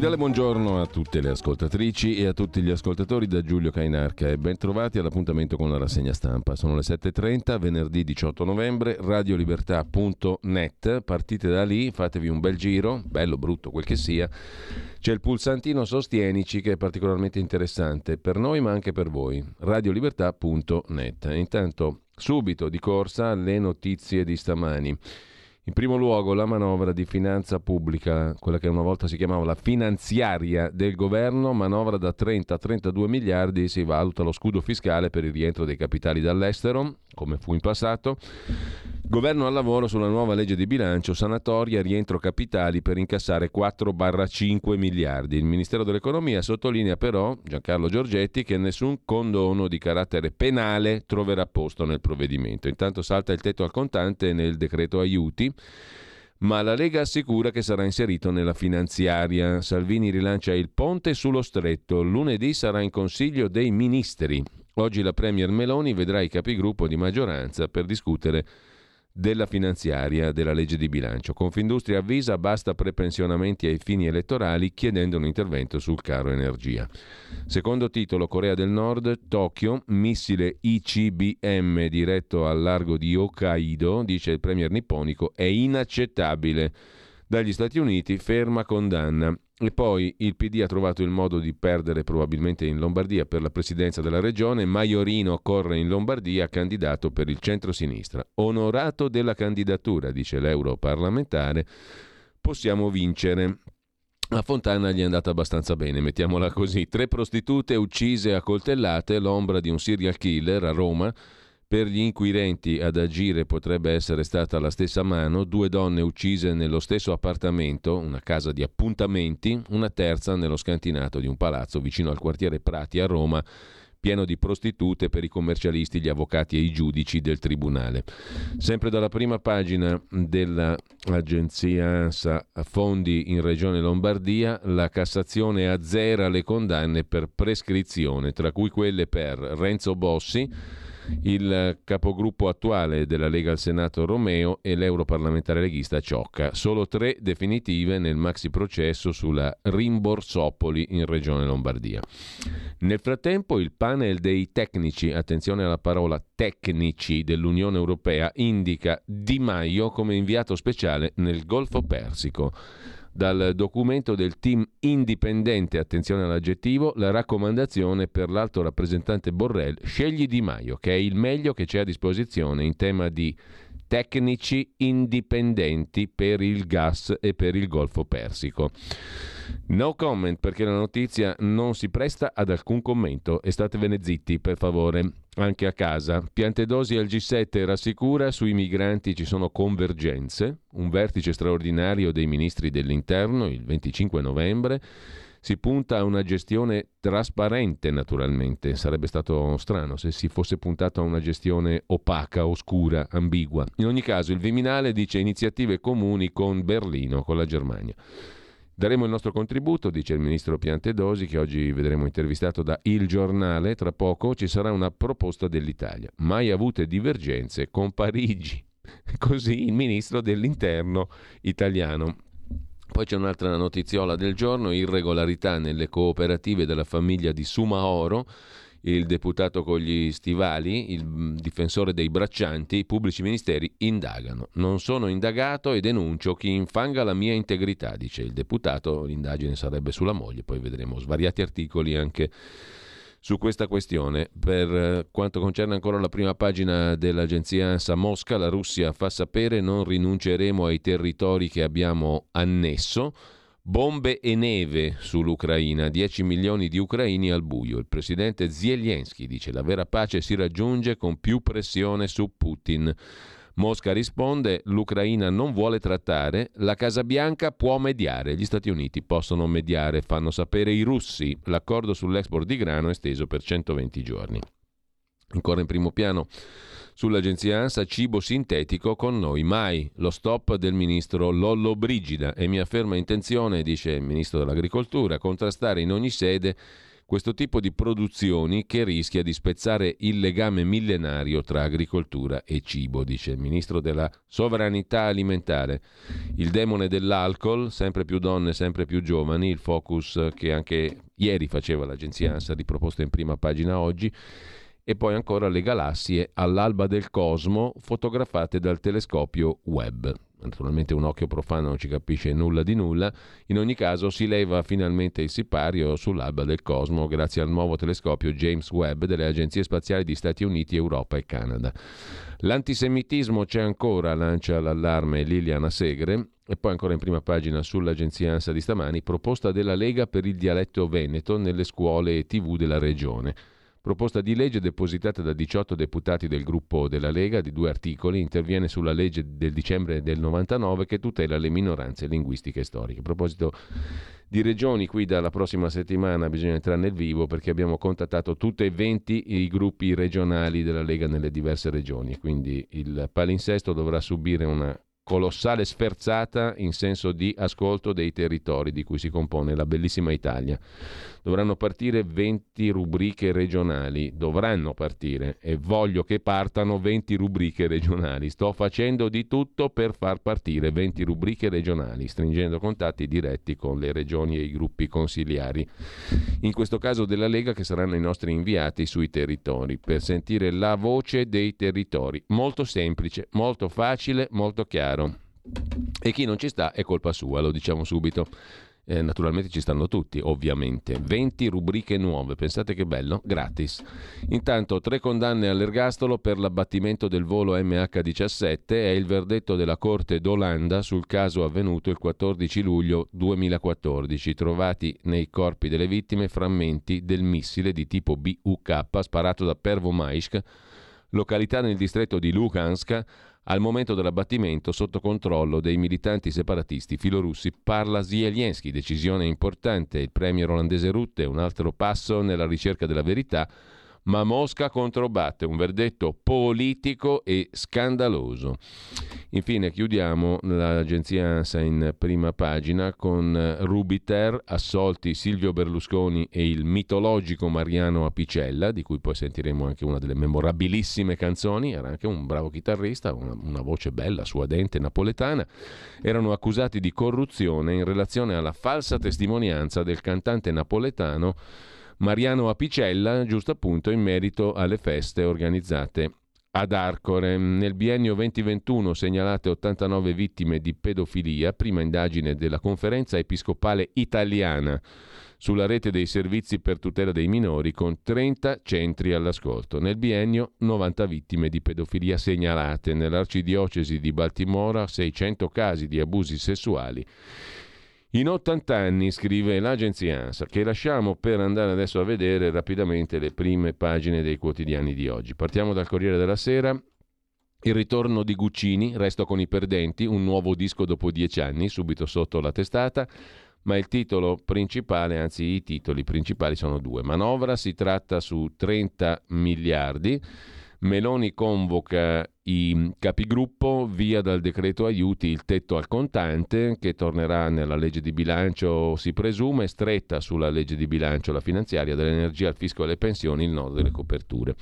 Cordiale buongiorno a tutte le ascoltatrici e a tutti gli ascoltatori da Giulio Cainarca e ben trovati all'appuntamento con la rassegna stampa. Sono le 7.30, venerdì 18 novembre, radiolibertà.net, partite da lì, fatevi un bel giro, bello, brutto, quel che sia. C'è il pulsantino Sostienici che è particolarmente interessante per noi ma anche per voi, radiolibertà.net. Intanto subito di corsa le notizie di stamani. In primo luogo la manovra di finanza pubblica, quella che una volta si chiamava la finanziaria del governo, manovra da 30 a 32 miliardi, si valuta lo scudo fiscale per il rientro dei capitali dall'estero, come fu in passato. Governo al lavoro sulla nuova legge di bilancio, sanatoria, rientro capitali per incassare 4-5 miliardi. Il Ministero dell'Economia sottolinea però, Giancarlo Giorgetti, che nessun condono di carattere penale troverà posto nel provvedimento. Intanto salta il tetto al contante nel decreto aiuti ma la Lega assicura che sarà inserito nella finanziaria. Salvini rilancia il ponte sullo stretto. Lunedì sarà in Consiglio dei Ministri. Oggi la Premier Meloni vedrà i capigruppo di maggioranza per discutere della finanziaria della legge di bilancio. Confindustria avvisa basta prepensionamenti ai fini elettorali chiedendo un intervento sul caro energia. Secondo titolo Corea del Nord, Tokyo, missile ICBM diretto al largo di Hokkaido, dice il premier nipponico, è inaccettabile. Dagli Stati Uniti ferma condanna. E poi il PD ha trovato il modo di perdere probabilmente in Lombardia per la presidenza della regione. Maiorino corre in Lombardia candidato per il centro-sinistra. Onorato della candidatura, dice l'europarlamentare, possiamo vincere. A Fontana gli è andata abbastanza bene, mettiamola così. Tre prostitute uccise a coltellate, l'ombra di un serial killer a Roma. Per gli inquirenti ad agire potrebbe essere stata la stessa mano, due donne uccise nello stesso appartamento, una casa di appuntamenti, una terza nello scantinato di un palazzo vicino al quartiere Prati a Roma, pieno di prostitute per i commercialisti, gli avvocati e i giudici del tribunale. Sempre dalla prima pagina dell'agenzia ANSA Fondi in Regione Lombardia, la Cassazione azzera le condanne per prescrizione, tra cui quelle per Renzo Bossi, il capogruppo attuale della Lega al Senato Romeo e l'europarlamentare leghista Ciocca. Solo tre definitive nel maxi processo sulla Rimborsopoli in Regione Lombardia. Nel frattempo il panel dei tecnici, attenzione alla parola tecnici dell'Unione Europea, indica Di Maio come inviato speciale nel Golfo Persico dal documento del team indipendente, attenzione all'aggettivo, la raccomandazione per l'alto rappresentante Borrell, scegli Di Maio, che è il meglio che c'è a disposizione in tema di tecnici indipendenti per il gas e per il Golfo Persico. No comment perché la notizia non si presta ad alcun commento e statevene zitti per favore, anche a casa. Piantedosi al G7 rassicura sui migranti ci sono convergenze, un vertice straordinario dei ministri dell'interno il 25 novembre si punta a una gestione trasparente, naturalmente. Sarebbe stato strano se si fosse puntato a una gestione opaca, oscura, ambigua. In ogni caso, il Viminale dice iniziative comuni con Berlino, con la Germania. Daremo il nostro contributo, dice il ministro Piantedosi, che oggi vedremo intervistato da Il Giornale. Tra poco ci sarà una proposta dell'Italia. Mai avute divergenze con Parigi. Così il ministro dell'interno italiano. Poi c'è un'altra notiziola del giorno, irregolarità nelle cooperative della famiglia di Sumaoro, il deputato con gli stivali, il difensore dei braccianti, i pubblici ministeri indagano. Non sono indagato e denuncio chi infanga la mia integrità, dice il deputato, l'indagine sarebbe sulla moglie, poi vedremo svariati articoli anche su questa questione. Per eh, quanto concerne ancora la prima pagina dell'agenzia ANSA Mosca, la Russia fa sapere non rinunceremo ai territori che abbiamo annesso. Bombe e neve sull'Ucraina, 10 milioni di ucraini al buio. Il presidente Zelensky dice la vera pace si raggiunge con più pressione su Putin. Mosca risponde l'Ucraina non vuole trattare, la Casa Bianca può mediare, gli Stati Uniti possono mediare, fanno sapere i russi. L'accordo sull'export di grano è esteso per 120 giorni. Ancora in primo piano sull'agenzia ANSA cibo sintetico con noi mai. Lo stop del ministro Lollo Brigida è mia ferma intenzione, dice il ministro dell'agricoltura, contrastare in ogni sede questo tipo di produzioni che rischia di spezzare il legame millenario tra agricoltura e cibo, dice il ministro della sovranità alimentare. Il demone dell'alcol, sempre più donne, sempre più giovani, il focus che anche ieri faceva l'agenzia ANSA, riproposto in prima pagina oggi, e poi ancora le galassie all'alba del cosmo fotografate dal telescopio Webb naturalmente un occhio profano non ci capisce nulla di nulla, in ogni caso si leva finalmente il sipario sull'alba del cosmo grazie al nuovo telescopio James Webb delle agenzie spaziali di Stati Uniti, Europa e Canada. L'antisemitismo c'è ancora, lancia l'allarme Liliana Segre, e poi ancora in prima pagina sull'agenzia ANSA di stamani, proposta della Lega per il dialetto veneto nelle scuole e tv della regione. Proposta di legge depositata da 18 deputati del gruppo della Lega di due articoli interviene sulla legge del dicembre del 99 che tutela le minoranze linguistiche storiche. A proposito di regioni, qui dalla prossima settimana bisogna entrare nel vivo perché abbiamo contattato tutti e 20 i gruppi regionali della Lega nelle diverse regioni, quindi il palinsesto dovrà subire una colossale sferzata in senso di ascolto dei territori di cui si compone la bellissima Italia. Dovranno partire 20 rubriche regionali, dovranno partire e voglio che partano 20 rubriche regionali. Sto facendo di tutto per far partire 20 rubriche regionali, stringendo contatti diretti con le regioni e i gruppi consigliari. In questo caso della Lega che saranno i nostri inviati sui territori per sentire la voce dei territori. Molto semplice, molto facile, molto chiaro. E chi non ci sta è colpa sua, lo diciamo subito. Eh, naturalmente ci stanno tutti, ovviamente. 20 rubriche nuove, pensate che bello? Gratis. Intanto, tre condanne all'ergastolo per l'abbattimento del volo MH17 è il verdetto della Corte d'Olanda sul caso avvenuto il 14 luglio 2014. Trovati nei corpi delle vittime frammenti del missile di tipo BUK sparato da Pervomaisk, località nel distretto di Lugansk al momento dell'abbattimento, sotto controllo dei militanti separatisti filorussi, parla Zelensky, decisione importante. Il premier olandese Rutte, un altro passo nella ricerca della verità ma Mosca controbatte, un verdetto politico e scandaloso. Infine chiudiamo l'agenzia ANSA in prima pagina con Rubiter, assolti Silvio Berlusconi e il mitologico Mariano Apicella, di cui poi sentiremo anche una delle memorabilissime canzoni, era anche un bravo chitarrista, una, una voce bella, suadente, napoletana, erano accusati di corruzione in relazione alla falsa testimonianza del cantante napoletano Mariano Apicella, giusto appunto in merito alle feste organizzate ad Arcore. Nel biennio 2021 segnalate 89 vittime di pedofilia, prima indagine della conferenza episcopale italiana sulla rete dei servizi per tutela dei minori con 30 centri all'ascolto. Nel biennio 90 vittime di pedofilia segnalate, nell'arcidiocesi di Baltimora 600 casi di abusi sessuali in 80 anni, scrive l'agenzia ANSA, che lasciamo per andare adesso a vedere rapidamente le prime pagine dei quotidiani di oggi. Partiamo dal Corriere della Sera. Il ritorno di Guccini, Resto con i perdenti, un nuovo disco dopo dieci anni, subito sotto la testata, ma il titolo principale, anzi i titoli principali sono due. Manovra si tratta su 30 miliardi. Meloni convoca i capigruppo via dal decreto aiuti il tetto al contante che tornerà nella legge di bilancio, si presume, stretta sulla legge di bilancio, la finanziaria dell'energia, il fisco e le pensioni, il nodo delle coperture,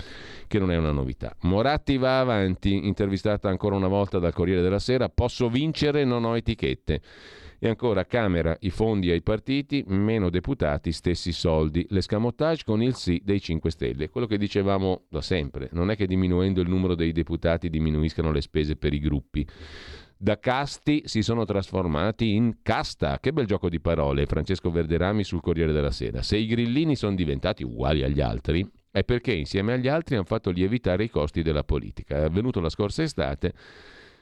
che non è una novità. Moratti va avanti, intervistata ancora una volta dal Corriere della Sera, posso vincere, non ho etichette. E ancora Camera, i fondi ai partiti, meno deputati, stessi soldi. L'escamotage con il sì dei 5 Stelle. Quello che dicevamo da sempre, non è che diminuendo il numero dei deputati diminuiscano le spese per i gruppi. Da casti si sono trasformati in casta. Che bel gioco di parole, Francesco Verderami sul Corriere della Sera. Se i grillini sono diventati uguali agli altri, è perché insieme agli altri hanno fatto lievitare i costi della politica. È avvenuto la scorsa estate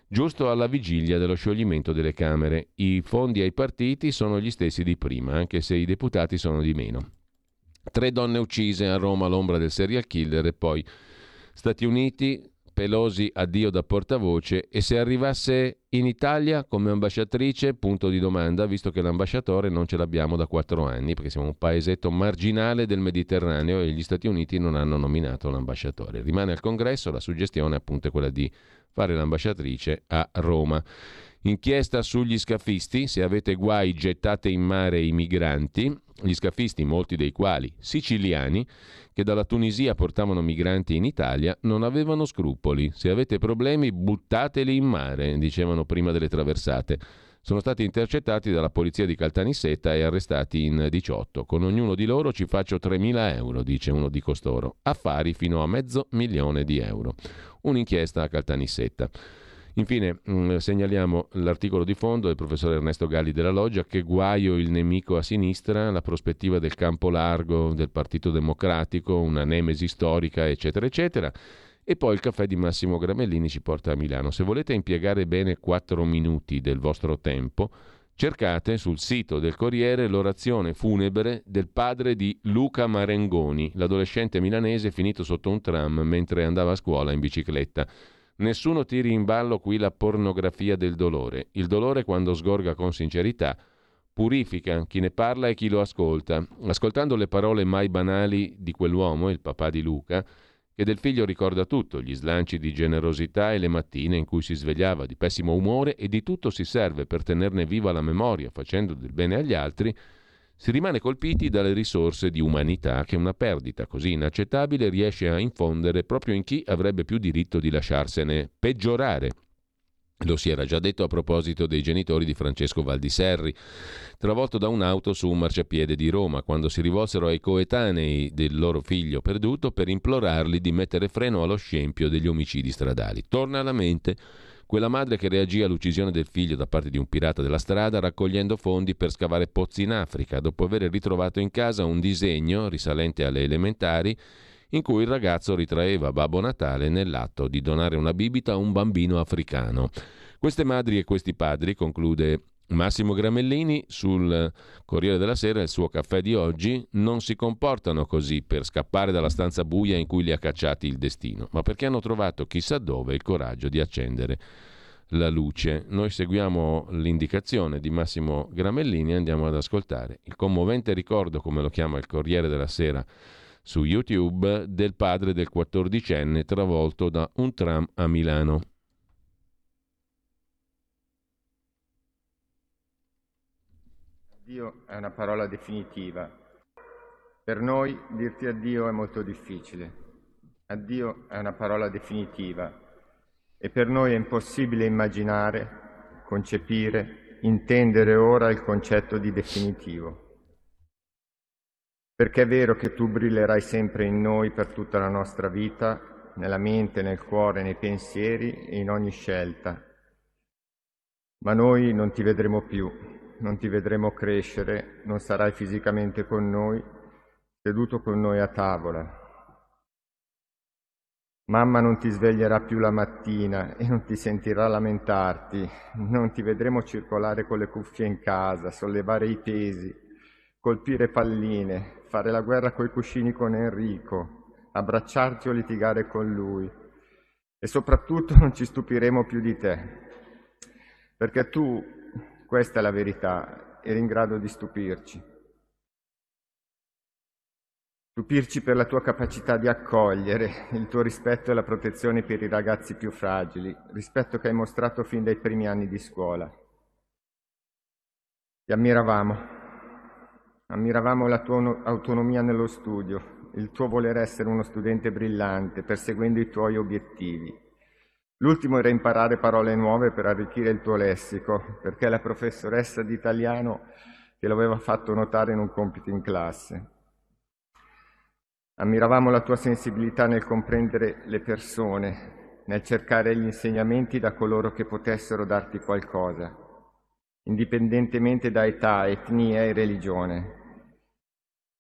giusto alla vigilia dello scioglimento delle Camere. I fondi ai partiti sono gli stessi di prima, anche se i deputati sono di meno. Tre donne uccise a Roma all'ombra del serial killer e poi Stati Uniti, Pelosi addio da portavoce e se arrivasse in Italia come ambasciatrice, punto di domanda, visto che l'ambasciatore non ce l'abbiamo da quattro anni, perché siamo un paesetto marginale del Mediterraneo e gli Stati Uniti non hanno nominato l'ambasciatore. Rimane al congresso, la suggestione appunto è quella di fare l'ambasciatrice a Roma. Inchiesta sugli scafisti, se avete guai gettate in mare i migranti, gli scafisti, molti dei quali siciliani, che dalla Tunisia portavano migranti in Italia, non avevano scrupoli. Se avete problemi buttateli in mare, dicevano prima delle traversate. Sono stati intercettati dalla polizia di Caltanissetta e arrestati in 18. Con ognuno di loro ci faccio 3.000 euro, dice uno di costoro. Affari fino a mezzo milione di euro. Un'inchiesta a Caltanissetta. Infine mm, segnaliamo l'articolo di fondo del professor Ernesto Galli della Loggia che guaio il nemico a sinistra, la prospettiva del campo largo del Partito Democratico, una nemesi storica, eccetera, eccetera. E poi il caffè di Massimo Gramellini ci porta a Milano. Se volete impiegare bene 4 minuti del vostro tempo, cercate sul sito del Corriere l'orazione funebre del padre di Luca Marengoni, l'adolescente milanese finito sotto un tram mentre andava a scuola in bicicletta. Nessuno tiri in ballo qui la pornografia del dolore. Il dolore, quando sgorga con sincerità, purifica chi ne parla e chi lo ascolta. Ascoltando le parole mai banali di quell'uomo, il papà di Luca, che del figlio ricorda tutto, gli slanci di generosità e le mattine in cui si svegliava di pessimo umore e di tutto si serve per tenerne viva la memoria, facendo del bene agli altri, si rimane colpiti dalle risorse di umanità che una perdita così inaccettabile riesce a infondere proprio in chi avrebbe più diritto di lasciarsene peggiorare. Lo si era già detto a proposito dei genitori di Francesco Valdiserri, travolto da un'auto su un marciapiede di Roma, quando si rivolsero ai coetanei del loro figlio perduto per implorarli di mettere freno allo scempio degli omicidi stradali. Torna alla mente quella madre che reagì all'uccisione del figlio da parte di un pirata della strada raccogliendo fondi per scavare pozzi in Africa, dopo aver ritrovato in casa un disegno risalente alle elementari in cui il ragazzo ritraeva Babbo Natale nell'atto di donare una bibita a un bambino africano. Queste madri e questi padri, conclude Massimo Gramellini sul Corriere della Sera, il suo caffè di oggi, non si comportano così per scappare dalla stanza buia in cui li ha cacciati il destino, ma perché hanno trovato chissà dove il coraggio di accendere la luce. Noi seguiamo l'indicazione di Massimo Gramellini e andiamo ad ascoltare il commovente ricordo, come lo chiama il Corriere della Sera su YouTube, del padre del quattordicenne travolto da un tram a Milano. Dio è una parola definitiva. Per noi dirti addio è molto difficile. Addio è una parola definitiva e per noi è impossibile immaginare, concepire, intendere ora il concetto di definitivo. Perché è vero che tu brillerai sempre in noi per tutta la nostra vita, nella mente, nel cuore, nei pensieri e in ogni scelta. Ma noi non ti vedremo più, non ti vedremo crescere, non sarai fisicamente con noi, seduto con noi a tavola. Mamma non ti sveglierà più la mattina e non ti sentirà lamentarti, non ti vedremo circolare con le cuffie in casa, sollevare i pesi, colpire palline, fare la guerra coi cuscini con Enrico, abbracciarti o litigare con lui. E soprattutto non ci stupiremo più di te, perché tu questa è la verità, eri in grado di stupirci. Stupirci per la tua capacità di accogliere, il tuo rispetto e la protezione per i ragazzi più fragili, rispetto che hai mostrato fin dai primi anni di scuola. Ti ammiravamo, ammiravamo la tua autonomia nello studio, il tuo voler essere uno studente brillante, perseguendo i tuoi obiettivi. L'ultimo era imparare parole nuove per arricchire il tuo lessico, perché la professoressa di italiano te l'aveva fatto notare in un compito in classe. Ammiravamo la tua sensibilità nel comprendere le persone, nel cercare gli insegnamenti da coloro che potessero darti qualcosa, indipendentemente da età, etnia e religione.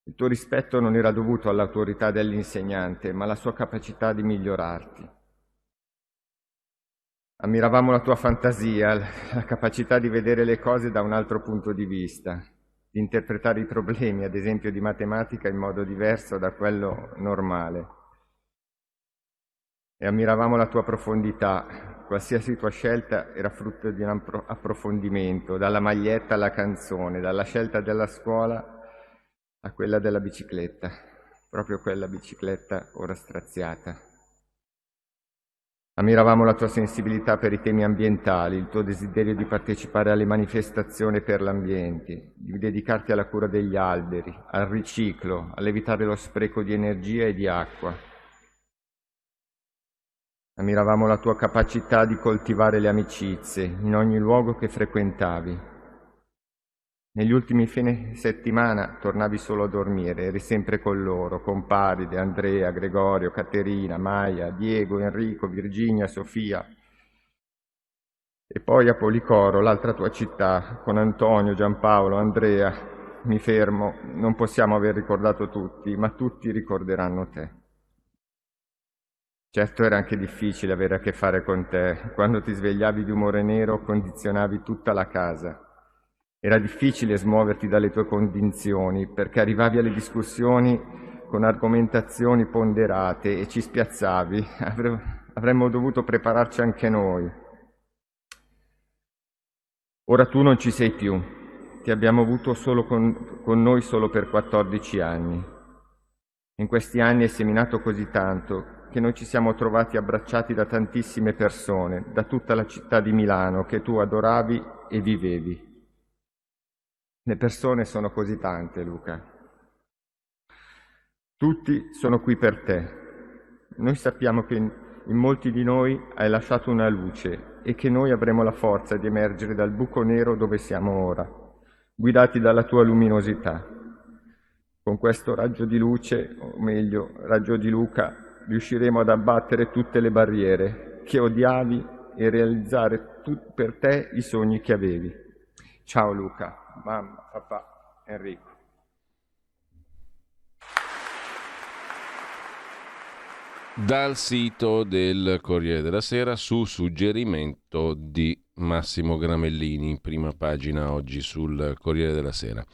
Il tuo rispetto non era dovuto all'autorità dell'insegnante, ma alla sua capacità di migliorarti. Ammiravamo la tua fantasia, la capacità di vedere le cose da un altro punto di vista, di interpretare i problemi, ad esempio di matematica, in modo diverso da quello normale. e ammiravamo la tua profondità. Qualsiasi tua scelta era frutto di un approfondimento, dalla maglietta alla canzone, dalla scelta della scuola a quella della bicicletta, proprio quella bicicletta ora straziata. Ammiravamo la tua sensibilità per i temi ambientali, il tuo desiderio di partecipare alle manifestazioni per l'ambiente, di dedicarti alla cura degli alberi, al riciclo, all'evitare lo spreco di energia e di acqua. Ammiravamo la tua capacità di coltivare le amicizie in ogni luogo che frequentavi, negli ultimi fine settimana tornavi solo a dormire, eri sempre con loro, con Paride, Andrea, Gregorio, Caterina, Maia, Diego, Enrico, Virginia, Sofia. E poi a Policoro, l'altra tua città, con Antonio, Giampaolo, Andrea. Mi fermo, non possiamo aver ricordato tutti, ma tutti ricorderanno te. Certo era anche difficile avere a che fare con te. Quando ti svegliavi di umore nero condizionavi tutta la casa era difficile smuoverti dalle tue convinzioni perché arrivavi alle discussioni con argomentazioni ponderate e ci spiazzavi. Avremmo dovuto prepararci anche noi. Ora tu non ci sei più, ti abbiamo avuto con, con noi solo per 14 anni. In questi anni hai seminato così tanto che noi ci siamo trovati abbracciati da tantissime persone, da tutta la città di Milano che tu adoravi e vivevi. Le persone sono così tante, Luca. Tutti sono qui per te. Noi sappiamo che in molti di noi hai lasciato una luce e che noi avremo la forza di emergere dal buco nero dove siamo ora, guidati dalla tua luminosità. Con questo raggio di luce, o meglio, raggio di Luca, riusciremo ad abbattere tutte le barriere che odiavi e realizzare tu, per te i sogni che avevi. Ciao Luca mamma, papà, Enrico. Dal sito del Corriere della Sera su suggerimento di Massimo Gramellini, prima pagina oggi sul Corriere della Sera.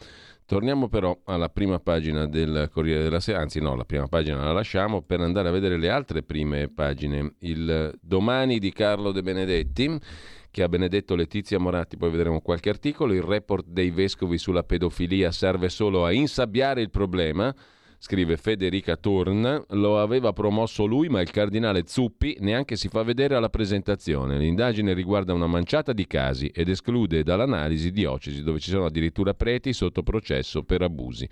Torniamo però alla prima pagina del Corriere della Sera, anzi no, la prima pagina la lasciamo per andare a vedere le altre prime pagine. Il domani di Carlo De Benedetti che ha benedetto Letizia Moratti, poi vedremo qualche articolo, il report dei vescovi sulla pedofilia serve solo a insabbiare il problema, scrive Federica Turn, lo aveva promosso lui ma il cardinale Zuppi neanche si fa vedere alla presentazione. L'indagine riguarda una manciata di casi ed esclude dall'analisi diocesi dove ci sono addirittura preti sotto processo per abusi.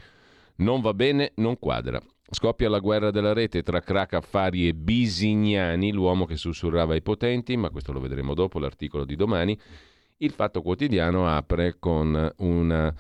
Non va bene, non quadra. Scoppia la guerra della rete tra crack affari e Bisignani, l'uomo che sussurrava ai potenti, ma questo lo vedremo dopo l'articolo di domani. Il Fatto Quotidiano apre con una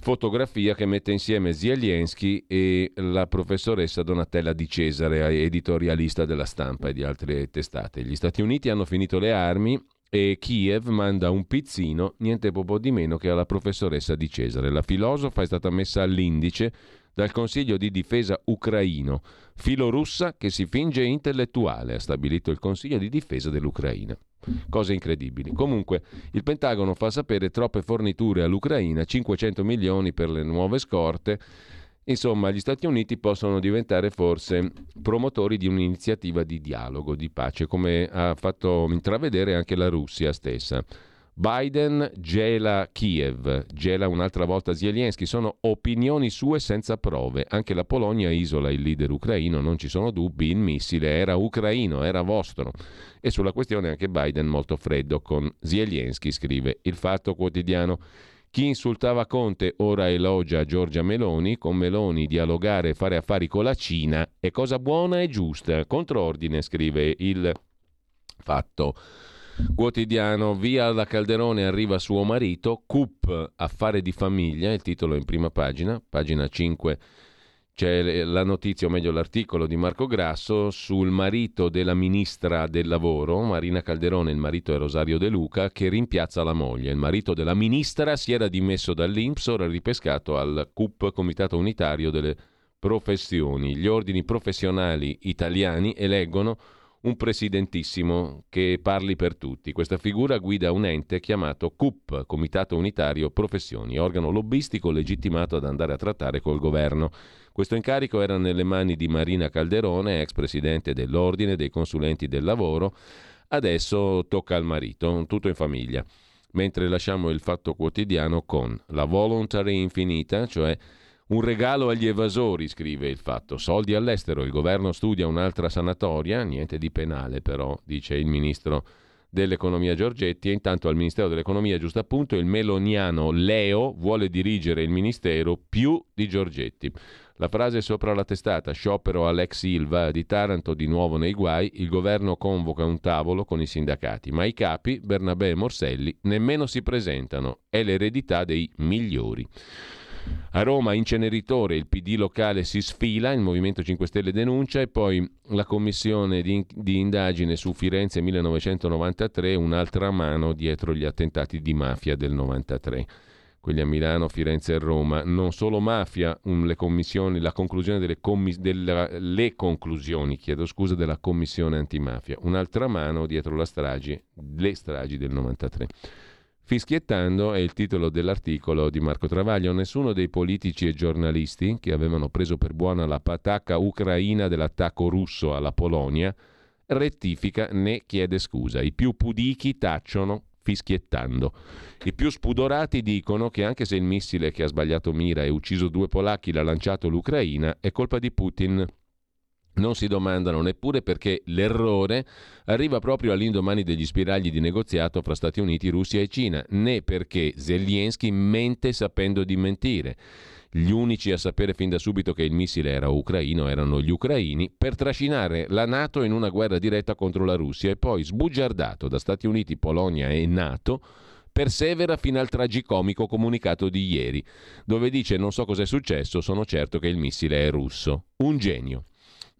fotografia che mette insieme Zielienski e la professoressa Donatella Di Cesare, editorialista della stampa e di altre testate. Gli Stati Uniti hanno finito le armi e Kiev manda un pizzino, niente po' di meno che alla professoressa Di Cesare. La filosofa è stata messa all'indice dal Consiglio di difesa ucraino, filorussa che si finge intellettuale, ha stabilito il Consiglio di difesa dell'Ucraina. Cose incredibili. Comunque, il Pentagono fa sapere troppe forniture all'Ucraina, 500 milioni per le nuove scorte. Insomma, gli Stati Uniti possono diventare forse promotori di un'iniziativa di dialogo, di pace, come ha fatto intravedere anche la Russia stessa. Biden gela Kiev, gela un'altra volta Zelensky, sono opinioni sue senza prove. Anche la Polonia isola il leader ucraino, non ci sono dubbi, il missile era ucraino, era vostro. E sulla questione anche Biden molto freddo con Zelensky, scrive il Fatto Quotidiano. Chi insultava Conte ora elogia Giorgia Meloni, con Meloni dialogare e fare affari con la Cina è cosa buona e giusta. Controordine, scrive il Fatto Quotidiano, via alla Calderone arriva suo marito, CUP, affare di famiglia, il titolo è in prima pagina, pagina 5 c'è la notizia, o meglio l'articolo di Marco Grasso sul marito della ministra del lavoro, Marina Calderone, il marito è Rosario De Luca, che rimpiazza la moglie. Il marito della ministra si era dimesso dall'Inps, ora ripescato al CUP, Comitato Unitario delle Professioni. Gli ordini professionali italiani eleggono un presidentissimo che parli per tutti. Questa figura guida un ente chiamato CUP, Comitato Unitario Professioni, organo lobbistico legittimato ad andare a trattare col governo. Questo incarico era nelle mani di Marina Calderone, ex presidente dell'Ordine dei consulenti del lavoro. Adesso tocca al marito, tutto in famiglia. Mentre lasciamo il fatto quotidiano con la voluntary infinita, cioè un regalo agli evasori, scrive il fatto. Soldi all'estero, il governo studia un'altra sanatoria, niente di penale però, dice il ministro dell'economia Giorgetti e intanto al Ministero dell'economia, giusto appunto, il meloniano Leo vuole dirigere il ministero più di Giorgetti. La frase sopra la testata, sciopero Alex Silva di Taranto di nuovo nei guai, il governo convoca un tavolo con i sindacati, ma i capi, Bernabé e Morselli, nemmeno si presentano, è l'eredità dei migliori. A Roma inceneritore, il PD locale si sfila, il Movimento 5 Stelle denuncia e poi la commissione di, di, indagine su Firenze 1993, un'altra mano dietro gli attentati di mafia del 93. Quelli a Milano, Firenze e Roma. Non solo mafia, um, le commissioni, la conclusione delle, commis- della, le conclusioni, chiedo scusa, della commissione antimafia. Un'altra mano dietro la stragi, le stragi del 93. Fischiettando è il titolo dell'articolo di Marco Travaglio. Nessuno dei politici e giornalisti che avevano preso per buona la patacca ucraina dell'attacco russo alla Polonia rettifica né chiede scusa. I più pudichi tacciono fischiettando. I più spudorati dicono che anche se il missile che ha sbagliato mira e ucciso due polacchi l'ha lanciato l'Ucraina, è colpa di Putin non si domandano neppure perché l'errore arriva proprio all'indomani degli spiragli di negoziato fra Stati Uniti, Russia e Cina, né perché Zelensky mente sapendo di mentire. Gli unici a sapere fin da subito che il missile era ucraino erano gli ucraini per trascinare la Nato in una guerra diretta contro la Russia e poi sbugiardato da Stati Uniti, Polonia e Nato persevera fino al tragicomico comunicato di ieri, dove dice non so cos'è successo, sono certo che il missile è russo. Un genio.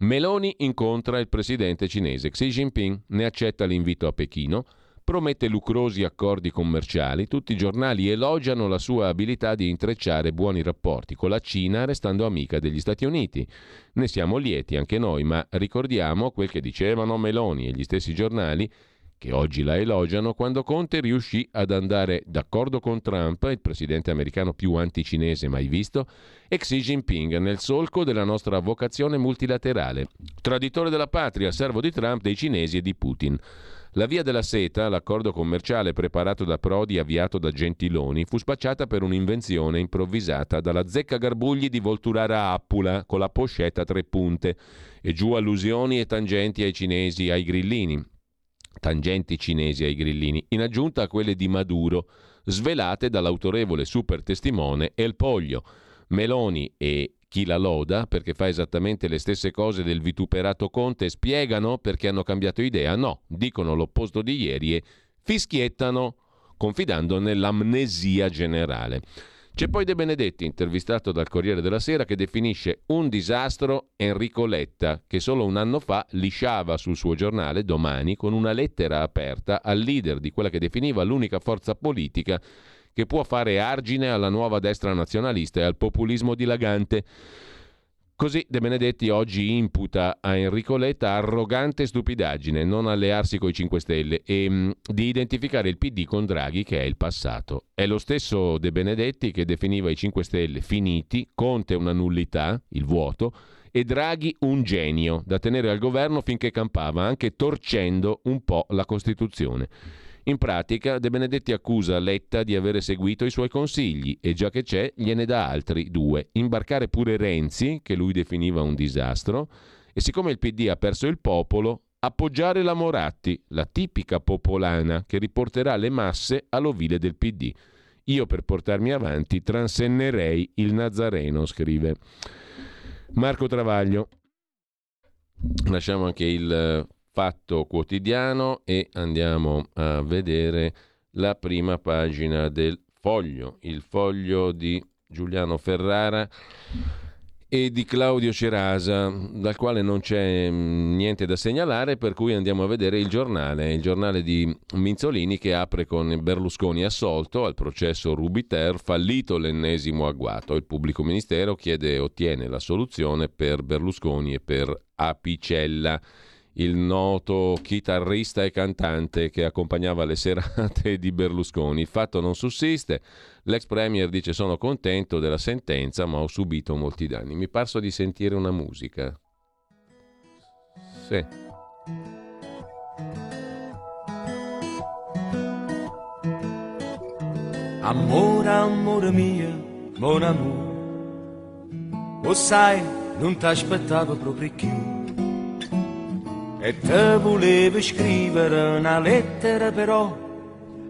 Meloni incontra il presidente cinese Xi Jinping, ne accetta l'invito a Pechino, promette lucrosi accordi commerciali, tutti i giornali elogiano la sua abilità di intrecciare buoni rapporti con la Cina restando amica degli Stati Uniti. Ne siamo lieti anche noi, ma ricordiamo quel che dicevano Meloni e gli stessi giornali che oggi la elogiano, quando Conte riuscì ad andare d'accordo con Trump, il presidente americano più anticinese mai visto, e Xi Jinping nel solco della nostra vocazione multilaterale. Traditore della patria, servo di Trump, dei cinesi e di Putin. La via della seta, l'accordo commerciale preparato da Prodi e avviato da Gentiloni, fu spacciata per un'invenzione improvvisata dalla zecca Garbugli di Volturara Appula con la poscetta a tre punte e giù allusioni e tangenti ai cinesi, ai grillini tangenti cinesi ai grillini, in aggiunta a quelle di Maduro, svelate dall'autorevole super testimone El Poglio. Meloni e chi la loda perché fa esattamente le stesse cose del vituperato Conte spiegano perché hanno cambiato idea? No, dicono l'opposto di ieri e fischiettano confidando nell'amnesia generale. C'è poi De Benedetti, intervistato dal Corriere della Sera, che definisce un disastro Enrico Letta, che solo un anno fa lisciava sul suo giornale domani con una lettera aperta al leader di quella che definiva l'unica forza politica che può fare argine alla nuova destra nazionalista e al populismo dilagante. Così De Benedetti oggi imputa a Enrico Letta arrogante stupidaggine, non allearsi coi 5 Stelle e mh, mm, di identificare il PD con Draghi che è il passato. È lo stesso De Benedetti che definiva i 5 Stelle finiti, Conte una nullità, il vuoto, e Draghi un genio da tenere al governo finché campava, anche torcendo un po' la Costituzione. In pratica, De Benedetti accusa Letta di avere seguito i suoi consigli e già che c'è, gliene dà altri due. Imbarcare pure Renzi, che lui definiva un disastro, e siccome il PD ha perso il popolo, appoggiare la Moratti, la tipica popolana che riporterà le masse all'ovile del PD. Io per portarmi avanti transennerei il Nazareno, scrive Marco Travaglio. Lasciamo anche il Fatto Quotidiano e andiamo a vedere la prima pagina del foglio, il foglio di Giuliano Ferrara e di Claudio Cerasa, dal quale non c'è mm, niente da segnalare, per cui andiamo a vedere il giornale, il giornale di Minzolini che apre con Berlusconi assolto al processo Rubiter, fallito l'ennesimo agguato. Il pubblico ministero chiede e ottiene la soluzione per Berlusconi e per Apicella. Il noto chitarrista e cantante che accompagnava le serate di Berlusconi. Il fatto non sussiste. L'ex premier dice sono contento della sentenza ma ho subito molti danni. Mi parso di sentire una musica. Sì. Amore, amore mio, buon amore, lo sai, non ti aspettavo proprio più e te volevo scrivere una lettera però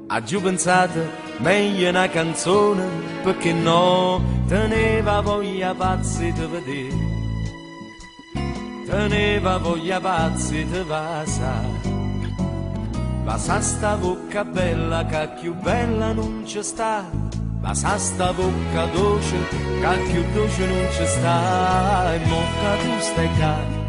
ha giù pensato meglio una canzone perché no teneva voglia pazzi di vedere. Teneva voglia pazzi di vasa Vasa sta bocca bella che più bella non ci sta. Vasa sta bocca dolce che più dolce non ci sta. E mocca tu stai qua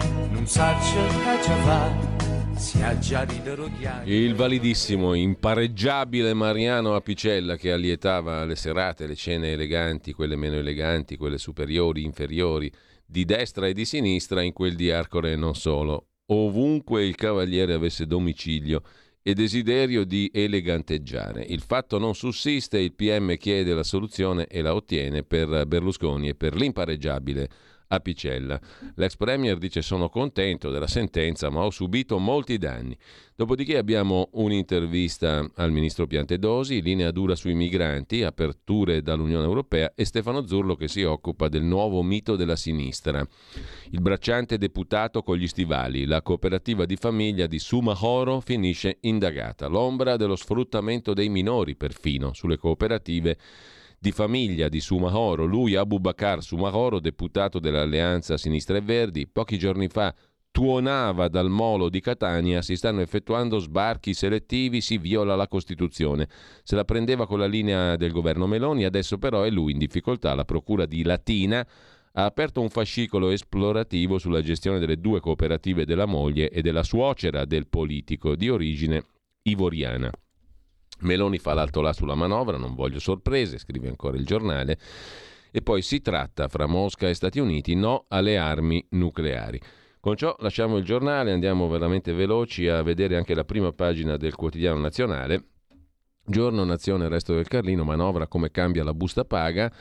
il validissimo, impareggiabile Mariano Apicella che allietava le serate, le cene eleganti, quelle meno eleganti, quelle superiori, inferiori, di destra e di sinistra, in quel di Arcore e non solo. Ovunque il cavaliere avesse domicilio e desiderio di eleganteggiare. Il fatto non sussiste, il PM chiede la soluzione e la ottiene per Berlusconi e per l'impareggiabile Apicella. L'ex premier dice sono contento della sentenza ma ho subito molti danni. Dopodiché abbiamo un'intervista al ministro Piantedosi, linea dura sui migranti, aperture dall'Unione Europea e Stefano Zurlo che si occupa del nuovo mito della sinistra. Il bracciante deputato con gli stivali, la cooperativa di famiglia di Sumahoro finisce indagata. L'ombra dello sfruttamento dei minori perfino sulle cooperative di famiglia di Sumahoro, lui Abu Bakar Sumahoro, deputato dell'Alleanza Sinistra e Verdi, pochi giorni fa tuonava dal molo di Catania, si stanno effettuando sbarchi selettivi, si viola la Costituzione. Se la prendeva con la linea del governo Meloni, adesso però è lui in difficoltà. La Procura di Latina ha aperto un fascicolo esplorativo sulla gestione delle due cooperative della moglie e della suocera del politico di origine ivoriana. Meloni fa l'alto là sulla manovra, non voglio sorprese, scrive ancora il giornale. E poi si tratta fra Mosca e Stati Uniti no alle armi nucleari. Con ciò lasciamo il giornale, andiamo veramente veloci a vedere anche la prima pagina del quotidiano nazionale. Giorno, Nazione, Resto del Carlino, manovra come cambia la busta paga.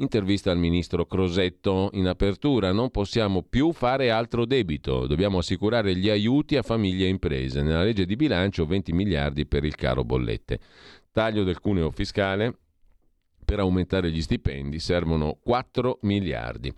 Intervista al ministro Crosetto in apertura. Non possiamo più fare altro debito. Dobbiamo assicurare gli aiuti a famiglie e imprese. Nella legge di bilancio 20 miliardi per il caro bollette. Taglio del cuneo fiscale. Per aumentare gli stipendi servono 4 miliardi.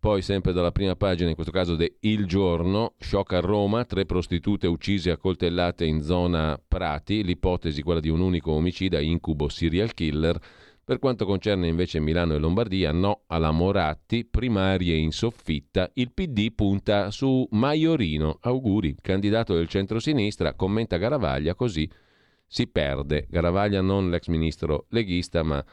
Poi sempre dalla prima pagina, in questo caso de Il Giorno, shock a Roma, tre prostitute uccise a coltellate in zona Prati, l'ipotesi quella di un unico omicida, incubo serial killer, per quanto concerne invece Milano e Lombardia, no alla Moratti, primarie in soffitta, il PD punta su Maiorino. Auguri, candidato del centro-sinistra, commenta Garavaglia, così si perde. Garavaglia non l'ex ministro leghista, ma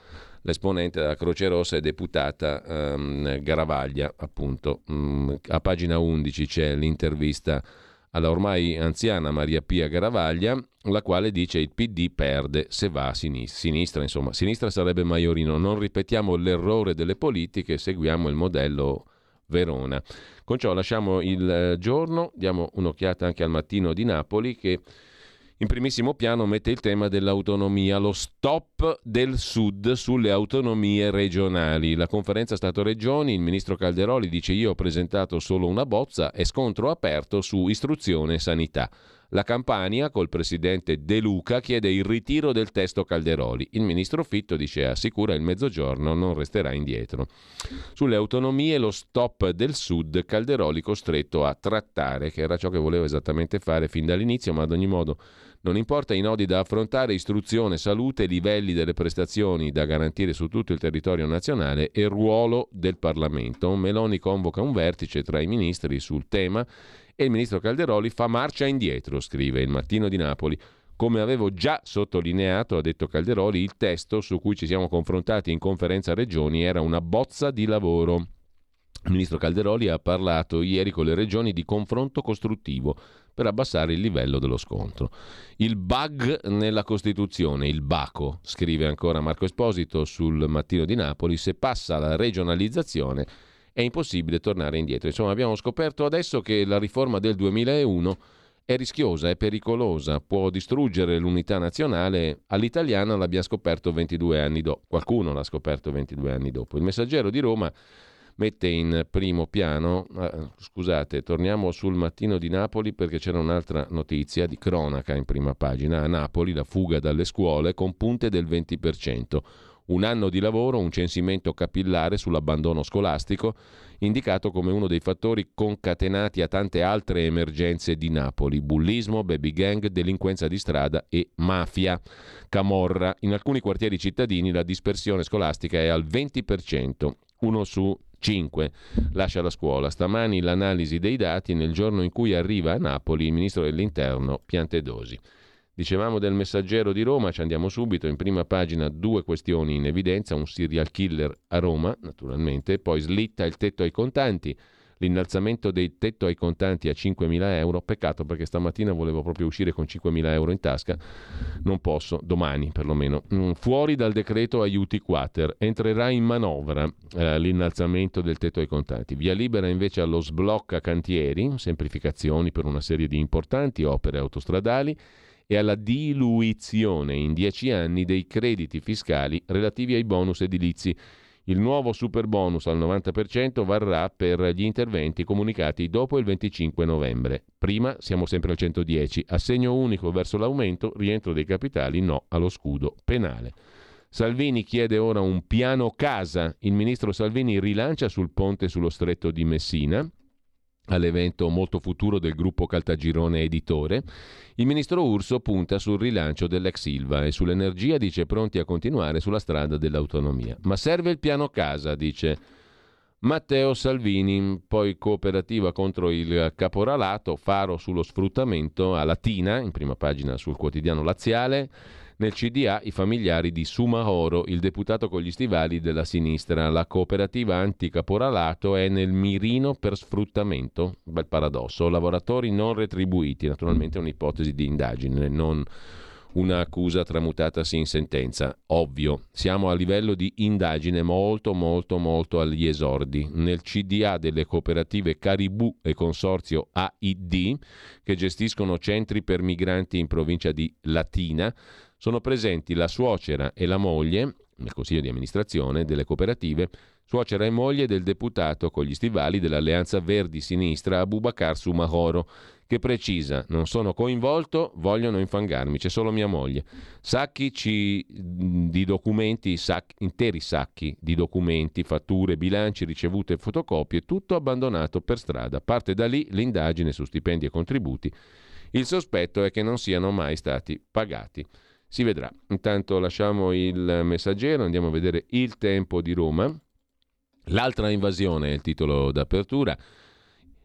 l'esponente della Croce Rossa e deputata um, Garavaglia, appunto. Um, a pagina 11 c'è l'intervista alla ormai anziana Maria Pia Garavaglia, la quale dice il PD perde se va a sinistra. Insomma, sinistra sarebbe Maiorino. Non ripetiamo l'errore delle politiche, seguiamo il modello Verona. Con ciò lasciamo il eh, giorno, diamo un'occhiata anche al mattino di Napoli che in primissimo piano mette il tema dell'autonomia, lo stop del Sud sulle autonomie regionali. La conferenza Stato-Regioni, il ministro Calderoli dice io ho presentato solo una bozza e scontro aperto su istruzione e sanità. La Campania, col presidente De Luca, chiede il ritiro del testo Calderoli. Il ministro Fitto dice assicura il mezzogiorno non resterà indietro. Sulle autonomie lo stop del Sud, Calderoli costretto a trattare, che era ciò che voleva esattamente fare fin dall'inizio, ma ad ogni modo non importa i nodi da affrontare, istruzione, salute, livelli delle prestazioni da garantire su tutto il territorio nazionale e ruolo del Parlamento. Meloni convoca un vertice tra i ministri sul tema e il ministro Calderoli fa marcia indietro, scrive il Mattino di Napoli. Come avevo già sottolineato, ha detto Calderoli, il testo su cui ci siamo confrontati in conferenza regioni era una bozza di lavoro. Il ministro Calderoli ha parlato ieri con le regioni di confronto costruttivo per abbassare il livello dello scontro. Il bug nella Costituzione, il baco, scrive ancora Marco Esposito sul Mattino di Napoli, se passa la regionalizzazione è impossibile tornare indietro. Insomma, abbiamo scoperto adesso che la riforma del 2001 è rischiosa, è pericolosa, può distruggere l'unità nazionale. All'italiana l'abbiamo scoperto 22 anni dopo. Qualcuno l'ha scoperto 22 anni dopo. Il messaggero di Roma mette in primo piano, eh, scusate, torniamo sul mattino di Napoli perché c'era un'altra notizia di cronaca in prima pagina. A Napoli la fuga dalle scuole con punte del 20% un anno di lavoro, un censimento capillare sull'abbandono scolastico, indicato come uno dei fattori concatenati a tante altre emergenze di Napoli, bullismo, baby gang, delinquenza di strada e mafia, camorra. In alcuni quartieri cittadini la dispersione scolastica è al 20%, uno su 5 lascia la scuola. Stamani l'analisi dei dati nel giorno in cui arriva a Napoli il ministro dell'Interno Piantedosi. Dicevamo del messaggero di Roma, ci andiamo subito, in prima pagina due questioni in evidenza, un serial killer a Roma, naturalmente, poi slitta il tetto ai contanti, l'innalzamento del tetto ai contanti a 5.000 euro, peccato perché stamattina volevo proprio uscire con 5.000 euro in tasca, non posso, domani perlomeno. Mm, fuori dal decreto aiuti quater, entrerà in manovra eh, l'innalzamento del tetto ai contanti, via libera invece allo sblocca cantieri, semplificazioni per una serie di importanti opere autostradali, e alla diluizione in dieci anni dei crediti fiscali relativi ai bonus edilizi. Il nuovo super bonus al 90% varrà per gli interventi comunicati dopo il 25 novembre. Prima siamo sempre al 110, assegno unico verso l'aumento, rientro dei capitali no allo scudo penale. Salvini chiede ora un piano casa. Il ministro Salvini rilancia sul ponte sullo stretto di Messina, all'evento molto futuro del gruppo Caltagirone Editore, il ministro Urso punta sul rilancio dell'ex Silva e sull'energia dice pronti a continuare sulla strada dell'autonomia. Ma serve il piano casa, dice Matteo Salvini, poi cooperativa contro il caporalato, faro sullo sfruttamento a Latina, in prima pagina sul quotidiano laziale, nel CDA i familiari di Sumahoro, il deputato con gli stivali della sinistra. La cooperativa anticaporalato è nel mirino per sfruttamento. Bel paradosso. Lavoratori non retribuiti, naturalmente è un'ipotesi di indagine, non un'accusa tramutatasi in sentenza. Ovvio, siamo a livello di indagine molto molto molto agli esordi. Nel CDA delle cooperative Caribù e Consorzio AID, che gestiscono centri per migranti in provincia di Latina, sono presenti la suocera e la moglie, nel consiglio di amministrazione delle cooperative, suocera e moglie del deputato con gli stivali dell'Alleanza Verdi-Sinistra Abubakar Sumahoro, che precisa: Non sono coinvolto, vogliono infangarmi, c'è solo mia moglie. Sacchi ci, di documenti, sac, interi sacchi di documenti, fatture, bilanci, ricevute e fotocopie, tutto abbandonato per strada. Parte da lì l'indagine su stipendi e contributi. Il sospetto è che non siano mai stati pagati. Si vedrà. Intanto lasciamo il messaggero, andiamo a vedere il tempo di Roma. L'altra invasione è il titolo d'apertura.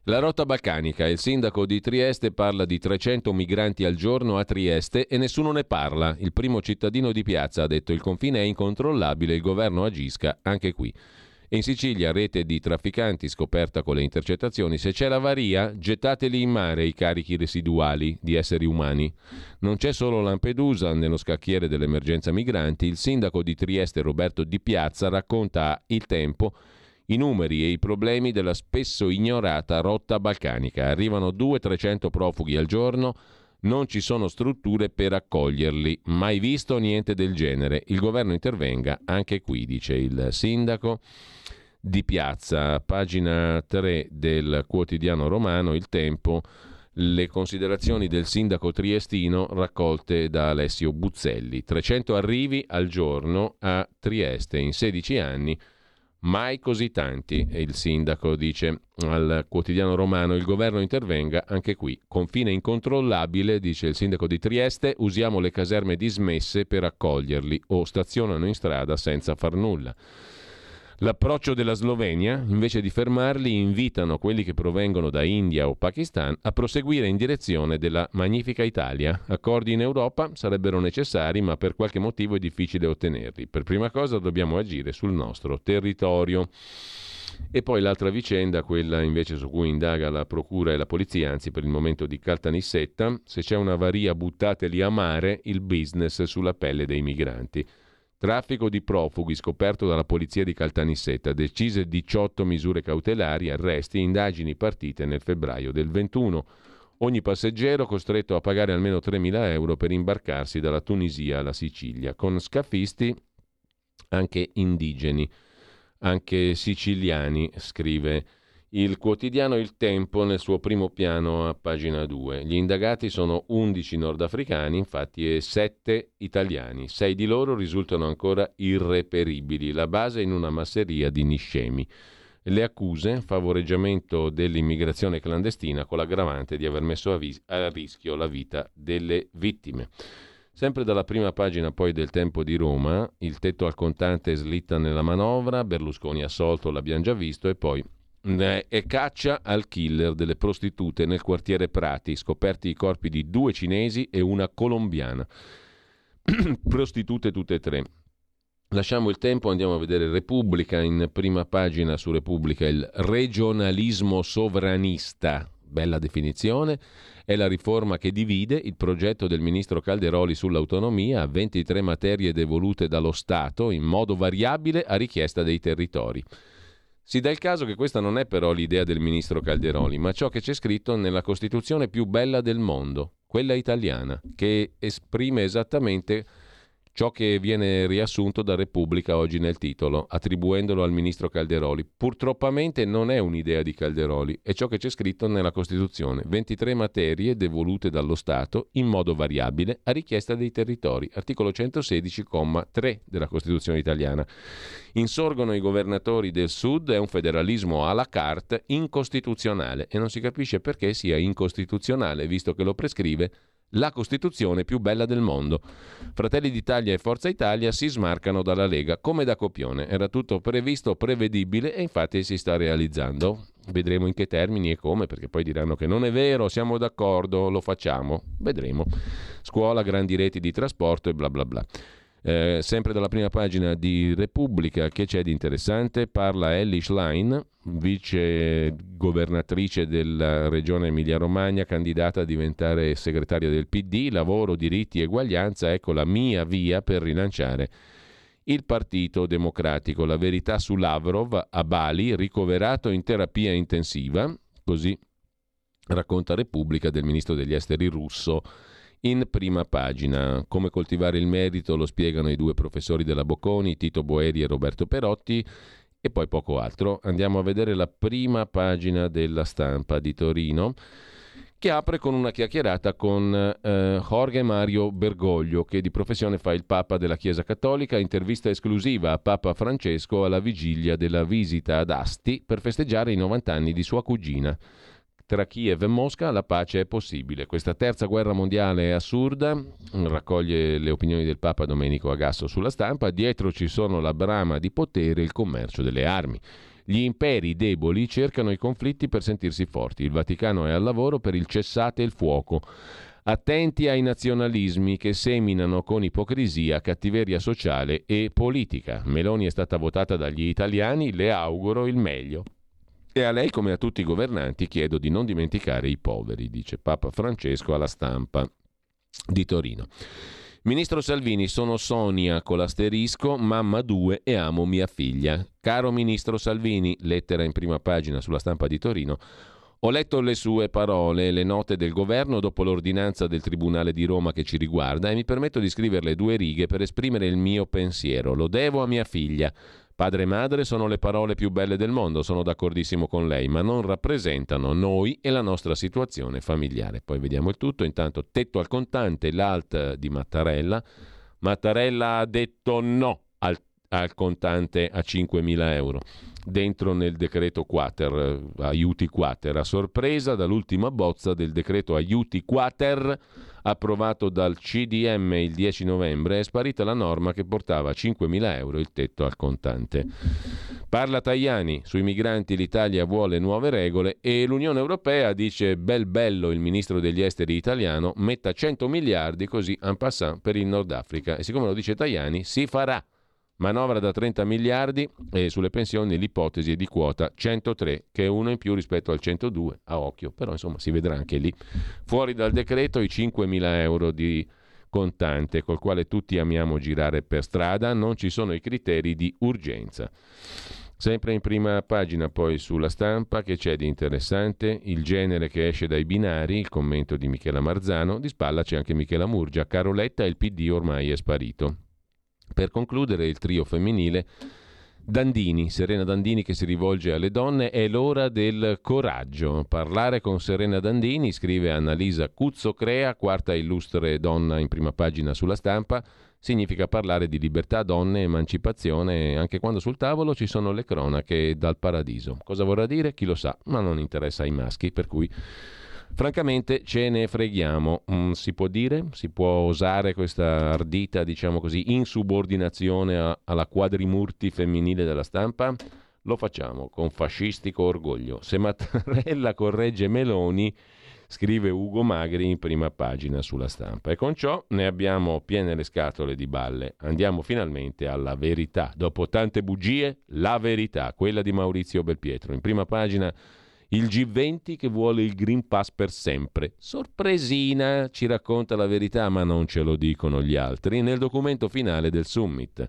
La rotta balcanica. Il sindaco di Trieste parla di 300 migranti al giorno a Trieste e nessuno ne parla. Il primo cittadino di piazza ha detto il confine è incontrollabile, il governo agisca anche qui. In Sicilia rete di trafficanti scoperta con le intercettazioni. Se c'è l'avaria, gettateli in mare i carichi residuali di esseri umani. Non c'è solo Lampedusa nello scacchiere dell'emergenza migranti. Il sindaco di Trieste Roberto Di Piazza racconta a Il Tempo i numeri e i problemi della spesso ignorata rotta balcanica. Arrivano 200-300 profughi al giorno non ci sono strutture per accoglierli. Mai visto niente del genere. Il governo intervenga anche qui, dice il sindaco di piazza, pagina 3 del quotidiano romano Il Tempo, le considerazioni del sindaco triestino raccolte da Alessio Buzzelli. 300 arrivi al giorno a Trieste in 16 anni, mai così tanti. Il sindaco dice al quotidiano romano il governo intervenga anche qui. Confine incontrollabile, dice il sindaco di Trieste, usiamo le caserme dismesse per accoglierli o stazionano in strada senza far nulla. L'approccio della Slovenia, invece di fermarli, invitano quelli che provengono da India o Pakistan a proseguire in direzione della magnifica Italia. Accordi in Europa sarebbero necessari, ma per qualche motivo è difficile ottenerli. Per prima cosa dobbiamo agire sul nostro territorio. E poi l'altra vicenda, quella invece su cui indaga la procura e la polizia, anzi per il momento di Caltanissetta, se c'è una varia buttateli a mare, il business sulla pelle dei migranti. Traffico di profughi scoperto dalla polizia di Caltanissetta, decise 18 misure cautelari, arresti, indagini partite nel febbraio del 21. Ogni passeggero costretto a pagare almeno 3.000 euro per imbarcarsi dalla Tunisia alla Sicilia, con scafisti anche indigeni, anche siciliani, scrive il quotidiano Il Tempo nel suo primo piano a pagina 2. Gli indagati sono 11 nordafricani, infatti, e 7 italiani. Sei di loro risultano ancora irreperibili. La base in una masseria di niscemi. Le accuse, favoreggiamento dell'immigrazione clandestina con l'aggravante di aver messo a, vis- a rischio la vita delle vittime. Sempre dalla prima pagina poi del Tempo di Roma, il tetto al contante slitta nella manovra, Berlusconi assolto, l'abbiamo già visto, e poi e caccia al killer delle prostitute nel quartiere Prati, scoperti i corpi di due cinesi e una colombiana. prostitute tutte e tre. Lasciamo il tempo, andiamo a vedere Repubblica in prima pagina su Repubblica, il regionalismo sovranista, bella definizione, è la riforma che divide il progetto del ministro Calderoli sull'autonomia a 23 materie devolute dallo Stato in modo variabile a richiesta dei territori. Si dà il caso che questa non è però l'idea del ministro Calderoli, ma ciò che c'è scritto nella Costituzione più bella del mondo, quella italiana, che esprime esattamente ciò che viene riassunto da Repubblica oggi nel titolo, attribuendolo al ministro Calderoli. Purtroppamente non è un'idea di Calderoli, è ciò che c'è scritto nella Costituzione. 23 materie devolute dallo Stato in modo variabile a richiesta dei territori. Articolo 116,3 della Costituzione italiana. Insorgono i governatori del Sud, è un federalismo à la carte incostituzionale e non si capisce perché sia incostituzionale, visto che lo prescrive la Costituzione più bella del mondo. Fratelli d'Italia e Forza Italia si smarcano dalla Lega come da copione. Era tutto previsto, prevedibile e infatti si sta realizzando. Vedremo in che termini e come, perché poi diranno che non è vero, siamo d'accordo, lo facciamo. Vedremo. Scuola, grandi reti di trasporto e bla bla bla. Eh, sempre dalla prima pagina di Repubblica, che c'è di interessante? Parla Ellie Schlein, vice governatrice della regione Emilia-Romagna, candidata a diventare segretaria del PD, lavoro, diritti eguaglianza, ecco la mia via per rilanciare il Partito Democratico. La verità su Lavrov a Bali, ricoverato in terapia intensiva, così racconta Repubblica del ministro degli esteri russo in prima pagina. Come coltivare il merito lo spiegano i due professori della Bocconi, Tito Boeri e Roberto Perotti, e poi poco altro. Andiamo a vedere la prima pagina della stampa di Torino che apre con una chiacchierata con eh, Jorge Mario Bergoglio, che di professione fa il Papa della Chiesa Cattolica, intervista esclusiva a Papa Francesco alla vigilia della visita ad Asti per festeggiare i 90 anni di sua cugina tra Kiev e Mosca la pace è possibile. Questa terza guerra mondiale è assurda, raccoglie le opinioni del Papa Domenico Agasso sulla stampa, dietro ci sono la brama di potere e il commercio delle armi. Gli imperi deboli cercano i conflitti per sentirsi forti. Il Vaticano è al lavoro per il cessate il fuoco. Attenti ai nazionalismi che seminano con ipocrisia cattiveria sociale e politica. Meloni è stata votata dagli italiani, le auguro il meglio. E a lei, come a tutti i governanti, chiedo di non dimenticare i poveri, dice Papa Francesco alla stampa di Torino. Ministro Salvini, sono Sonia con l'asterisco, mamma 2 e amo mia figlia. Caro Ministro Salvini, lettera in prima pagina sulla stampa di Torino, ho letto le sue parole, le note del governo dopo l'ordinanza del Tribunale di Roma che ci riguarda e mi permetto di scriverle due righe per esprimere il mio pensiero. Lo devo a mia figlia. Padre e madre sono le parole più belle del mondo, sono d'accordissimo con lei, ma non rappresentano noi e la nostra situazione familiare. Poi vediamo il tutto. Intanto tetto al contante, l'alt di Mattarella. Mattarella ha detto no al, al contante a 5.000 euro dentro nel decreto quater, aiuti quater, a sorpresa dall'ultima bozza del decreto aiuti quater approvato dal CDM il 10 novembre è sparita la norma che portava a 5.000 euro il tetto al contante. Parla Tajani, sui migranti l'Italia vuole nuove regole e l'Unione Europea dice bel bello il ministro degli esteri italiano, metta 100 miliardi così en passant per il Nord Africa e siccome lo dice Tajani si farà. Manovra da 30 miliardi e sulle pensioni l'ipotesi di quota 103, che è uno in più rispetto al 102, a occhio, però insomma si vedrà anche lì. Fuori dal decreto i 5 mila euro di contante col quale tutti amiamo girare per strada, non ci sono i criteri di urgenza. Sempre in prima pagina poi sulla stampa che c'è di interessante il genere che esce dai binari, il commento di Michela Marzano, di spalla c'è anche Michela Murgia, Caroletta e il PD ormai è sparito. Per concludere il trio femminile Dandini, Serena Dandini che si rivolge alle donne, è l'ora del coraggio. Parlare con Serena Dandini, scrive Annalisa Cuzzo Crea, quarta illustre donna in prima pagina sulla stampa, significa parlare di libertà, donne, emancipazione, anche quando sul tavolo ci sono le cronache dal paradiso. Cosa vorrà dire? Chi lo sa, ma non interessa ai maschi, per cui Francamente ce ne freghiamo, mm, si può dire, si può osare questa ardita, diciamo così, insubordinazione a, alla quadrimurti femminile della stampa? Lo facciamo con fascistico orgoglio. Se Mattarella corregge Meloni, scrive Ugo Magri in prima pagina sulla stampa. E con ciò ne abbiamo piene le scatole di balle. Andiamo finalmente alla verità. Dopo tante bugie, la verità, quella di Maurizio Belpietro. In prima pagina il G20 che vuole il Green Pass per sempre. Sorpresina, ci racconta la verità, ma non ce lo dicono gli altri, nel documento finale del summit.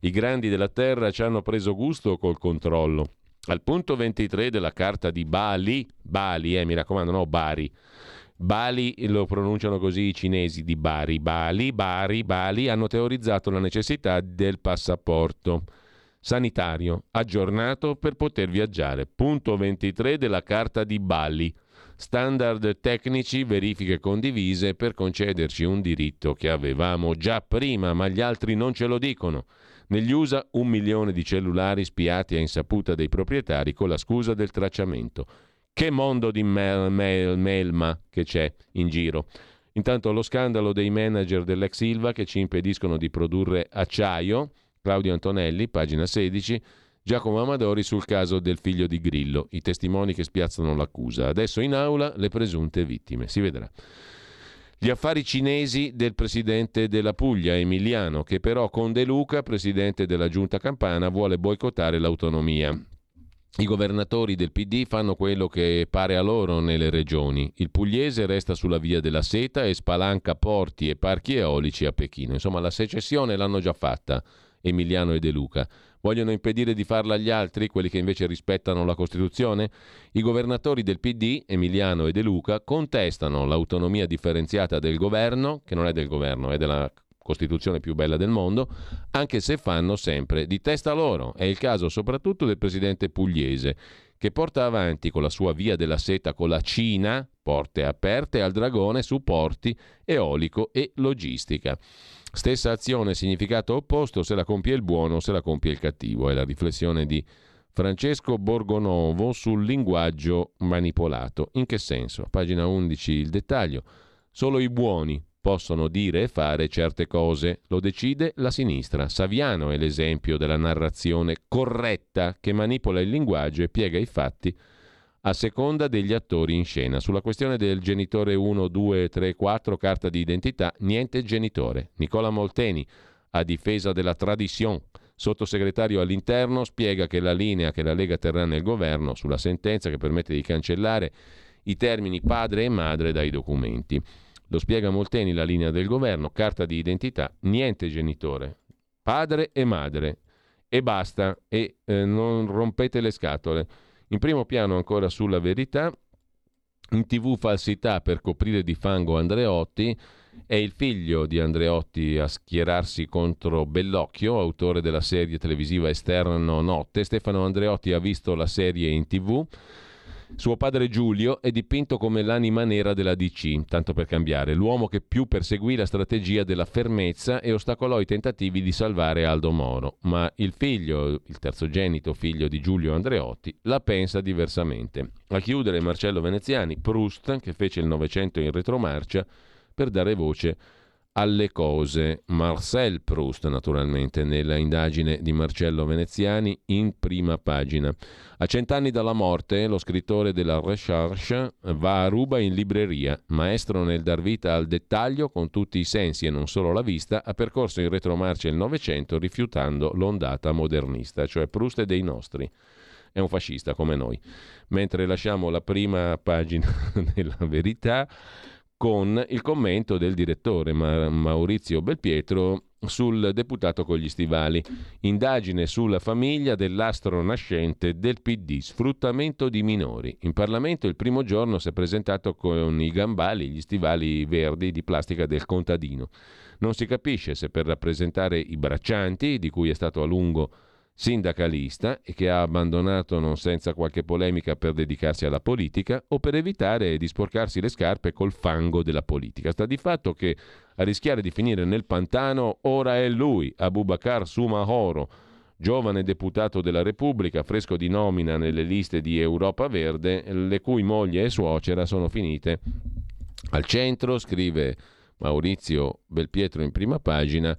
I grandi della Terra ci hanno preso gusto col controllo. Al punto 23 della carta di Bali, Bali, eh, mi raccomando, no Bari. Bali lo pronunciano così i cinesi di Bari, Bali, Bari, Bali hanno teorizzato la necessità del passaporto sanitario aggiornato per poter viaggiare. Punto 23 della Carta di Bali. Standard tecnici, verifiche condivise per concederci un diritto che avevamo già prima, ma gli altri non ce lo dicono. Negli USA un milione di cellulari spiati a insaputa dei proprietari con la scusa del tracciamento. Che mondo di mel, mel, melma che c'è in giro. Intanto lo scandalo dei manager dell'ex Silva che ci impediscono di produrre acciaio, Claudio Antonelli, pagina 16, Giacomo Amadori sul caso del figlio di Grillo, i testimoni che spiazzano l'accusa. Adesso in aula le presunte vittime. Si vedrà. Gli affari cinesi del presidente della Puglia, Emiliano, che però con De Luca, presidente della giunta campana, vuole boicottare l'autonomia. I governatori del PD fanno quello che pare a loro nelle regioni. Il pugliese resta sulla via della seta e spalanca porti e parchi eolici a Pechino. Insomma, la secessione l'hanno già fatta. Emiliano e De Luca. Vogliono impedire di farla agli altri, quelli che invece rispettano la Costituzione? I governatori del PD, Emiliano e De Luca, contestano l'autonomia differenziata del governo, che non è del governo, è della Costituzione più bella del mondo, anche se fanno sempre di testa loro. È il caso soprattutto del presidente pugliese, che porta avanti con la sua via della seta con la Cina, porte aperte al dragone su porti, eolico e logistica. Stessa azione, significato opposto se la compie il buono se la compie il cattivo. È la riflessione di Francesco Borgonovo sul linguaggio manipolato. In che senso? Pagina 11 il dettaglio. Solo i buoni possono dire e fare certe cose, lo decide la sinistra. Saviano è l'esempio della narrazione corretta che manipola il linguaggio e piega i fatti a seconda degli attori in scena. Sulla questione del genitore 1, 2, 3, 4, carta di identità, niente genitore. Nicola Molteni, a difesa della tradizione, sottosegretario all'interno, spiega che la linea che la Lega terrà nel governo sulla sentenza che permette di cancellare i termini padre e madre dai documenti. Lo spiega Molteni la linea del governo, carta di identità, niente genitore, padre e madre. E basta, e eh, non rompete le scatole. In primo piano ancora sulla verità, in tv falsità per coprire di fango Andreotti, è il figlio di Andreotti a schierarsi contro Bellocchio, autore della serie televisiva Esterno Notte. Stefano Andreotti ha visto la serie in tv suo padre Giulio è dipinto come l'anima nera della DC, tanto per cambiare, l'uomo che più perseguì la strategia della fermezza e ostacolò i tentativi di salvare Aldo Moro. Ma il figlio, il terzogenito figlio di Giulio Andreotti, la pensa diversamente. A chiudere Marcello Veneziani, Proust, che fece il Novecento in retromarcia, per dare voce a alle cose. Marcel Proust, naturalmente, nella indagine di Marcello Veneziani in prima pagina. A cent'anni dalla morte, lo scrittore della Recherche va a ruba in libreria. Maestro nel dar vita al dettaglio con tutti i sensi e non solo la vista, ha percorso in retromarcia il Novecento rifiutando l'ondata modernista, cioè Proust è dei nostri. È un fascista come noi. Mentre lasciamo la prima pagina della verità con il commento del direttore Maurizio Belpietro sul deputato con gli stivali. Indagine sulla famiglia dell'astro nascente del PD, sfruttamento di minori. In Parlamento il primo giorno si è presentato con i gambali, gli stivali verdi di plastica del contadino. Non si capisce se per rappresentare i braccianti, di cui è stato a lungo sindacalista e che ha abbandonato non senza qualche polemica per dedicarsi alla politica o per evitare di sporcarsi le scarpe col fango della politica. Sta di fatto che a rischiare di finire nel pantano ora è lui, Abubakar Sumahoro, giovane deputato della Repubblica, fresco di nomina nelle liste di Europa Verde, le cui moglie e suocera sono finite al centro, scrive Maurizio Belpietro in prima pagina,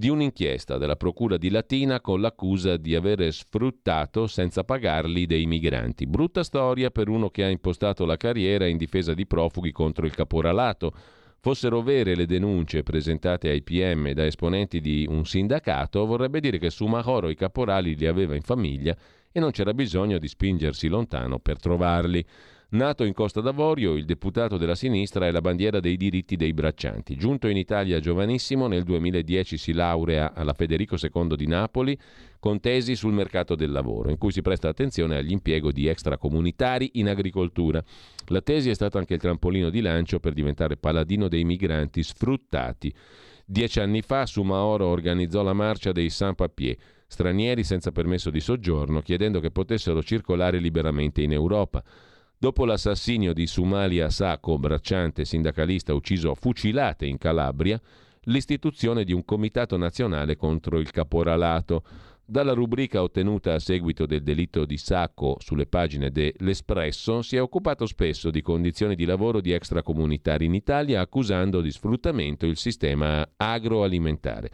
di un'inchiesta della Procura di Latina con l'accusa di avere sfruttato senza pagarli dei migranti. Brutta storia per uno che ha impostato la carriera in difesa di profughi contro il caporalato. Fossero vere le denunce presentate ai PM da esponenti di un sindacato, vorrebbe dire che su Mahoro i caporali li aveva in famiglia e non c'era bisogno di spingersi lontano per trovarli. Nato in Costa d'Avorio, il deputato della sinistra è la bandiera dei diritti dei braccianti. Giunto in Italia giovanissimo, nel 2010 si laurea alla Federico II di Napoli con tesi sul mercato del lavoro, in cui si presta attenzione all'impiego di extracomunitari in agricoltura. La tesi è stata anche il trampolino di lancio per diventare paladino dei migranti sfruttati. Dieci anni fa Sumaoro organizzò la marcia dei sans-papiers, stranieri senza permesso di soggiorno, chiedendo che potessero circolare liberamente in Europa. Dopo l'assassinio di Sumalia Sacco, bracciante sindacalista ucciso a fucilate in Calabria, l'istituzione di un comitato nazionale contro il caporalato. Dalla rubrica ottenuta a seguito del delitto di Sacco sulle pagine dell'Espresso si è occupato spesso di condizioni di lavoro di extracomunitari in Italia accusando di sfruttamento il sistema agroalimentare.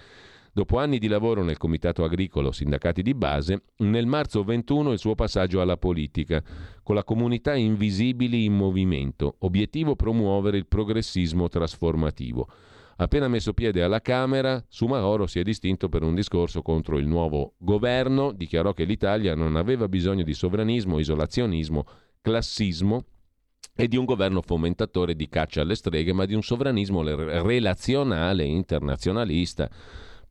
Dopo anni di lavoro nel Comitato Agricolo, sindacati di base, nel marzo 21 il suo passaggio alla politica, con la comunità Invisibili in Movimento, obiettivo promuovere il progressismo trasformativo. Appena messo piede alla Camera, Sumaoro si è distinto per un discorso contro il nuovo governo, dichiarò che l'Italia non aveva bisogno di sovranismo, isolazionismo, classismo e di un governo fomentatore di caccia alle streghe, ma di un sovranismo relazionale, internazionalista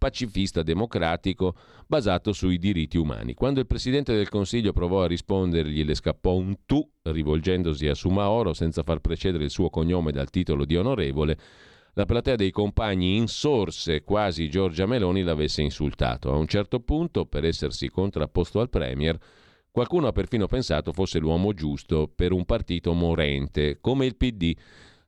pacifista democratico basato sui diritti umani. Quando il Presidente del Consiglio provò a rispondergli le scappò un tu rivolgendosi a Sumaoro senza far precedere il suo cognome dal titolo di onorevole, la platea dei compagni insorse quasi Giorgia Meloni l'avesse insultato. A un certo punto, per essersi contrapposto al Premier, qualcuno ha perfino pensato fosse l'uomo giusto per un partito morente, come il PD,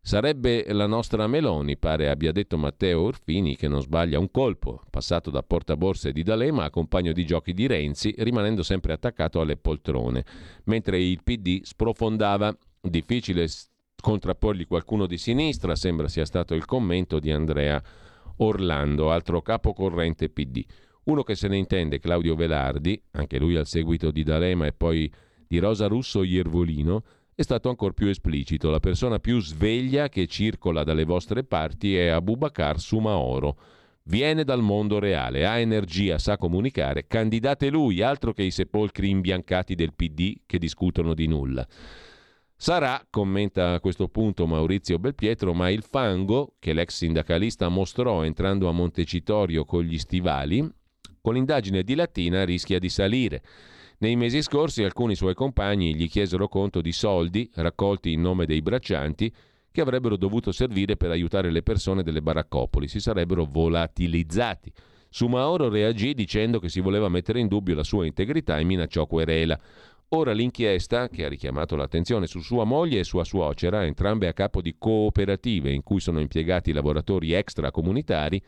Sarebbe la nostra Meloni, pare abbia detto Matteo Orfini, che non sbaglia un colpo, passato da portaborse di D'Alema a compagno di giochi di Renzi, rimanendo sempre attaccato alle poltrone, mentre il PD sprofondava. Difficile contrapporgli qualcuno di sinistra, sembra sia stato il commento di Andrea Orlando, altro capo corrente PD. Uno che se ne intende, Claudio Velardi, anche lui al seguito di D'Alema e poi di Rosa Russo Iervolino, è stato ancora più esplicito. La persona più sveglia che circola dalle vostre parti è Abubakar Sumaoro. Viene dal mondo reale, ha energia, sa comunicare. Candidate lui, altro che i sepolcri imbiancati del PD che discutono di nulla. Sarà, commenta a questo punto Maurizio Belpietro, ma il fango che l'ex sindacalista mostrò entrando a Montecitorio con gli stivali, con l'indagine di Latina rischia di salire. Nei mesi scorsi alcuni suoi compagni gli chiesero conto di soldi raccolti in nome dei braccianti che avrebbero dovuto servire per aiutare le persone delle baraccopoli, si sarebbero volatilizzati. Sumaoro reagì dicendo che si voleva mettere in dubbio la sua integrità e minacciò querela. Ora l'inchiesta, che ha richiamato l'attenzione su sua moglie e sua suocera, entrambe a capo di cooperative in cui sono impiegati lavoratori extracomunitari,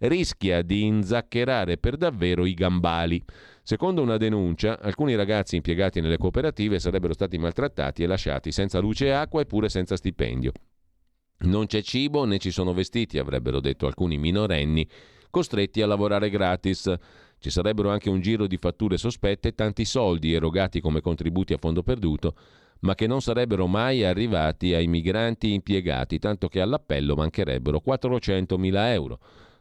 rischia di inzaccherare per davvero i gambali. Secondo una denuncia, alcuni ragazzi impiegati nelle cooperative sarebbero stati maltrattati e lasciati senza luce e acqua eppure senza stipendio. Non c'è cibo né ci sono vestiti, avrebbero detto alcuni minorenni, costretti a lavorare gratis. Ci sarebbero anche un giro di fatture sospette e tanti soldi erogati come contributi a fondo perduto, ma che non sarebbero mai arrivati ai migranti impiegati, tanto che all'appello mancherebbero 400.000 euro.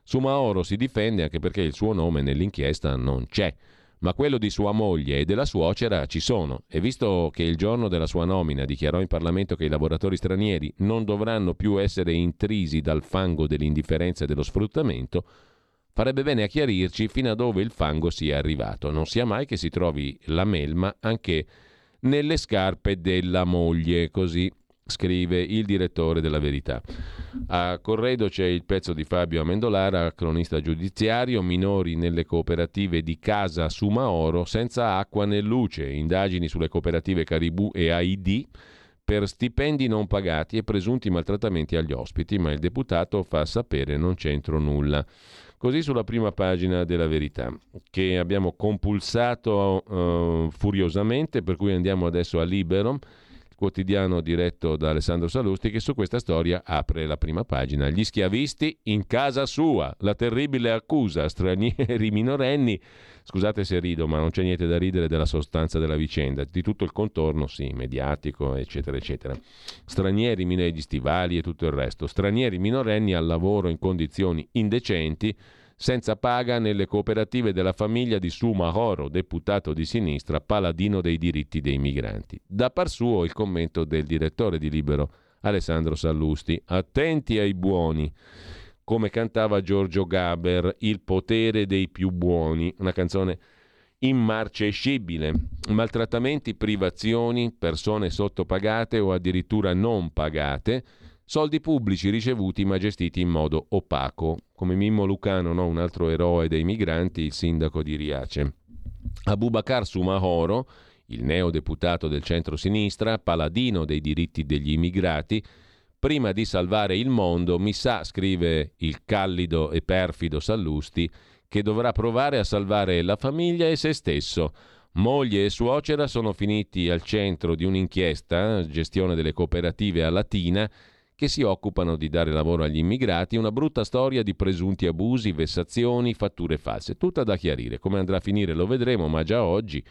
Sumaoro si difende anche perché il suo nome nell'inchiesta non c'è. ma quello di sua moglie e della suocera ci sono e visto che il giorno della sua nomina dichiarò in Parlamento che i lavoratori stranieri non dovranno più essere intrisi dal fango dell'indifferenza e dello sfruttamento, farebbe bene a chiarirci fino a dove il fango sia arrivato. Non sia mai che si trovi la melma anche nelle scarpe della moglie, così scrive il direttore della Verità. A Corredo c'è il pezzo di Fabio Amendolara, cronista giudiziario, minori nelle cooperative di Casa Sumaoro senza acqua né luce, indagini sulle cooperative Caribù e AID per stipendi non pagati e presunti maltrattamenti agli ospiti, ma il deputato fa sapere non c'entro nulla. Così sulla prima pagina della verità, che abbiamo compulsato uh, furiosamente, per cui andiamo adesso a Libero quotidiano diretto da Alessandro Salusti, che su questa storia apre la prima pagina. Gli schiavisti in casa sua, la terribile accusa, stranieri minorenni. Scusate se rido, ma non c'è niente da ridere della sostanza della vicenda, di tutto il contorno, sì, mediatico, eccetera, eccetera. Stranieri, minori stivali e tutto il resto. Stranieri minorenni al lavoro in condizioni indecenti senza paga nelle cooperative della famiglia di Suma Horo, deputato di sinistra, paladino dei diritti dei migranti. Da par suo il commento del direttore di Libero, Alessandro Sallusti. Attenti ai buoni. Come cantava Giorgio Gaber, Il potere dei più buoni, una canzone immarcescibile. Maltrattamenti, privazioni, persone sottopagate o addirittura non pagate Soldi pubblici ricevuti ma gestiti in modo opaco, come Mimmo Lucano, no? un altro eroe dei migranti, il sindaco di Riace. Abubakar Sumahoro, il neodeputato del centro-sinistra, paladino dei diritti degli immigrati, prima di salvare il mondo, mi sa, scrive il callido e perfido Sallusti, che dovrà provare a salvare la famiglia e se stesso. Moglie e suocera sono finiti al centro di un'inchiesta, gestione delle cooperative a Latina, che si occupano di dare lavoro agli immigrati, una brutta storia di presunti abusi, vessazioni, fatture false, tutta da chiarire. Come andrà a finire lo vedremo, ma già oggi,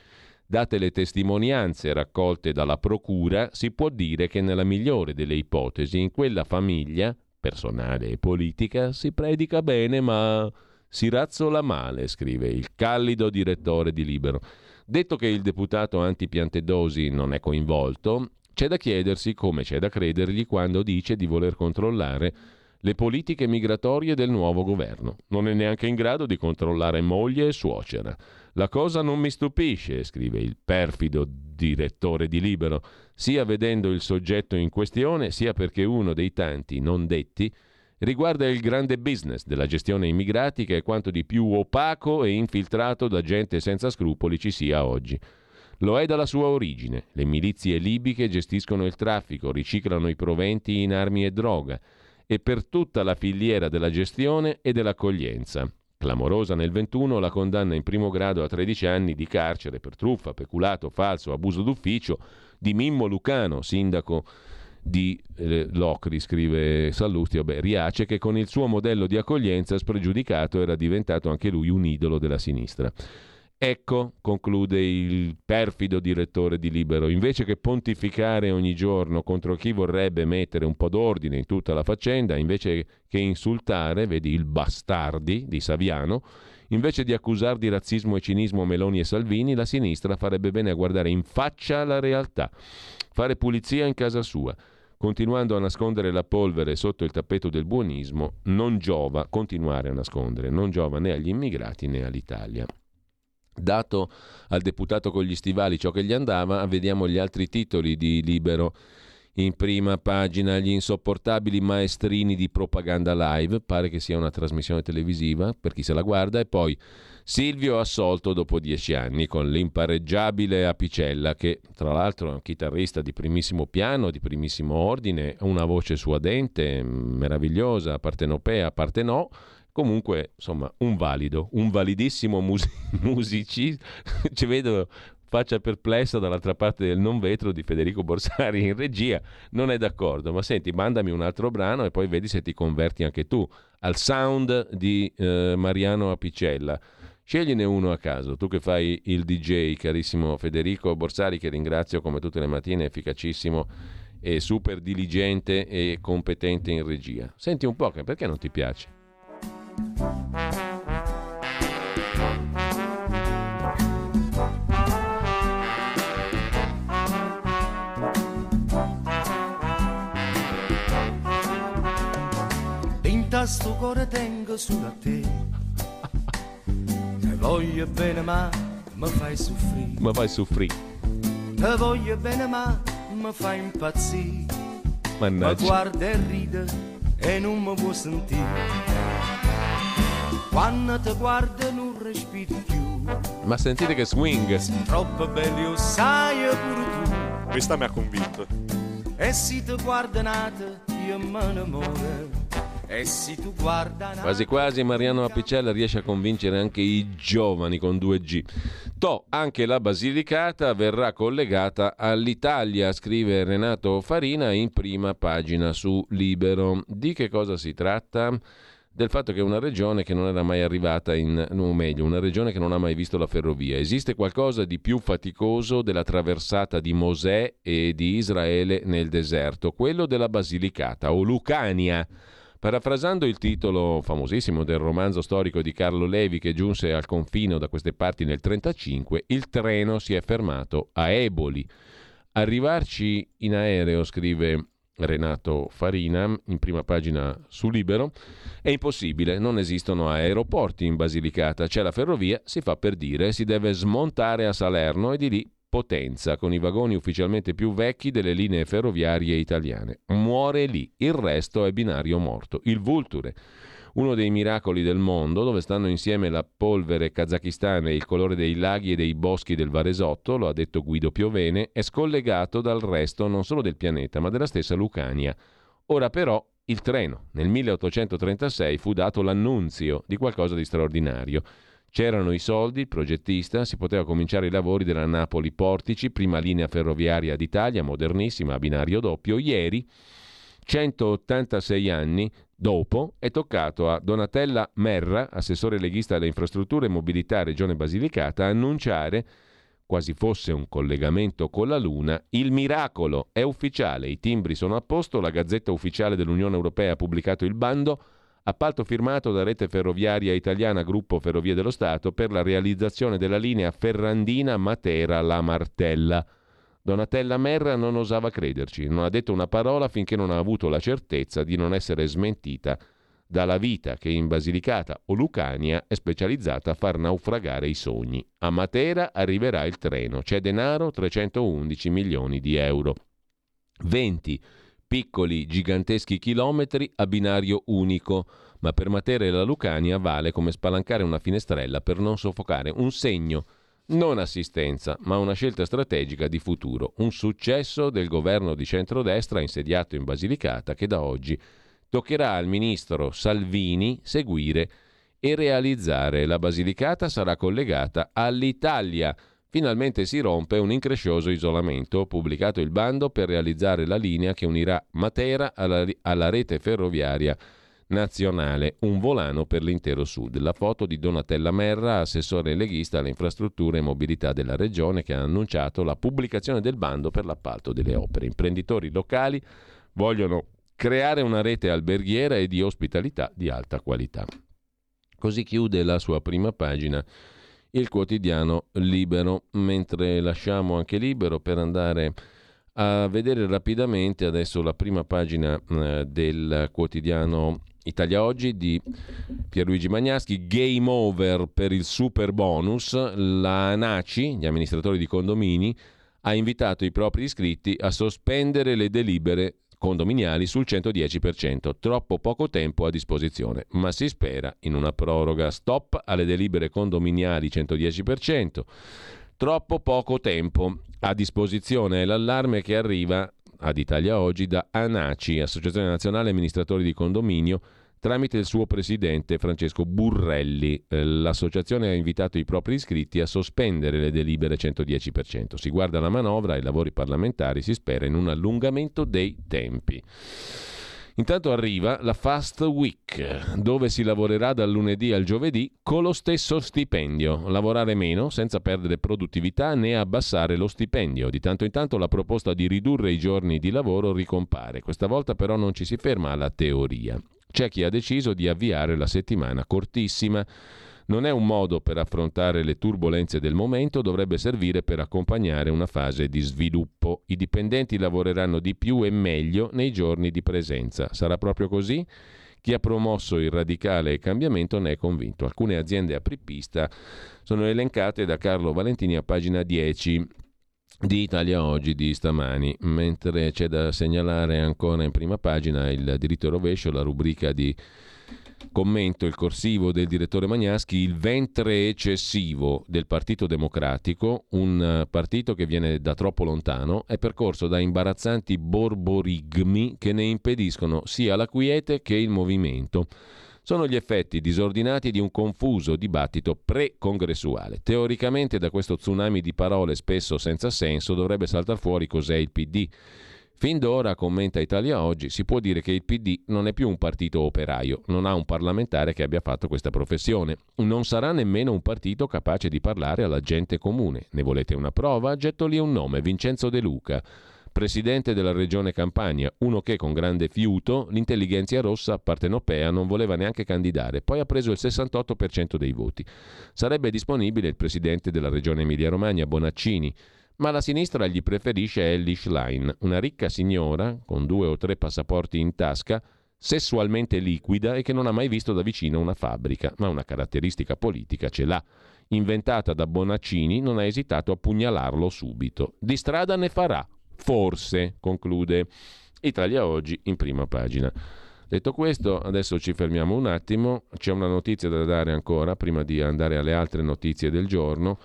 date le testimonianze raccolte dalla Procura, si può dire che nella migliore delle ipotesi in quella famiglia, personale e politica, si predica bene, ma si razzola male, scrive il callido direttore di Libero. Detto che il deputato anti-Piantedosi non è coinvolto, c'è da chiedersi come c'è da credergli quando dice di voler controllare le politiche migratorie del nuovo governo. Non è neanche in grado di controllare moglie e suocera. La cosa non mi stupisce, scrive il perfido direttore di Libero, sia vedendo il soggetto in questione, sia perché uno dei tanti non detti riguarda il grande business della gestione immigrati che è quanto di più opaco e infiltrato da gente senza scrupoli ci sia oggi. Lo è dalla sua origine. Le milizie libiche gestiscono il traffico, riciclano i proventi in armi e droga e per tutta la filiera della gestione e dell'accoglienza. Clamorosa nel 21 la condanna in primo grado a 13 anni di carcere per truffa, peculato, falso, abuso d'ufficio di Mimmo Lucano, sindaco di eh, Locri, scrive Sallusti, vabbè, Riace, che con il suo modello di accoglienza spregiudicato era diventato anche lui un idolo della sinistra. Ecco, conclude il perfido direttore di Libero, invece che pontificare ogni giorno contro chi vorrebbe mettere un po' d'ordine in tutta la faccenda, invece che insultare, vedi il bastardi di Saviano, invece di accusare di razzismo e cinismo Meloni e Salvini, la sinistra farebbe bene a guardare in faccia la realtà, fare pulizia in casa sua. Continuando a nascondere la polvere sotto il tappeto del buonismo, non giova continuare a nascondere, non giova né agli immigrati né all'Italia. Dato al deputato con gli stivali ciò che gli andava, vediamo gli altri titoli di Libero. In prima pagina gli insopportabili maestrini di propaganda live, pare che sia una trasmissione televisiva per chi se la guarda, e poi Silvio assolto dopo dieci anni con l'impareggiabile Apicella, che tra l'altro è un chitarrista di primissimo piano, di primissimo ordine, una voce suadente, meravigliosa, partenopea, parte no, Comunque, insomma, un valido, un validissimo mus- musicista. Ci vedo faccia perplessa dall'altra parte del non vetro di Federico Borsari in regia, non è d'accordo, ma senti, mandami un altro brano e poi vedi se ti converti anche tu al sound di eh, Mariano Apicella. Scegliene uno a caso, tu che fai il DJ, carissimo Federico Borsari, che ringrazio come tutte le mattine, efficacissimo e super diligente e competente in regia. Senti un po', perché non ti piace? Pinta sto cuore tengo sulla te. Te voglio bene ma mi fai soffrire. Ma fai soffrire. Te voglio bene ma mi fai impazzire. Mannaggia. Ma guarda e ride e non mi vuoi sentire. Quando ti guardo non respiri più. Ma sentite che swing. Troppo belli lo sai pure tu. Questa mi ha convinto. E se ti guarda nata io me ne muore. E se tu guarda Quasi quasi Mariano Apicella riesce a convincere anche i giovani con 2G. To, anche la Basilicata verrà collegata all'Italia, scrive Renato Farina in prima pagina su Libero. Di che cosa si tratta? Del fatto che una regione che non era mai arrivata in, o meglio, una regione che non ha mai visto la ferrovia. Esiste qualcosa di più faticoso della traversata di Mosè e di Israele nel deserto, quello della Basilicata o Lucania. Parafrasando il titolo famosissimo del romanzo storico di Carlo Levi che giunse al confino da queste parti nel 1935, il treno si è fermato a Eboli. Arrivarci in aereo, scrive Renato Farina in prima pagina su Libero, è impossibile, non esistono aeroporti in Basilicata, c'è la ferrovia, si fa per dire, si deve smontare a Salerno e di lì Potenza, con i vagoni ufficialmente più vecchi delle linee ferroviarie italiane. Muore lì, il resto è binario morto. Il Vulture, uno dei miracoli del mondo, dove stanno insieme la polvere kazakistana e il colore dei laghi e dei boschi del Varesotto, lo ha detto Guido Piovene, è scollegato dal resto non solo del pianeta, ma della stessa Lucania. Ora però il treno, nel 1836, fu dato l'annunzio di qualcosa di straordinario. C'erano i soldi, il progettista, si poteva cominciare i lavori della Napoli Portici, prima linea ferroviaria d'Italia, modernissima, a binario doppio. Ieri, 186 anni dopo, è toccato a Donatella Merra, assessore leghista alle infrastrutture e mobilità Regione Basilicata, annunciare, quasi fosse un collegamento con la Luna, il miracolo è ufficiale, i timbri sono a posto, la Gazzetta Ufficiale dell'Unione Europea ha pubblicato il bando, appalto firmato da Rete Ferroviaria Italiana Gruppo Ferrovie dello Stato per la realizzazione della linea Ferrandina-Matera-La Martella. Donatella Merra non osava crederci, non ha detto una parola finché non ha avuto la certezza di non essere smentita dalla vita che in Basilicata o Lucania è specializzata a far naufragare i sogni. A Matera arriverà il treno, c'è denaro 311 milioni di euro. 20 piccoli giganteschi chilometri a binario unico, ma per Matera e la Lucania vale come spalancare una finestrella per non soffocare un segno, non assistenza, ma una scelta strategica di futuro, un successo del governo di centrodestra insediato in Basilicata che da oggi toccherà al ministro Salvini seguire e realizzare. La Basilicata sarà collegata all'Italia. Finalmente si rompe un increscioso isolamento. Pubblicato il bando per realizzare la linea che unirà Matera alla, alla rete ferroviaria nazionale, un volano per l'intero sud. La foto di Donatella Merra, assessore leghista alle infrastrutture e mobilità della regione, che ha annunciato la pubblicazione del bando per l'appalto delle opere. Imprenditori locali vogliono creare una rete alberghiera e di ospitalità di alta qualità. Così chiude la sua prima pagina il quotidiano Libero, mentre lasciamo anche Libero per andare a vedere rapidamente adesso la prima pagina eh, del quotidiano Italia Oggi di Pierluigi Magnaschi, game over per il super bonus, la ANACI, gli amministratori di condomini, ha invitato i propri iscritti a sospendere le delibere condominiali sul 110%, troppo poco tempo a disposizione, ma si spera in una proroga. Stop alle delibere condominiali 110%, troppo poco tempo a disposizione. È l'allarme che arriva ad Italia Oggi da ANACI, Associazione Nazionale Amministratori di Condominio, tramite il suo presidente Francesco Burrelli. Eh, L'associazione ha invitato i propri iscritti a sospendere le delibere 110%. Si guarda la manovra e i lavori parlamentari, si spera in un allungamento dei tempi. Intanto arriva la Fast Week, dove si lavorerà dal lunedì al giovedì con lo stesso stipendio. Lavorare meno senza perdere produttività né abbassare lo stipendio. Di tanto in tanto la proposta di ridurre i giorni di lavoro ricompare. Questa volta però non ci si ferma alla teoria. C'è chi ha deciso di avviare la settimana cortissima. Non è un modo per affrontare le turbulenze del momento, dovrebbe servire per accompagnare una fase di sviluppo. I dipendenti lavoreranno di più e meglio nei giorni di presenza. Sarà proprio così? Chi ha promosso il radicale cambiamento ne è convinto. Alcune aziende apripista sono elencate da Carlo Valentini a pagina 10 di Italia Oggi di stamani, mentre c'è da segnalare ancora in prima pagina il diritto rovescio, la rubrica di commento il corsivo del direttore Magnaschi, il ventre eccessivo del Partito Democratico, un eh, partito che viene da troppo lontano, è percorso da imbarazzanti borborigmi che ne impediscono sia la quiete che il movimento. Sono gli effetti disordinati di un confuso dibattito pre-congressuale. Teoricamente da questo tsunami di parole spesso senza senso dovrebbe saltare fuori cos'è il PD Fin d'ora, commenta Italia Oggi, si può dire che il PD non è più un partito operaio, non ha un parlamentare che abbia fatto questa professione, non sarà nemmeno un partito capace di parlare alla gente comune. Ne volete una prova? Getto lì un nome, Vincenzo De Luca, presidente della regione Campania, uno che con grande fiuto l'intelligenza rossa partenopea non voleva neanche candidare, poi ha preso il 68% dei voti. Sarebbe disponibile il presidente della regione Emilia-Romagna, Bonaccini, ma la sinistra gli preferisce Ellie Schlein, una ricca signora con due o tre passaporti in tasca, sessualmente liquida e che non ha mai visto da vicino una fabbrica, ma una caratteristica politica ce l'ha. Inventata da Bonaccini, non ha esitato a pugnalarlo subito. Di strada ne farà, forse, conclude Italia Oggi in prima pagina. Detto questo, adesso ci fermiamo un attimo, c'è una notizia da dare ancora prima di andare alle altre notizie del giorno.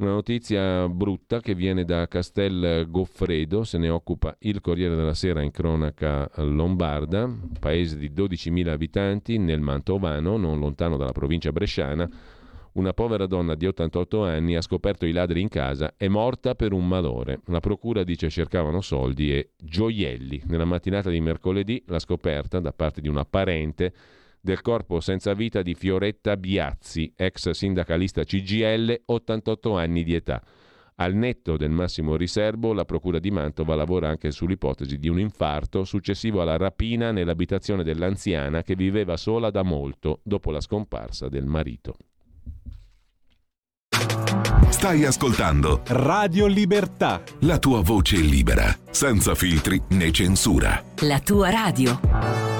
Una notizia brutta che viene da Castel Goffredo, se ne occupa il Corriere della Sera in cronaca lombarda, paese di 12.000 abitanti nel Mantovano, non lontano dalla provincia bresciana. Una povera donna di 88 anni ha scoperto i ladri in casa, è morta per un malore. La procura dice cercavano soldi e gioielli. Nella mattinata di mercoledì la scoperta da parte di una parente del corpo senza vita di Fioretta Biazzi, ex sindacalista CGL, 88 anni di età. Al netto del massimo riservo, la Procura di Mantova lavora anche sull'ipotesi di un infarto successivo alla rapina nell'abitazione dell'anziana che viveva sola da molto dopo la scomparsa del marito. Stai ascoltando Radio Libertà. La tua voce libera, senza filtri né censura. La tua radio.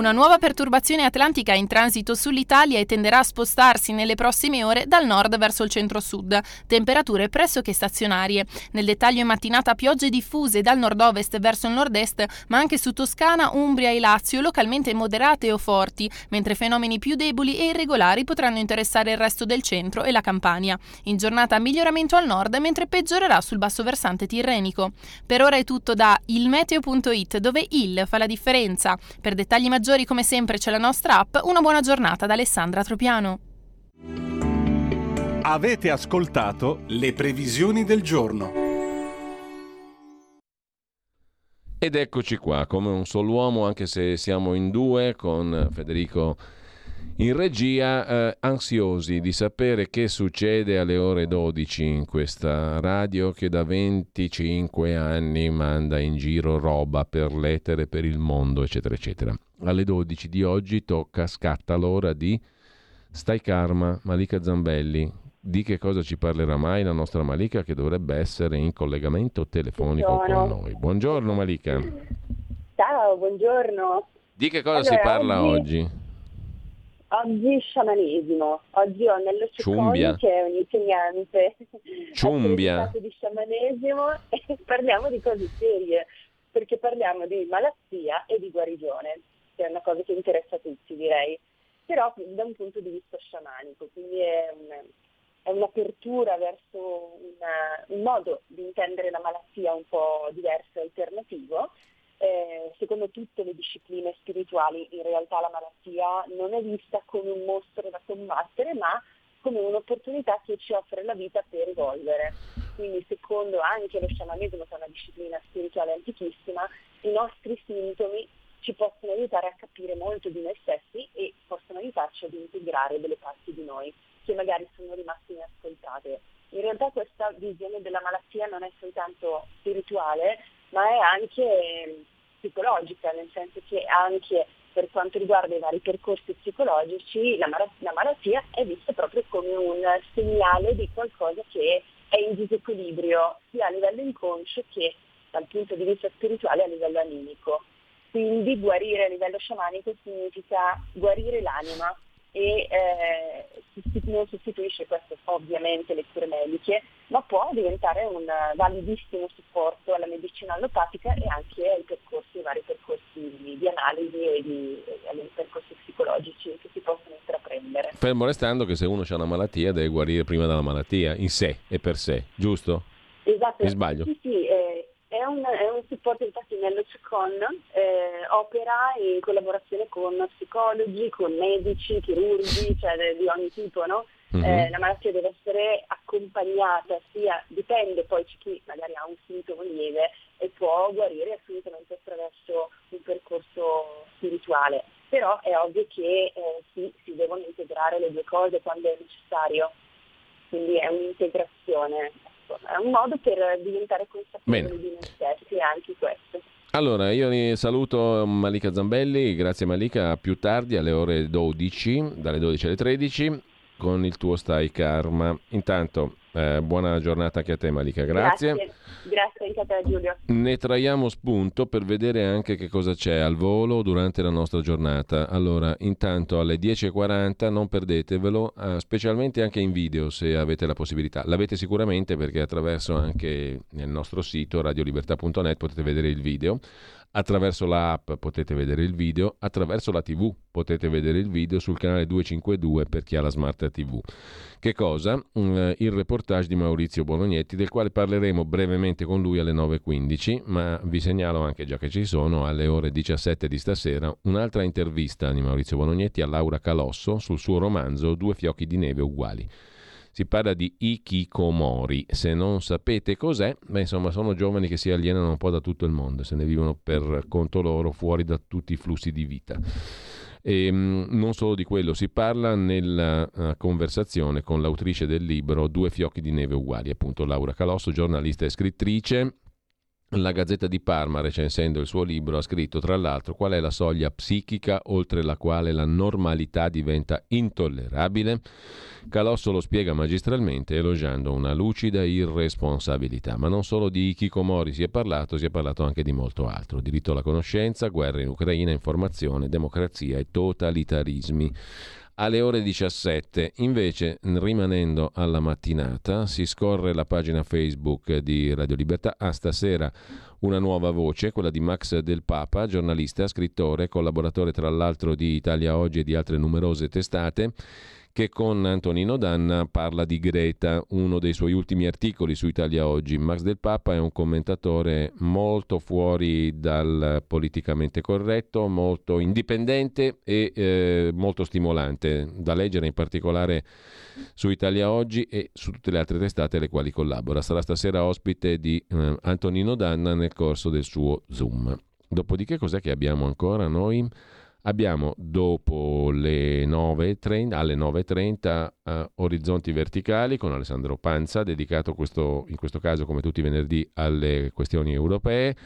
Una nuova perturbazione atlantica in transito sull'Italia e tenderà a spostarsi nelle prossime ore dal nord verso il centro-sud. Temperature pressoché stazionarie. Nel dettaglio in mattinata piogge diffuse dal nord-ovest verso il nord-est, ma anche su Toscana, Umbria e Lazio, localmente moderate o forti, mentre fenomeni più deboli e irregolari potranno interessare il resto del centro e la Campania. In giornata miglioramento al nord, mentre peggiorerà sul basso versante tirrenico. Per ora è tutto da ilmeteo.it, dove il fa la differenza. Per dettagli maggiori maggiori come sempre c'è la nostra app. Una buona giornata da Alessandra Tropiano. Avete ascoltato le previsioni del giorno. Ed eccoci qua, come un solo uomo, anche se siamo in due con Federico in regia, eh, ansiosi di sapere che succede alle ore 12 in questa radio che da 25 anni manda in giro roba per l'etere, per il mondo, eccetera, eccetera. Alle 12 di oggi tocca, scatta l'ora di Stai Karma, Malika Zambelli. Di che cosa ci parlerà mai la nostra Malika che dovrebbe essere in collegamento telefonico buongiorno. con noi? Buongiorno Malika. Ciao, buongiorno. Di che cosa Allora, si parla oggi- oggi? Oggi sciamanesimo. Oggi ho Nello Ciumbia. Cecconi che è un insegnante Ciumbia. di sciamanesimo e parliamo di cose serie, perché parliamo di malattia e di guarigione. che è una cosa che interessa a tutti direi, però da un punto di vista sciamanico, quindi è, un, è un'apertura verso una, un modo di intendere la malattia un po' diverso e alternativo. Eh, secondo tutte le discipline spirituali in realtà la malattia non è vista come un mostro da combattere, ma come un'opportunità che ci offre la vita per evolvere. Quindi secondo anche lo sciamanesimo, che è una disciplina spirituale antichissima, i nostri sintomi ci possono aiutare a capire molto di noi stessi e possono aiutarci ad integrare delle parti di noi che magari sono rimaste inascoltate. In realtà questa visione della malattia non è soltanto spirituale, ma è anche psicologica, nel senso che anche per quanto riguarda i vari percorsi psicologici la, mar- la malattia è vista proprio come un segnale di qualcosa che è in disequilibrio sia a livello inconscio che dal punto di vista spirituale a livello animico. Quindi guarire a livello sciamanico significa guarire l'anima e eh, non sostituisce questo ovviamente le cure mediche, ma può diventare un validissimo supporto alla medicina allopatica e anche ai percorsi, ai vari percorsi di analisi e di, ai percorsi psicologici che si possono intraprendere. Fermo restando che se uno ha una malattia deve guarire prima dalla malattia, in sé e per sé, giusto? Esatto. Mi sbaglio? Sì, sì, eh, è un, è un, supporto, infatti nello CECON eh, opera in collaborazione con psicologi, con medici, chirurgi, cioè di ogni tipo, no? Mm-hmm. Eh, la malattia deve essere accompagnata, sia dipende poi c'è chi magari ha un sintomo lieve e può guarire assolutamente attraverso un percorso spirituale, però è ovvio che eh, sì, si devono integrare le due cose quando è necessario, quindi è un'integrazione è un modo per diventare consapevoli Bene. di noi stessi anche questo. Allora, io saluto Malika Zambelli, grazie Malika, a più tardi alle ore 12, dalle 12 alle 13, con il tuo Stai Karma. Intanto, eh, buona giornata anche a te Malika, grazie. Grazie, grazie anche a te Giulio. Ne traiamo spunto per vedere anche che cosa c'è al volo durante la nostra giornata. Allora, intanto alle 10.40 non perdetevelo, eh, specialmente anche in video se avete la possibilità. L'avete sicuramente perché attraverso anche il nostro sito radiolibertà.net potete vedere il video. Attraverso l'app potete vedere il video, attraverso la TV potete vedere il video sul canale 252 per chi ha la smart TV. Che cosa? Mm, il reportage di Maurizio Bolognetti, del quale parleremo brevemente con lui alle 9.15, ma vi segnalo anche, già che ci sono, alle ore 17 di stasera, un'altra intervista di Maurizio Bolognetti a Laura Calosso sul suo romanzo Due fiocchi di neve uguali. Si parla di ikikomori. Se non sapete cos'è, beh, insomma, sono giovani che si alienano un po' da tutto il mondo, se ne vivono per conto loro fuori da tutti i flussi di vita. E, ehm, non solo di quello, si parla nella uh, conversazione con l'autrice del libro Due fiocchi di neve uguali, appunto Laura Calosso, giornalista e scrittrice. La Gazzetta di Parma, recensendo il suo libro, ha scritto tra l'altro qual è la soglia psichica oltre la quale la normalità diventa intollerabile. Calosso lo spiega magistralmente elogiando una lucida irresponsabilità, ma non solo di Kikomori si è parlato, si è parlato anche di molto altro, diritto alla conoscenza, guerra in Ucraina, informazione, democrazia e totalitarismi alle ore 17. Invece, rimanendo alla mattinata, si scorre la pagina Facebook di Radio Libertà. Ah, stasera una nuova voce, quella di Max Del Papa, giornalista, scrittore, collaboratore tra l'altro di Italia Oggi e di altre numerose testate che con Antonino Danna parla di Greta, uno dei suoi ultimi articoli su Italia Oggi. Max del Papa è un commentatore molto fuori dal politicamente corretto, molto indipendente e eh, molto stimolante, da leggere in particolare su Italia Oggi e su tutte le altre testate alle quali collabora. Sarà stasera ospite di eh, Antonino Danna nel corso del suo Zoom. Dopodiché cos'è che abbiamo ancora noi? Abbiamo dopo le 9.30, alle 9.30 uh, eh, Orizzonti Verticali con Alessandro Panza, dedicato questo, in questo caso come tutti i venerdì alle questioni europee.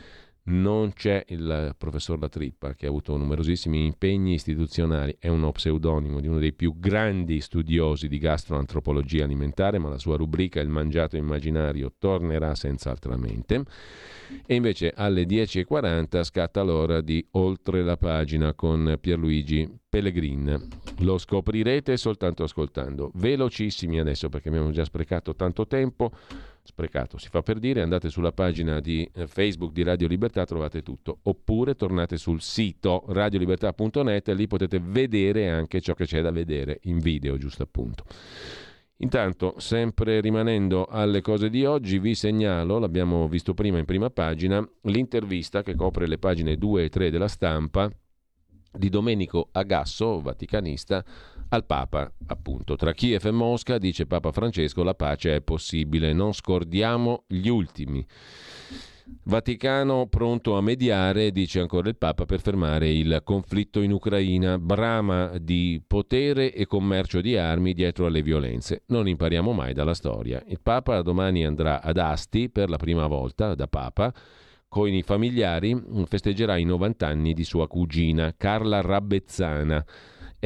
Non c'è il professor La Trippa che ha avuto numerosissimi impegni istituzionali, è uno pseudonimo di uno dei più grandi studiosi di gastroantropologia alimentare, ma la sua rubrica Il mangiato immaginario tornerà senz'altramente. E invece alle 10.40 scatta l'ora di Oltre la pagina con Pierluigi Pellegrin. Lo scoprirete soltanto ascoltando. Velocissimi adesso perché abbiamo già sprecato tanto tempo. Sprecato si fa per dire, andate sulla pagina di eh, Facebook di Radio Libertà, trovate tutto, oppure tornate sul sito radiolibertà.net lì potete vedere anche ciò che c'è da vedere in video, giusto appunto. Intanto, sempre rimanendo alle cose di oggi, vi segnalo, l'abbiamo visto prima in prima pagina, l'intervista che copre le pagine 2 e 3 della stampa di Domenico Agasso, vaticanista, al Papa, appunto. Tra Kiev e Mosca, dice Papa Francesco, la pace è possibile, non scordiamo gli ultimi. Vaticano pronto a mediare, dice ancora il Papa, per fermare il conflitto in Ucraina, brama di potere e commercio di armi dietro alle violenze. Non impariamo mai dalla storia. Il Papa domani andrà ad Asti per la prima volta da Papa con i familiari, festeggerà i 90 anni di sua cugina, Carla Rabbezzana.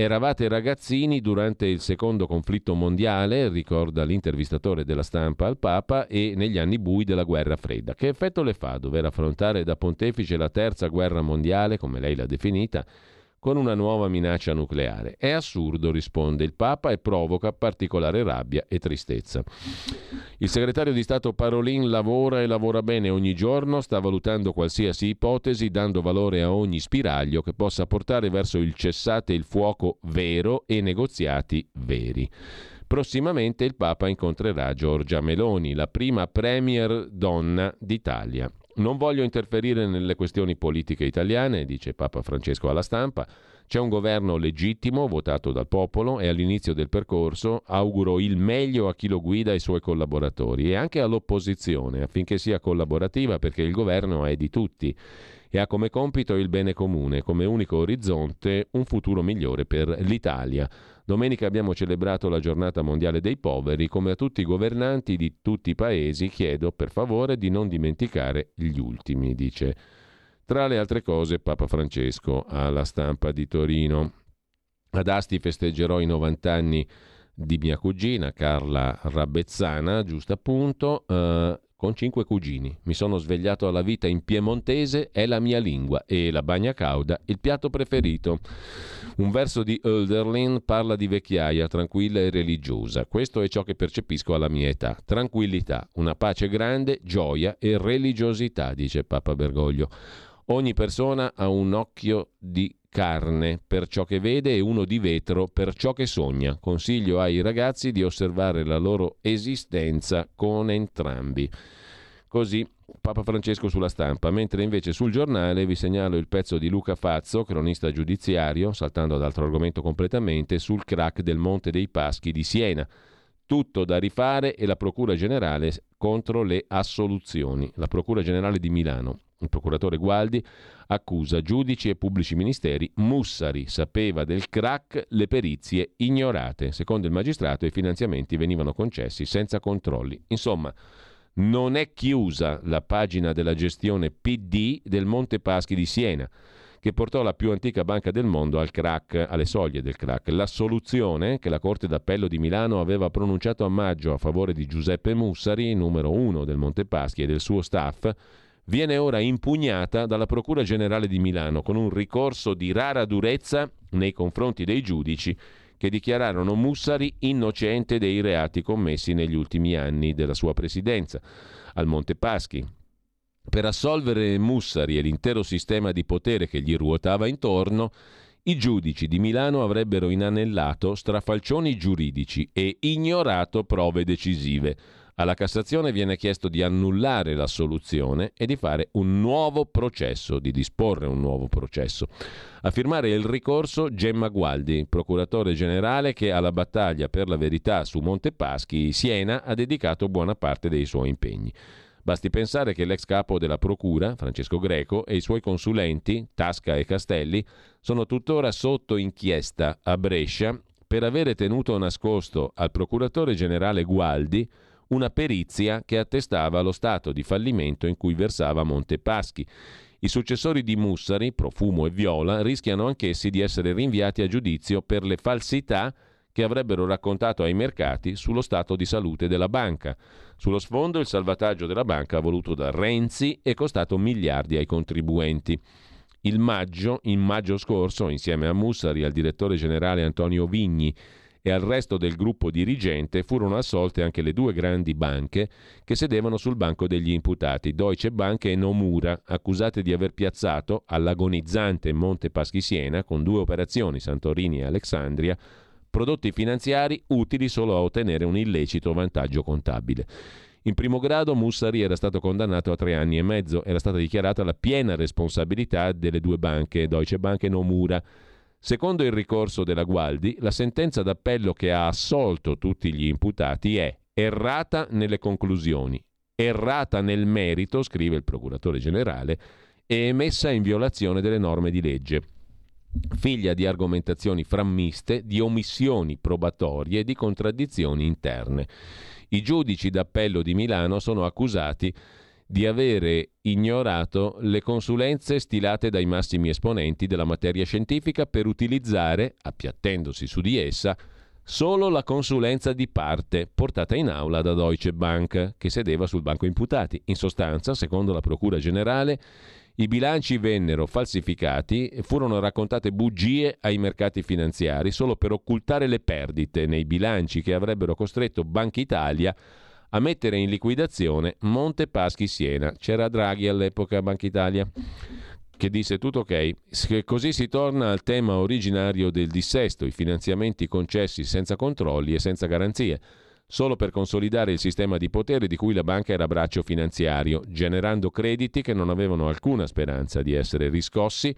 Eravate ragazzini durante il secondo conflitto mondiale, ricorda l'intervistatore della stampa al Papa, e negli anni bui della guerra fredda. Che effetto le fa dover affrontare da pontefice la terza guerra mondiale, come lei l'ha definita, con una nuova minaccia nucleare. È assurdo, risponde il Papa e provoca particolare rabbia e tristezza. Il segretario di Stato Parolin lavora e lavora bene ogni giorno, sta valutando qualsiasi ipotesi, dando valore a ogni spiraglio che possa portare verso il cessate il fuoco vero e negoziati veri. Prossimamente il Papa incontrerà Giorgia Meloni, la prima premier donna d'Italia. Non voglio interferire nelle questioni politiche italiane, dice Papa Francesco alla stampa. C'è un governo legittimo, votato dal popolo e all'inizio del percorso auguro il meglio a chi lo guida e ai suoi collaboratori e anche all'opposizione affinché sia collaborativa perché il governo è di tutti e ha come compito il bene comune, come unico orizzonte un futuro migliore per l'Italia. Domenica abbiamo celebrato la giornata mondiale dei poveri, come a tutti i governanti di tutti i paesi chiedo per favore di non dimenticare gli ultimi, dice. Tra le altre cose Papa Francesco alla stampa di Torino. Ad Asti festeggerò i 90 anni di mia cugina Carla Rabbezzana, giusto appunto, eh, con cinque cugini. Mi sono svegliato alla vita in piemontese, è la mia lingua e la bagna cauda il piatto preferito. Un verso di Hölderlin parla di vecchiaia tranquilla e religiosa. Questo è ciò che percepisco alla mia età. Tranquillità, una pace grande, gioia e religiosità, dice Papa Bergoglio. Ogni persona ha un occhio di carne per ciò che vede e uno di vetro per ciò che sogna. Consiglio ai ragazzi di osservare la loro esistenza con entrambi. Così Papa Francesco sulla stampa, mentre invece sul giornale vi segnalo il pezzo di Luca Fazzo, cronista giudiziario, saltando ad altro argomento completamente, sul crack del Monte dei Paschi di Siena. Tutto da rifare e la Procura Generale contro le assoluzioni. La Procura Generale di Milano il procuratore Gualdi accusa giudici e pubblici ministeri. Mussari sapeva del crack, le perizie ignorate. Secondo il magistrato i finanziamenti venivano concessi senza controlli. Insomma, non è chiusa la pagina della gestione PD del Monte Paschi di Siena che portò la più antica banca del mondo al crack, alle soglie del crack. La soluzione che la Corte d'Appello di Milano aveva pronunciato a maggio a favore di Giuseppe Mussari, numero uno del Monte Paschi e del suo staff, viene ora impugnata dalla Procura Generale di Milano con un ricorso di rara durezza nei confronti dei giudici che dichiararono Mussari innocente dei reati commessi negli ultimi anni della sua presidenza al Monte Paschi. Per assolvere Mussari e l'intero sistema di potere che gli ruotava intorno, i giudici di Milano avrebbero inanellato strafalcioni giuridici e ignorato prove decisive alla Cassazione viene chiesto di annullare la soluzione e di fare un nuovo processo, di disporre un nuovo processo. A firmare il ricorso Gemma Gualdi, procuratore generale che alla battaglia per la verità su Montepaschi, Siena, ha dedicato buona parte dei suoi impegni. Basti pensare che l'ex capo della Procura, Francesco Greco, e i suoi consulenti, Tasca e Castelli, sono tuttora sotto inchiesta a Brescia per avere tenuto nascosto al procuratore generale Gualdi una perizia che attestava lo stato di fallimento in cui versava Montepaschi. I successori di Mussari, Profumo e Viola, rischiano anch'essi di essere rinviati a giudizio per le falsità che avrebbero raccontato ai mercati sullo stato di salute della banca. Sullo sfondo il salvataggio della banca voluto da Renzi è costato miliardi ai contribuenti. Il maggio, in maggio scorso, insieme a Mussari e al direttore generale Antonio Vigni, e al resto del gruppo dirigente furono assolte anche le due grandi banche che sedevano sul banco degli imputati, Deutsche Bank e Nomura, accusate di aver piazzato all'agonizzante Monte Paschi Siena, con due operazioni, Santorini e Alexandria, prodotti finanziari utili solo a ottenere un illecito vantaggio contabile. In primo grado Mussari era stato condannato a tre anni e mezzo, era stata dichiarata la piena responsabilità delle due banche, Deutsche Bank e Nomura. Secondo il ricorso della Gualdi, la sentenza d'appello che ha assolto tutti gli imputati è errata nelle conclusioni, errata nel merito, scrive il procuratore generale, e emessa in violazione delle norme di legge figlia di argomentazioni frammiste, di omissioni probatorie e di contraddizioni interne. I giudici d'appello di Milano sono accusati di avere ignorato le consulenze stilate dai massimi esponenti della materia scientifica per utilizzare, appiattendosi su di essa, solo la consulenza di parte portata in aula da Deutsche Bank, che sedeva sul banco imputati. In sostanza, secondo la Procura Generale, i bilanci vennero falsificati e furono raccontate bugie ai mercati finanziari solo per occultare le perdite nei bilanci che avrebbero costretto Banca Italia a mettere in liquidazione Monte Paschi Siena. C'era Draghi all'epoca Banca Italia che disse tutto ok. Così si torna al tema originario del dissesto, i finanziamenti concessi senza controlli e senza garanzie solo per consolidare il sistema di potere di cui la banca era braccio finanziario, generando crediti che non avevano alcuna speranza di essere riscossi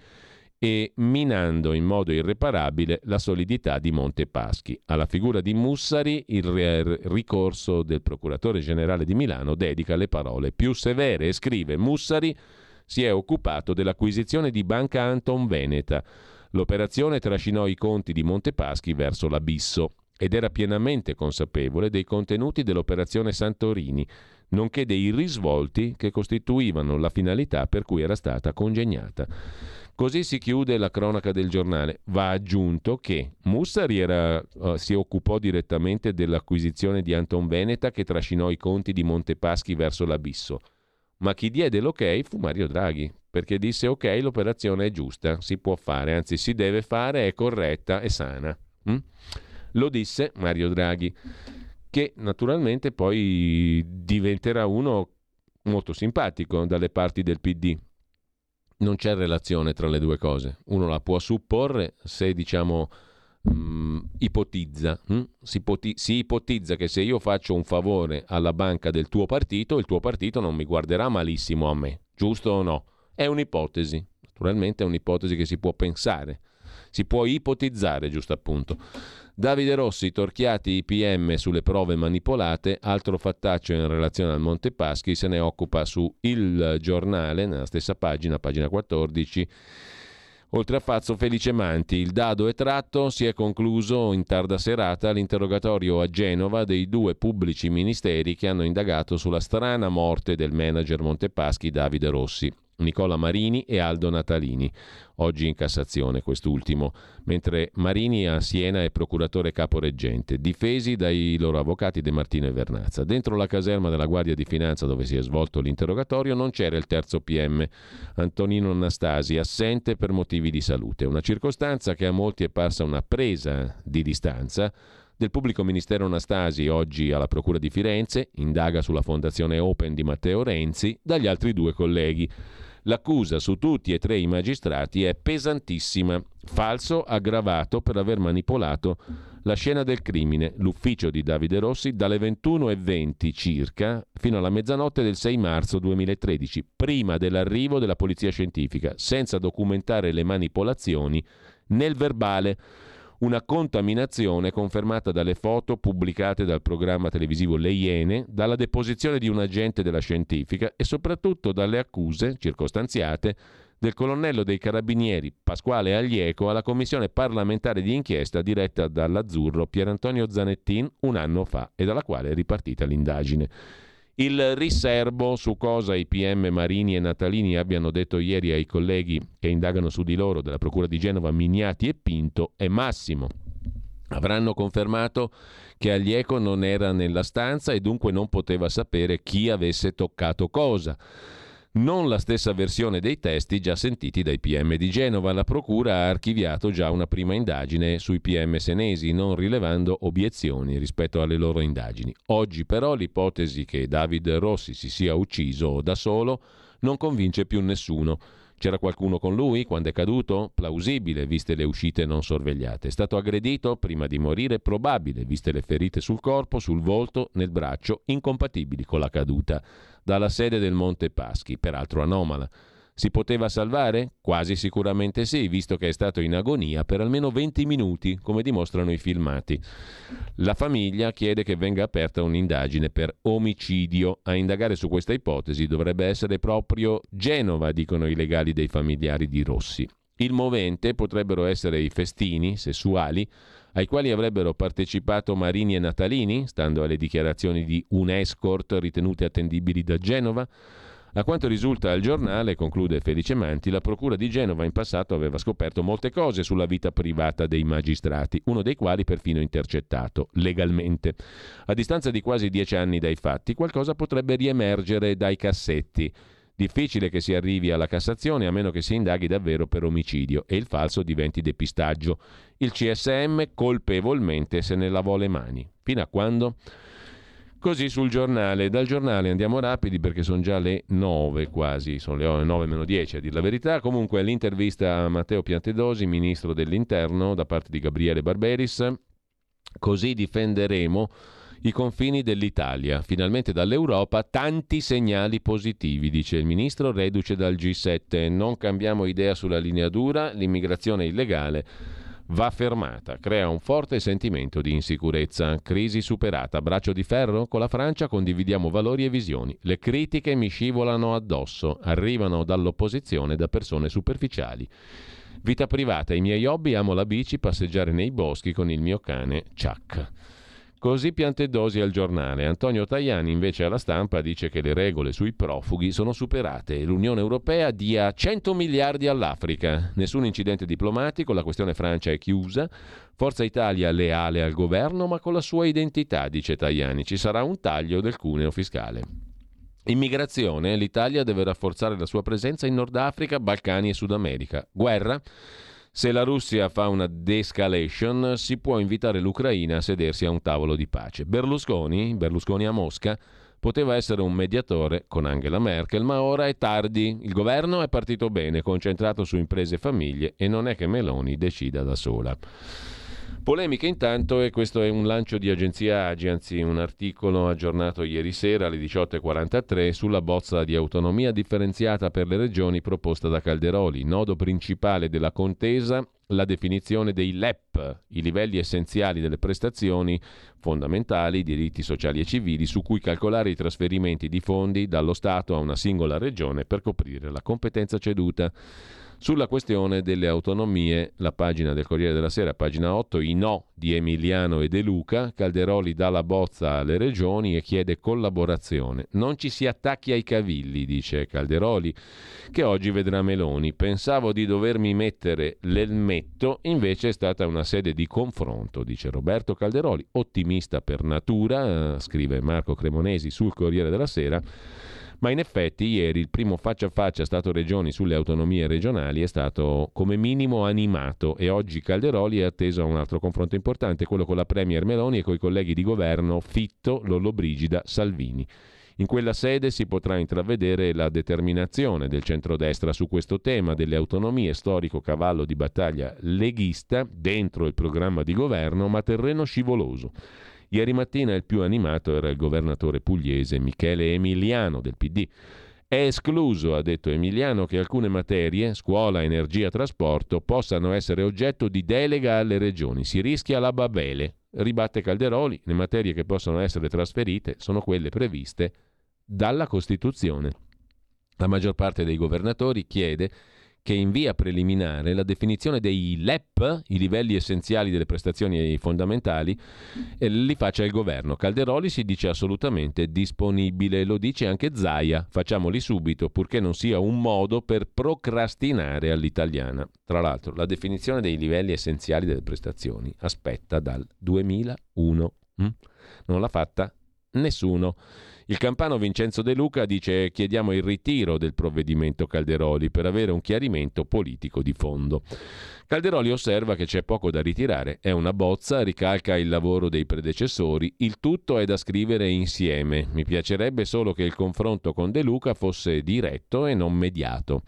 e minando in modo irreparabile la solidità di Monte Paschi. Alla figura di Mussari il ricorso del procuratore generale di Milano dedica le parole più severe e scrive Mussari si è occupato dell'acquisizione di Banca Anton Veneta. L'operazione trascinò i conti di Montepaschi verso l'abisso ed era pienamente consapevole dei contenuti dell'operazione Santorini, nonché dei risvolti che costituivano la finalità per cui era stata congegnata. Così si chiude la cronaca del giornale. Va aggiunto che Mussari era, uh, si occupò direttamente dell'acquisizione di Anton Veneta che trascinò i conti di Montepaschi verso l'abisso. Ma chi diede l'ok fu Mario Draghi, perché disse ok, l'operazione è giusta, si può fare, anzi si deve fare, è corretta e sana. Mm? Lo disse Mario Draghi, che naturalmente poi diventerà uno molto simpatico dalle parti del PD. Non c'è relazione tra le due cose. Uno la può supporre se diciamo mh, mm, ipotizza. Mh? Hm? Si, poti- si ipotizza che se io faccio un favore alla banca del tuo partito, il tuo partito non mi guarderà malissimo a me. Giusto o no? È un'ipotesi. Naturalmente è un'ipotesi che si può pensare. Si può ipotizzare, giusto appunto. Davide Rossi, torchiati i PM sulle prove manipolate, altro fattaccio in relazione al Monte Paschi, se ne occupa su Il Giornale, nella stessa pagina, pagina 14. Oltre a Fazzo Felice Manti, il dado è tratto, si è concluso in tarda serata l'interrogatorio a Genova dei due pubblici ministeri che hanno indagato sulla strana morte del manager Montepaschi Davide Rossi. Nicola Marini e Aldo Natalini, oggi in Cassazione quest'ultimo, mentre Marini a Siena è procuratore caporeggente, difesi dai loro avvocati De Martino e Vernazza. Dentro la caserma della Guardia di Finanza dove si è svolto l'interrogatorio non c'era il terzo PM, Antonino Anastasi, assente per motivi di salute, una circostanza che a molti è parsa una presa di distanza del pubblico ministero Anastasi, oggi alla Procura di Firenze, indaga sulla fondazione Open di Matteo Renzi, dagli altri due colleghi. L'accusa su tutti e tre i magistrati è pesantissima. Falso aggravato per aver manipolato la scena del crimine, l'ufficio di Davide Rossi, dalle 21.20 circa fino alla mezzanotte del 6 marzo 2013, prima dell'arrivo della polizia scientifica, senza documentare le manipolazioni nel verbale una contaminazione confermata dalle foto pubblicate dal programma televisivo Le Iene, dalla deposizione di un agente della scientifica e soprattutto dalle accuse circostanziate del colonnello dei carabinieri Pasquale Aglieco alla commissione parlamentare di inchiesta diretta dall'azzurro Pierantonio Zanettin un anno fa e dalla quale è ripartita l'indagine. Il riservo su cosa i PM Marini e Natalini abbiano detto ieri ai colleghi che indagano su di loro della Procura di Genova Mignati e Pinto è massimo. Avranno confermato che Aglieco non era nella stanza e dunque non poteva sapere chi avesse toccato cosa. Non la stessa versione dei testi già sentiti dai PM di Genova. La Procura ha archiviato già una prima indagine sui PM senesi, non rilevando obiezioni rispetto alle loro indagini. Oggi però l'ipotesi che David Rossi si sia ucciso da solo non convince più nessuno. C'era qualcuno con lui quando è caduto? Plausibile, viste le uscite non sorvegliate. È stato aggredito prima di morire? Probabile, viste le ferite sul corpo, sul volto, nel braccio, incompatibili con la caduta dalla sede del Monte Paschi, peraltro anomala. Si poteva salvare? Quasi sicuramente sì, visto che è stato in agonia per almeno 20 minuti, come dimostrano i filmati. La famiglia chiede che venga aperta un'indagine per omicidio. A indagare su questa ipotesi dovrebbe essere proprio Genova, dicono i legali dei familiari di Rossi. Il movente potrebbero essere i festini sessuali ai quali avrebbero partecipato Marini e Natalini, stando alle dichiarazioni di un escort ritenute attendibili da Genova. A quanto risulta al giornale, conclude Felice Manti, la Procura di Genova in passato aveva scoperto molte cose sulla vita privata dei magistrati, uno dei quali perfino intercettato, legalmente. A distanza di quasi dieci anni dai fatti, qualcosa potrebbe riemergere dai cassetti. Difficile che si arrivi alla Cassazione a meno che si indaghi davvero per omicidio e il falso diventi depistaggio. Il CSM colpevolmente se ne lavò le mani. Fino a quando? Così sul giornale. Dal giornale andiamo rapidi perché sono già le 9 quasi, sono le 9 meno 10 a dire la verità. Comunque l'intervista a Matteo Piantedosi, ministro dell'Interno, da parte di Gabriele Barberis. Così difenderemo i confini dell'Italia. Finalmente dall'Europa tanti segnali positivi, dice il ministro, reduce dal G7. Non cambiamo idea sulla linea dura, l'immigrazione illegale va fermata, crea un forte sentimento di insicurezza. Crisi superata, braccio di ferro? Con la Francia condividiamo valori e visioni. Le critiche mi scivolano addosso, arrivano dall'opposizione da persone superficiali. Vita privata, i miei hobby, amo la bici, passeggiare nei boschi con il mio cane Chuck. Così Piantedosi al giornale. Antonio Tajani invece alla stampa dice che le regole sui profughi sono superate e l'Unione Europea dia 100 miliardi all'Africa. Nessun incidente diplomatico, la questione Francia è chiusa. Forza Italia leale al governo ma con la sua identità, dice Tajani. Ci sarà un taglio del cuneo fiscale. Immigrazione, l'Italia deve rafforzare la sua presenza in Nord Africa, Balcani e Sud America. Guerra? Se la Russia fa una de-escalation, si può invitare l'Ucraina a sedersi a un tavolo di pace. Berlusconi, Berlusconi a Mosca, poteva essere un mediatore con Angela Merkel, ma ora è tardi. Il governo è partito bene, concentrato su imprese e famiglie e non è che Meloni decida da sola. Polemiche intanto e questo è un lancio di agenzia Agi, anzi un articolo aggiornato ieri sera alle 18.43 sulla bozza di autonomia differenziata per le regioni proposta da Calderoli. Nodo principale della contesa la definizione dei LEP, i livelli essenziali delle prestazioni fondamentali, diritti sociali e civili, su cui calcolare i trasferimenti di fondi dallo Stato a una singola regione per coprire la competenza ceduta. Sulla questione delle autonomie, la pagina del Corriere della Sera, pagina 8, i no di Emiliano e De Luca, Calderoli dà la bozza alle regioni e chiede collaborazione. Non ci si attacchi ai cavilli, dice Calderoli, che oggi vedrà Meloni. Pensavo di dovermi mettere l'elmetto, invece è stata una sede di confronto, dice Roberto Calderoli, ottimista per natura, scrive Marco Cremonesi sul Corriere della Sera ma in effetti ieri il primo faccia a faccia Stato-Regioni sulle autonomie regionali è stato come minimo animato e oggi Calderoli è atteso a un altro confronto importante, quello con la Premier Meloni e con i colleghi di governo Fitto, Lollobrigida, Salvini. In quella sede si potrà intravedere la determinazione del centrodestra su questo tema delle autonomie, storico cavallo di battaglia leghista dentro il programma di governo, ma terreno scivoloso. Ieri mattina il più animato era il governatore pugliese Michele Emiliano del PD. È escluso, ha detto Emiliano, che alcune materie, scuola, energia, trasporto, possano essere oggetto di delega alle regioni. Si rischia la babele. Ribatte Calderoli, le materie che possono essere trasferite sono quelle previste dalla Costituzione. La maggior parte dei governatori chiede che in via preliminare la definizione dei LEP, i livelli essenziali delle prestazioni fondamentali, eh, li faccia il governo. Calderoli si dice assolutamente disponibile, lo dice anche Zaia, facciamoli subito purché non sia un modo per procrastinare all'italiana. Tra l'altro la definizione dei livelli essenziali delle prestazioni aspetta dal 2001, hm? non l'ha fatta nessuno. Il campano Vincenzo De Luca dice chiediamo il ritiro del provvedimento Calderoli per avere un chiarimento politico di fondo. Calderoli osserva che c'è poco da ritirare, è una bozza, ricalca il lavoro dei predecessori, il tutto è da scrivere insieme. Mi piacerebbe solo che il confronto con De Luca fosse diretto e non mediato.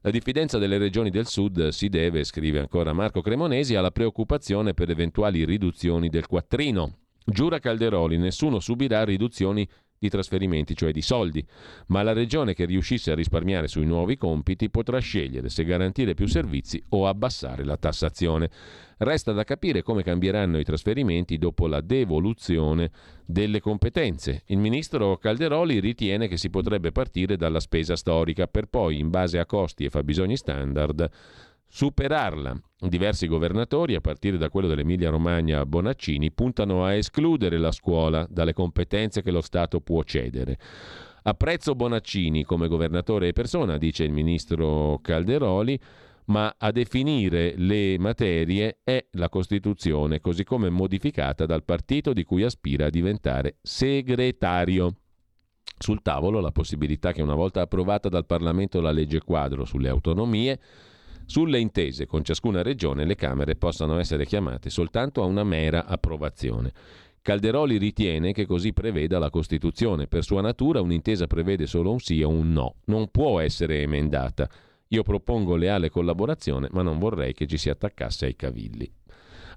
La diffidenza delle regioni del sud si deve, scrive ancora Marco Cremonesi, alla preoccupazione per eventuali riduzioni del quattrino. Giura Calderoli, nessuno subirà riduzioni di trasferimenti, cioè di soldi, ma la regione che riuscisse a risparmiare sui nuovi compiti potrà scegliere se garantire più servizi o abbassare la tassazione. Resta da capire come cambieranno i trasferimenti dopo la devoluzione delle competenze. Il ministro Calderoli ritiene che si potrebbe partire dalla spesa storica per poi, in base a costi e fabbisogni standard, superarla. Diversi governatori, a partire da quello dell'Emilia Romagna Bonaccini, puntano a escludere la scuola dalle competenze che lo Stato può cedere. Apprezzo Bonaccini come governatore e persona, dice il ministro Calderoli, ma a definire le materie è la Costituzione, così come modificata dal partito di cui aspira a diventare segretario. Sul tavolo la possibilità che una volta approvata dal Parlamento la legge quadro sulle autonomie, sulle intese con ciascuna regione le Camere possano essere chiamate soltanto a una mera approvazione. Calderoli ritiene che così preveda la Costituzione. Per sua natura un'intesa prevede solo un sì o un no, non può essere emendata. Io propongo leale collaborazione, ma non vorrei che ci si attaccasse ai cavilli.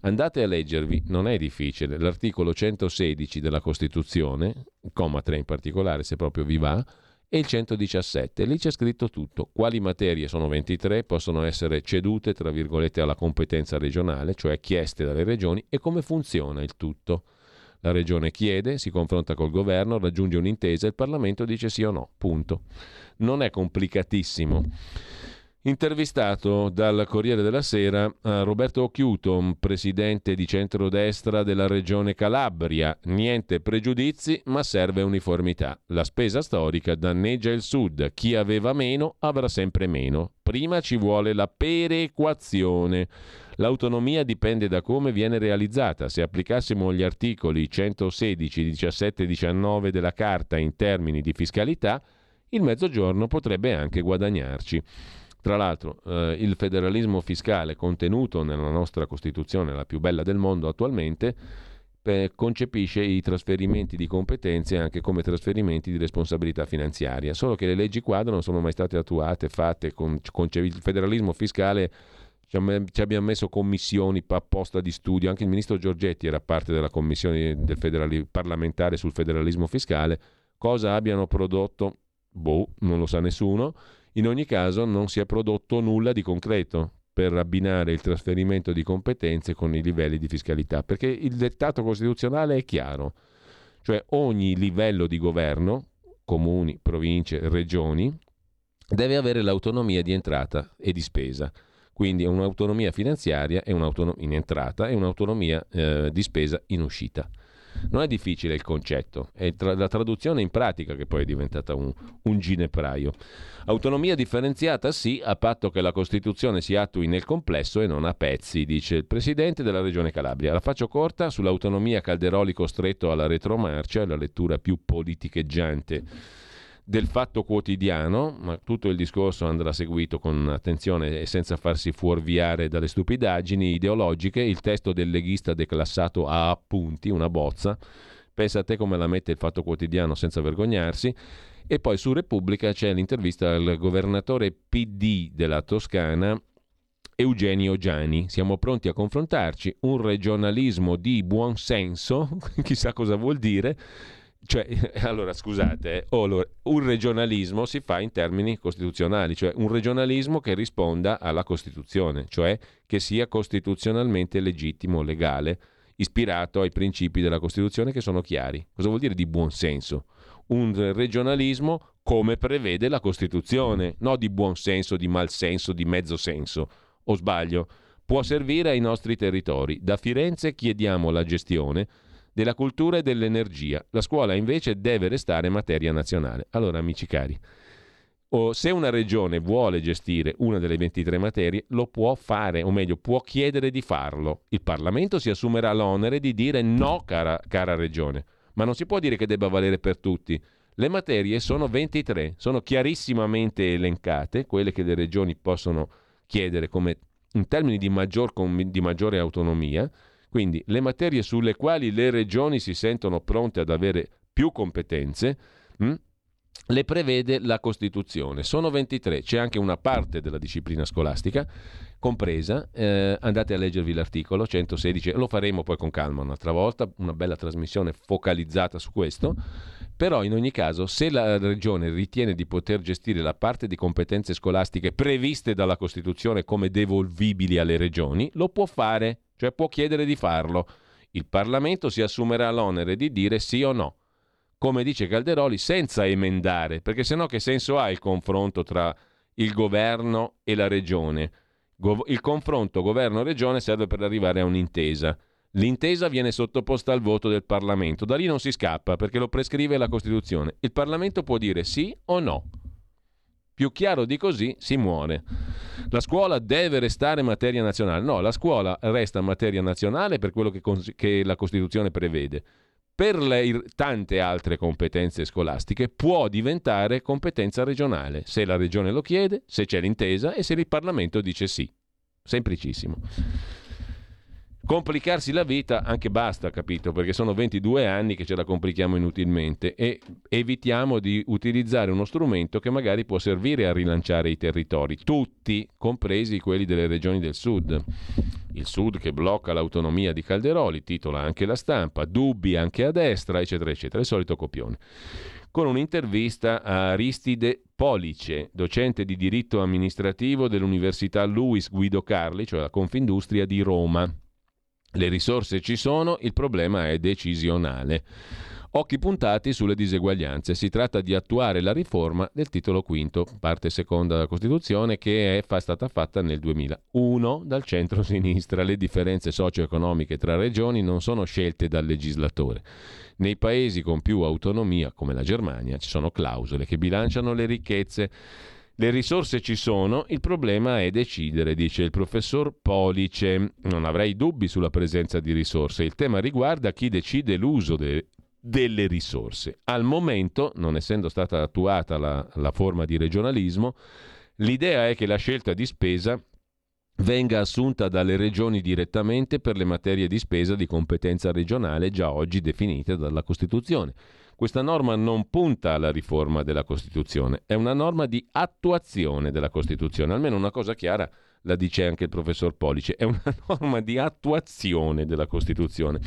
Andate a leggervi, non è difficile, l'articolo 116 della Costituzione, comma 3 in particolare, se proprio vi va, e il 117. Lì c'è scritto tutto. Quali materie sono 23 possono essere cedute, tra virgolette, alla competenza regionale, cioè chieste dalle regioni, e come funziona il tutto. La regione chiede, si confronta col governo, raggiunge un'intesa, il Parlamento dice sì o no, punto. Non è complicatissimo. Intervistato dal Corriere della Sera eh, Roberto Occhiuto, presidente di centrodestra della regione Calabria. Niente pregiudizi, ma serve uniformità. La spesa storica danneggia il sud. Chi aveva meno avrà sempre meno. Prima ci vuole la perequazione. L'autonomia dipende da come viene realizzata. Se applicassimo gli articoli 116, 17 e 19 della Carta in termini di fiscalità, il mezzogiorno potrebbe anche guadagnarci. Tra l'altro eh, il federalismo fiscale contenuto nella nostra Costituzione, la più bella del mondo attualmente, eh, concepisce i trasferimenti di competenze anche come trasferimenti di responsabilità finanziaria, solo che le leggi quadro non sono mai state attuate, fatte, con, conce- il federalismo fiscale ci abbiamo messo commissioni apposta di studio, anche il ministro Giorgetti era parte della commissione del parlamentare sul federalismo fiscale, cosa abbiano prodotto, boh, non lo sa nessuno, in ogni caso non si è prodotto nulla di concreto per abbinare il trasferimento di competenze con i livelli di fiscalità, perché il dettato costituzionale è chiaro, cioè ogni livello di governo, comuni, province, regioni, deve avere l'autonomia di entrata e di spesa. Quindi un'autonomia finanziaria in entrata e un'autonomia eh, di spesa in uscita. Non è difficile il concetto, è tra- la traduzione in pratica che poi è diventata un, un ginepraio. Autonomia differenziata sì, a patto che la Costituzione si attui nel complesso e non a pezzi, dice il Presidente della Regione Calabria. La faccio corta, sull'autonomia Calderoli costretto alla retromarcia, la lettura più politicheggiante del fatto quotidiano, ma tutto il discorso andrà seguito con attenzione e senza farsi fuorviare dalle stupidaggini ideologiche. Il testo del leghista declassato a appunti, una bozza. Pensa a te come la mette il fatto quotidiano senza vergognarsi. E poi su Repubblica c'è l'intervista al governatore PD della Toscana, Eugenio Giani. Siamo pronti a confrontarci. Un regionalismo di buon senso, chissà cosa vuol dire cioè, allora, scusate, eh, un regionalismo si fa in termini costituzionali, cioè un regionalismo che risponda alla Costituzione, cioè che sia costituzionalmente legittimo, legale, ispirato ai principi della Costituzione che sono chiari. Cosa vuol dire di buon senso? Un regionalismo come prevede la Costituzione, no di buon senso, di mal senso, di mezzo senso. O sbaglio? Può servire ai nostri territori. Da Firenze chiediamo la gestione della cultura e dell'energia. La scuola invece deve restare materia nazionale. Allora, amici cari, o se una regione vuole gestire una delle 23 materie, lo può fare, o meglio, può chiedere di farlo. Il Parlamento si assumerà l'onere di dire no, cara, cara regione, ma non si può dire che debba valere per tutti. Le materie sono 23, sono chiarissimamente elencate, quelle che le regioni possono chiedere come in termini di, maggior, di maggiore autonomia, quindi le materie sulle quali le regioni si sentono pronte ad avere più competenze, mh, hm, le prevede la Costituzione. Sono 23, c'è anche una parte della disciplina scolastica compresa, eh, andate a leggervi l'articolo 116, lo faremo poi con calma un'altra volta, una bella trasmissione focalizzata su questo, però in ogni caso se la Regione ritiene di poter gestire la parte di competenze scolastiche previste dalla Costituzione come devolvibili alle regioni, lo può fare, cioè può chiedere di farlo. Il Parlamento si assumerà l'onere di dire sì o no come dice Calderoli, senza emendare, perché sennò che senso ha il confronto tra il governo e la regione? il confronto governo-regione serve per arrivare a un'intesa. L'intesa viene sottoposta al voto del Parlamento. Da lì non si scappa perché lo prescrive la Costituzione. Il Parlamento può dire sì o no. Più chiaro di così si muore. La scuola deve restare materia nazionale. No, la scuola resta materia nazionale per quello che, che la Costituzione prevede per le tante altre competenze scolastiche può diventare competenza regionale, se la regione lo chiede, se c'è l'intesa e se il Parlamento dice sì. Semplicissimo. Complicarsi la vita anche basta, capito? Perché sono 22 anni che ce la complichiamo inutilmente e evitiamo di utilizzare uno strumento che magari può servire a rilanciare i territori, tutti, compresi quelli delle regioni del sud il Sud che blocca l'autonomia di Calderoli, titola anche la stampa, dubbi anche a destra, eccetera, eccetera, il solito copione. Con un'intervista a Aristide Police, docente di diritto amministrativo dell'Università Luis Guido Carli, cioè la Confindustria di Roma. Le risorse ci sono, il problema è decisionale. Occhi puntati sulle diseguaglianze. Si tratta di attuare la riforma del titolo quinto, parte seconda della Costituzione, che è stata fatta nel 2001 dal centro-sinistra. Le differenze socio-economiche tra regioni non sono scelte dal legislatore. Nei paesi con più autonomia, come la Germania, ci sono clausole che bilanciano le ricchezze. Le risorse ci sono, il problema è decidere, dice il professor Police. Non avrei dubbi sulla presenza di risorse. Il tema riguarda chi decide l'uso de- delle risorse. Al momento, non essendo stata attuata la, la forma di regionalismo, l'idea è che la scelta di spesa venga assunta dalle regioni direttamente per le materie di spesa di competenza regionale già oggi definite dalla Costituzione. Questa norma non punta alla riforma della Costituzione, è una norma di attuazione della Costituzione, almeno una cosa chiara la dice anche il professor Police, è una norma di attuazione della Costituzione.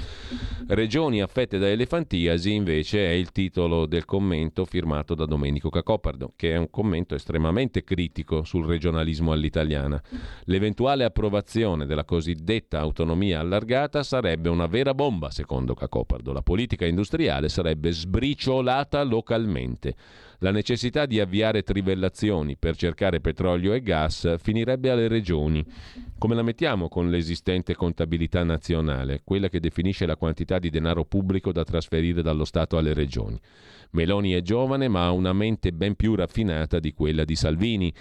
Regioni affette da elefantiasi invece è il titolo del commento firmato da Domenico Cacopardo, che è un commento estremamente critico sul regionalismo all'italiana. L'eventuale approvazione della cosiddetta autonomia allargata sarebbe una vera bomba, secondo Cacopardo. La politica industriale sarebbe sbriciolata localmente. La necessità di avviare trivellazioni per cercare petrolio e gas finirebbe alle regioni. Come la mettiamo con l'esistente contabilità nazionale, quella che definisce la quantità di denaro pubblico da trasferire dallo Stato alle regioni? Meloni è giovane ma ha una mente ben più raffinata di quella di Salvini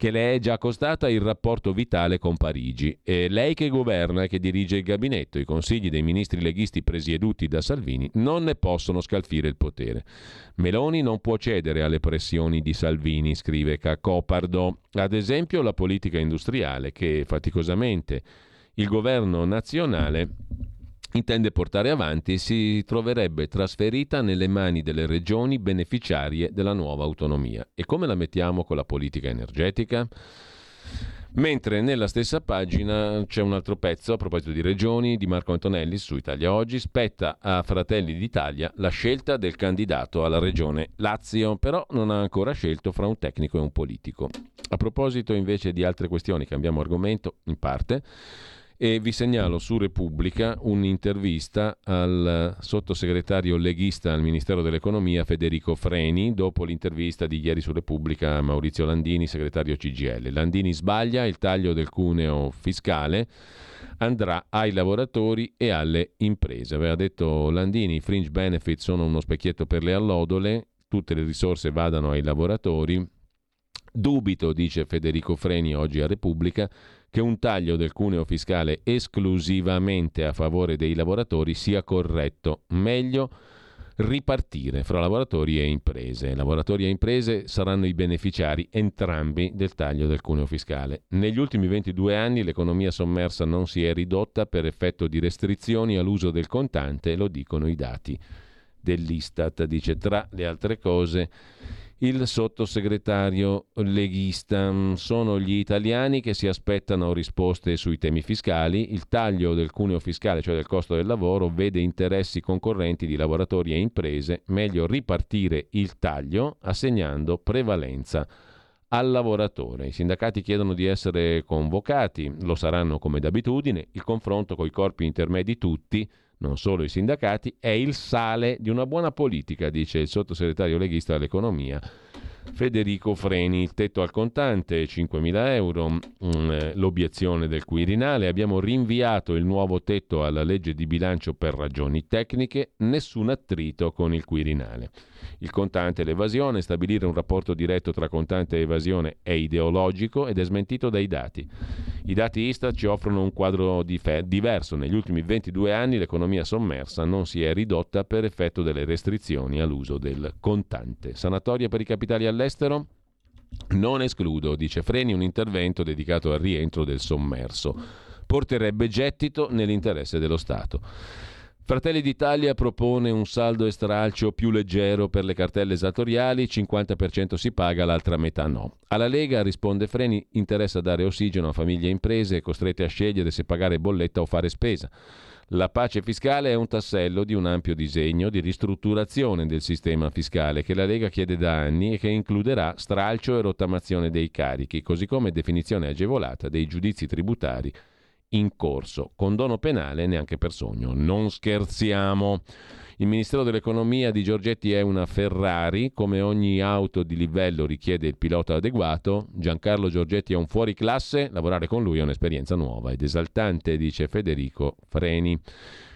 che le è già costata il rapporto vitale con Parigi. È lei che governa e che dirige il gabinetto. I consigli dei ministri leghisti presieduti da Salvini non ne possono scalfire il potere. Meloni non può cedere alle pressioni di Salvini, scrive Cacopardo. Ad esempio la politica industriale che faticosamente il governo nazionale intende portare avanti si troverebbe trasferita nelle mani delle regioni beneficiarie della nuova autonomia. E come la mettiamo con la politica energetica? Mentre nella stessa pagina c'è un altro pezzo a proposito di regioni di Marco Antonelli su Italia Oggi, spetta a Fratelli d'Italia la scelta del candidato alla regione Lazio, però non ha ancora scelto fra un tecnico e un politico. A proposito invece di altre questioni, cambiamo argomento in parte e vi segnalo su Repubblica un'intervista al sottosegretario leghista al Ministero dell'Economia Federico Freni dopo l'intervista di ieri su Repubblica a Maurizio Landini, segretario CGL. Landini sbaglia, il taglio del cuneo fiscale andrà ai lavoratori e alle imprese. Aveva detto Landini, i fringe benefit sono uno specchietto per le allodole, tutte le risorse vadano ai lavoratori. Dubito, dice Federico Freni oggi a Repubblica, che un taglio del cuneo fiscale esclusivamente a favore dei lavoratori sia corretto. Meglio ripartire fra lavoratori e imprese. Lavoratori e imprese saranno i beneficiari entrambi del taglio del cuneo fiscale. Negli ultimi 22 anni l'economia sommersa non si è ridotta per effetto di restrizioni all'uso del contante, lo dicono i dati dell'Istat, dice tra le altre cose il sottosegretario leghista. Sono gli italiani che si aspettano risposte sui temi fiscali. Il taglio del cuneo fiscale, cioè del costo del lavoro, vede interessi concorrenti di lavoratori e imprese. Meglio ripartire il taglio assegnando prevalenza al lavoratore. I sindacati chiedono di essere convocati, lo saranno come d'abitudine. Il confronto con i corpi intermedi tutti non solo i sindacati, è il sale di una buona politica, dice il sottosegretario leghista all'economia. Federico Freni, il tetto al contante 5.000 euro, mm, l'obiezione del Quirinale, abbiamo rinviato il nuovo tetto alla legge di bilancio per ragioni tecniche, nessun attrito con il Quirinale. Il contante e l'evasione, stabilire un rapporto diretto tra contante e evasione è ideologico ed è smentito dai dati. I dati Istat ci offrono un quadro diverso. Negli ultimi 22 anni l'economia sommersa non si è ridotta per effetto delle restrizioni all'uso del contante. Sanatoria per i capitali all'estero? Non escludo, dice Freni, un intervento dedicato al rientro del sommerso. Porterebbe gettito nell'interesse dello Stato. Fratelli d'Italia propone un saldo e stralcio più leggero per le cartelle esattoriali, 50% si paga, l'altra metà no. Alla Lega, risponde Freni, interessa dare ossigeno a famiglie e imprese costrette a scegliere se pagare bolletta o fare spesa. La pace fiscale è un tassello di un ampio disegno di ristrutturazione del sistema fiscale che la Lega chiede da anni e che includerà stralcio e rottamazione dei carichi, così come definizione agevolata dei giudizi tributari in corso. Condono penale neanche per sogno. Non scherziamo. Il Ministero dell'Economia di Giorgetti è una Ferrari, come ogni auto di livello richiede il pilota adeguato. Giancarlo Giorgetti è un fuoriclasse, lavorare con lui è un'esperienza nuova ed esaltante, dice Federico Freni.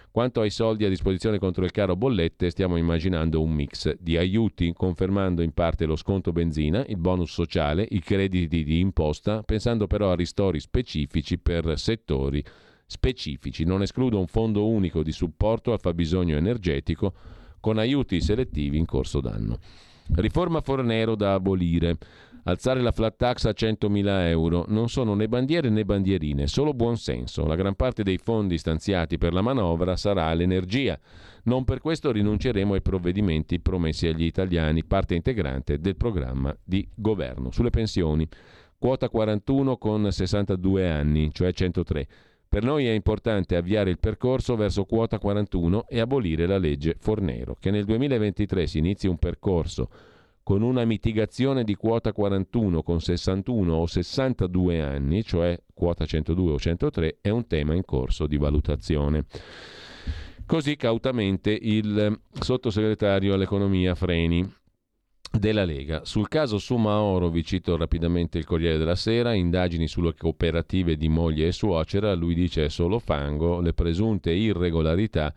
Quanto ai soldi a disposizione contro il caro bollette, stiamo immaginando un mix di aiuti, confermando in parte lo sconto benzina, il bonus sociale, i crediti di imposta, pensando però a ristori specifici per settori specifici. Non escludo un fondo unico di supporto al fabbisogno energetico con aiuti selettivi in corso d'anno. Riforma Fornero da abolire. Alzare la flat tax a 100.000 euro non sono né bandiere né bandierine, solo buonsenso. La gran parte dei fondi stanziati per la manovra sarà l'energia. Non per questo rinunceremo ai provvedimenti promessi agli italiani, parte integrante del programma di governo. Sulle pensioni, quota 41 con 62 anni, cioè 103. Per noi è importante avviare il percorso verso quota 41 e abolire la legge Fornero. Che nel 2023 si inizi un percorso con una mitigazione di quota 41 con 61 o 62 anni, cioè quota 102 o 103, è un tema in corso di valutazione. Così cautamente il sottosegretario all'economia Freni della Lega. Sul caso Sumaoro vi cito rapidamente il Corriere della Sera, indagini sulle cooperative di moglie e suocera, lui dice è solo fango, le presunte irregolarità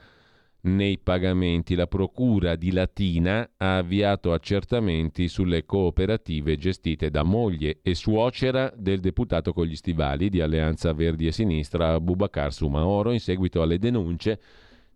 nei pagamenti. La Procura di Latina ha avviato accertamenti sulle cooperative gestite da moglie e suocera del deputato con gli stivali di Alleanza Verdi e Sinistra Abubakar Sumaoro in seguito alle denunce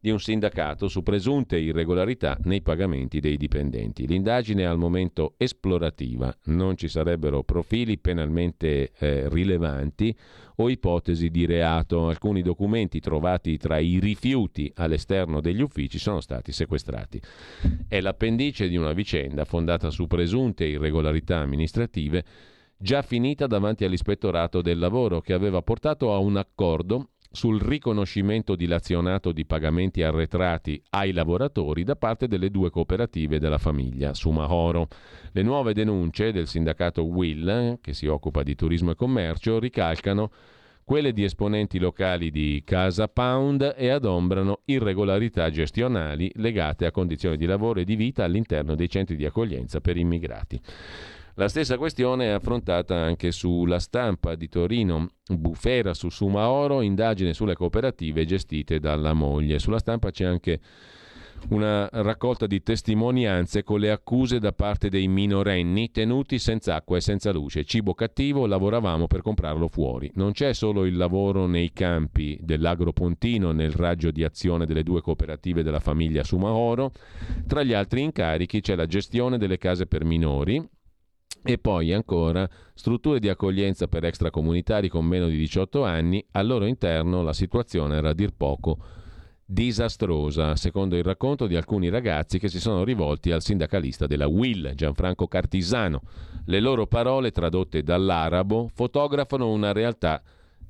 di un sindacato su presunte irregolarità nei pagamenti dei dipendenti. L'indagine è al momento esplorativa, non ci sarebbero profili penalmente eh, rilevanti o ipotesi di reato. Alcuni documenti trovati tra i rifiuti all'esterno degli uffici sono stati sequestrati. È l'appendice di una vicenda fondata su presunte irregolarità amministrative già finita davanti all'ispettorato del lavoro che aveva portato a un accordo sul riconoscimento dilazionato di pagamenti arretrati ai lavoratori da parte delle due cooperative della famiglia Sumahoro. Le nuove denunce del sindacato Will, che si occupa di turismo e commercio, ricalcano quelle di esponenti locali di Casa Pound e adombrano irregolarità gestionali legate a condizioni di lavoro e di vita all'interno dei centri di accoglienza per immigrati. La stessa questione è affrontata anche sulla stampa di Torino, bufera su Sumaoro, indagine sulle cooperative gestite dalla moglie. Sulla stampa c'è anche una raccolta di testimonianze con le accuse da parte dei minorenni tenuti senza acqua e senza luce. Cibo cattivo, lavoravamo per comprarlo fuori. Non c'è solo il lavoro nei campi dell'agropontino nel raggio di azione delle due cooperative della famiglia Sumaoro. Tra gli altri incarichi c'è la gestione delle case per minori, e poi ancora strutture di accoglienza per extracomunitari con meno di 18 anni, al loro interno la situazione era a dir poco disastrosa, secondo il racconto di alcuni ragazzi che si sono rivolti al sindacalista della WIL, Gianfranco Cartisano. Le loro parole, tradotte dall'arabo, fotografano una realtà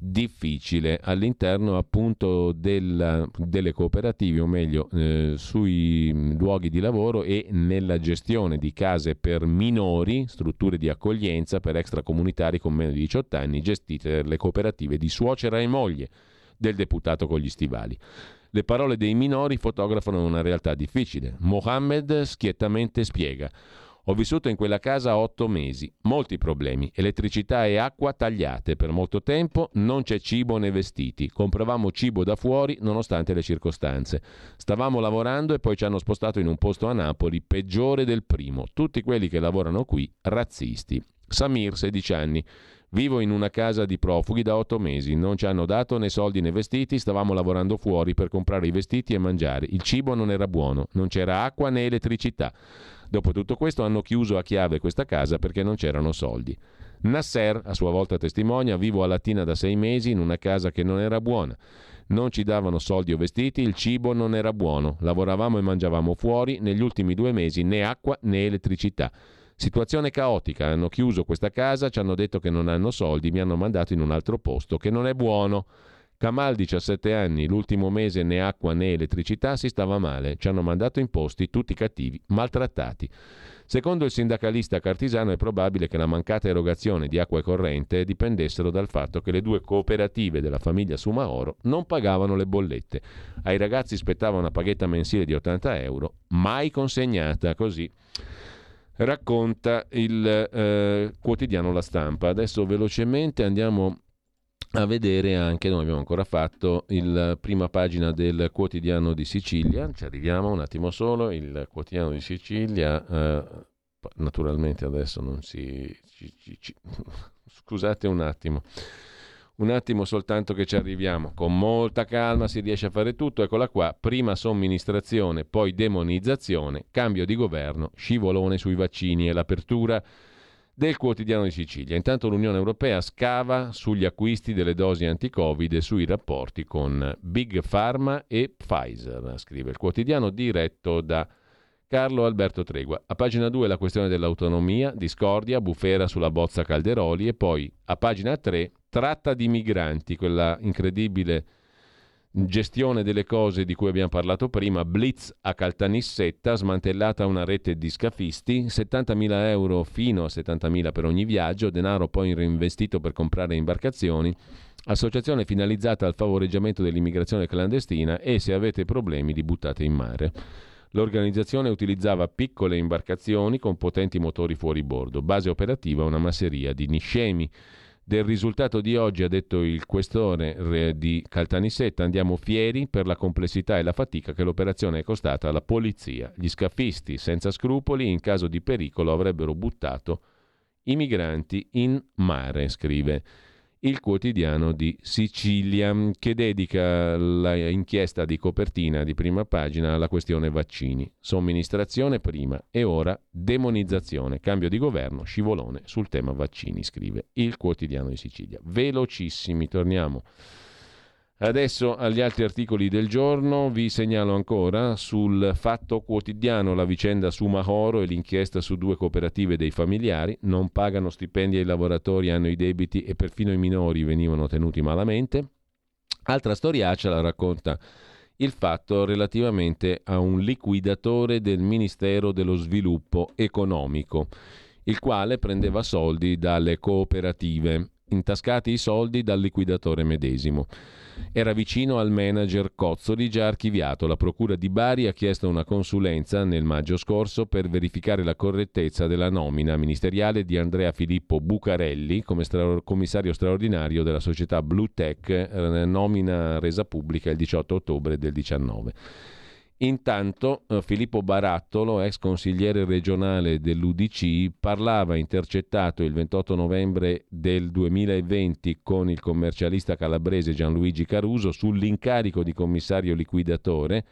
difficile all'interno appunto del, delle cooperative, o meglio eh, sui luoghi di lavoro e nella gestione di case per minori, strutture di accoglienza per extracomunitari con meno di 18 anni, gestite dalle cooperative di suocera e moglie del deputato con gli stivali. Le parole dei minori fotografano una realtà difficile. Mohammed schiettamente spiega. Ho vissuto in quella casa otto mesi, molti problemi, elettricità e acqua tagliate per molto tempo, non c'è cibo né vestiti, compravamo cibo da fuori nonostante le circostanze. Stavamo lavorando e poi ci hanno spostato in un posto a Napoli peggiore del primo, tutti quelli che lavorano qui razzisti. Samir, 16 anni. Vivo in una casa di profughi da otto mesi, non ci hanno dato né soldi né vestiti, stavamo lavorando fuori per comprare i vestiti e mangiare. Il cibo non era buono, non c'era acqua né elettricità. Dopo tutto questo hanno chiuso a chiave questa casa perché non c'erano soldi. Nasser, a sua volta testimonia, vivo a Latina da sei mesi in una casa che non era buona. Non ci davano soldi o vestiti, il cibo non era buono. Lavoravamo e mangiavamo fuori, negli ultimi due mesi né acqua né elettricità. Situazione caotica, hanno chiuso questa casa, ci hanno detto che non hanno soldi, mi hanno mandato in un altro posto che non è buono. Kamal, 17 anni, l'ultimo mese né acqua né elettricità, si stava male. Ci hanno mandato in posti tutti cattivi, maltrattati. Secondo il sindacalista Cartisano è probabile che la mancata erogazione di acqua e corrente dipendessero dal fatto che le due cooperative della famiglia Sumaoro non pagavano le bollette. Ai ragazzi spettava una paghetta mensile di 80 euro, mai consegnata così racconta il eh, quotidiano La Stampa. Adesso velocemente andiamo a vedere anche, non abbiamo ancora fatto, la prima pagina del quotidiano di Sicilia, ci arriviamo un attimo solo, il quotidiano di Sicilia, eh, naturalmente adesso non si... Ci, ci, ci, scusate un attimo. Un attimo soltanto che ci arriviamo, con molta calma si riesce a fare tutto, eccola qua, prima somministrazione, poi demonizzazione, cambio di governo, scivolone sui vaccini e l'apertura del quotidiano di Sicilia. Intanto l'Unione Europea scava sugli acquisti delle dosi anti-Covid e sui rapporti con Big Pharma e Pfizer, scrive il quotidiano diretto da Carlo Alberto Tregua. A pagina 2 la questione dell'autonomia, discordia, bufera sulla bozza Calderoli e poi a pagina 3 tratta di migranti, quella incredibile gestione delle cose di cui abbiamo parlato prima, blitz a Caltanissetta, smantellata una rete di scafisti, 70.000 euro fino a 70.000 per ogni viaggio, denaro poi reinvestito per comprare imbarcazioni, associazione finalizzata al favoreggiamento dell'immigrazione clandestina e se avete problemi li buttate in mare. L'organizzazione utilizzava piccole imbarcazioni con potenti motori fuori bordo, base operativa una masseria di niscemi. Del risultato di oggi, ha detto il questore di Caltanissetta, andiamo fieri per la complessità e la fatica che l'operazione è costata alla polizia. Gli scafisti, senza scrupoli, in caso di pericolo avrebbero buttato i migranti in mare, scrive il quotidiano di Sicilia, che dedica l'inchiesta di copertina di prima pagina alla questione vaccini. Somministrazione prima e ora demonizzazione, cambio di governo, scivolone sul tema vaccini, scrive il quotidiano di Sicilia. Velocissimi, torniamo Adesso agli altri articoli del giorno vi segnalo ancora sul Fatto Quotidiano la vicenda su Mahoro e l'inchiesta su due cooperative dei familiari. Non pagano stipendi ai lavoratori, hanno i debiti e perfino i minori venivano tenuti malamente. Altra storiaccia la racconta il fatto relativamente a un liquidatore del Ministero dello Sviluppo Economico, il quale prendeva soldi dalle cooperative, intascati i soldi dal liquidatore medesimo. Era vicino al manager Cozzoli, già archiviato. La Procura di Bari ha chiesto una consulenza nel maggio scorso per verificare la correttezza della nomina ministeriale di Andrea Filippo Bucarelli come stra- commissario straordinario della società Blue Tech, eh, nomina resa pubblica il 18 ottobre del 19. Intanto eh, Filippo Barattolo, ex consigliere regionale dell'UDC, parlava intercettato il 28 novembre del 2020 con il commercialista calabrese Gianluigi Caruso sull'incarico di commissario liquidatore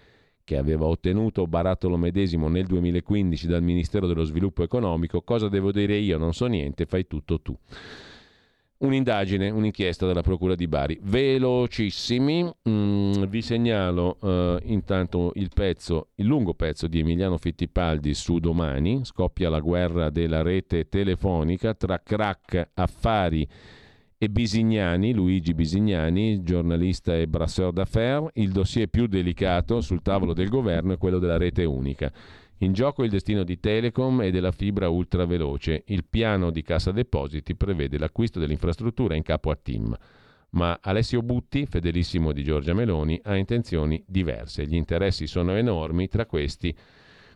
che aveva ottenuto Barattolo medesimo nel 2015 dal Ministero dello Sviluppo Economico. Cosa devo dire io? Non so niente, fai tutto tu un'indagine, un'inchiesta della Procura di Bari. Velocissimi, mm, vi segnalo eh, intanto il pezzo, il lungo pezzo di Emiliano Fittipaldi su domani, scoppia la guerra della rete telefonica tra crack, affari e Bisignani, Luigi Bisignani, giornalista e brasseur d'affaires, il dossier più delicato sul tavolo del governo è quello della rete unica. In gioco il destino di Telecom e della fibra ultraveloce. Il piano di Cassa Depositi prevede l'acquisto dell'infrastruttura in capo a TIM. Ma Alessio Butti, fedelissimo di Giorgia Meloni, ha intenzioni diverse. Gli interessi sono enormi, tra questi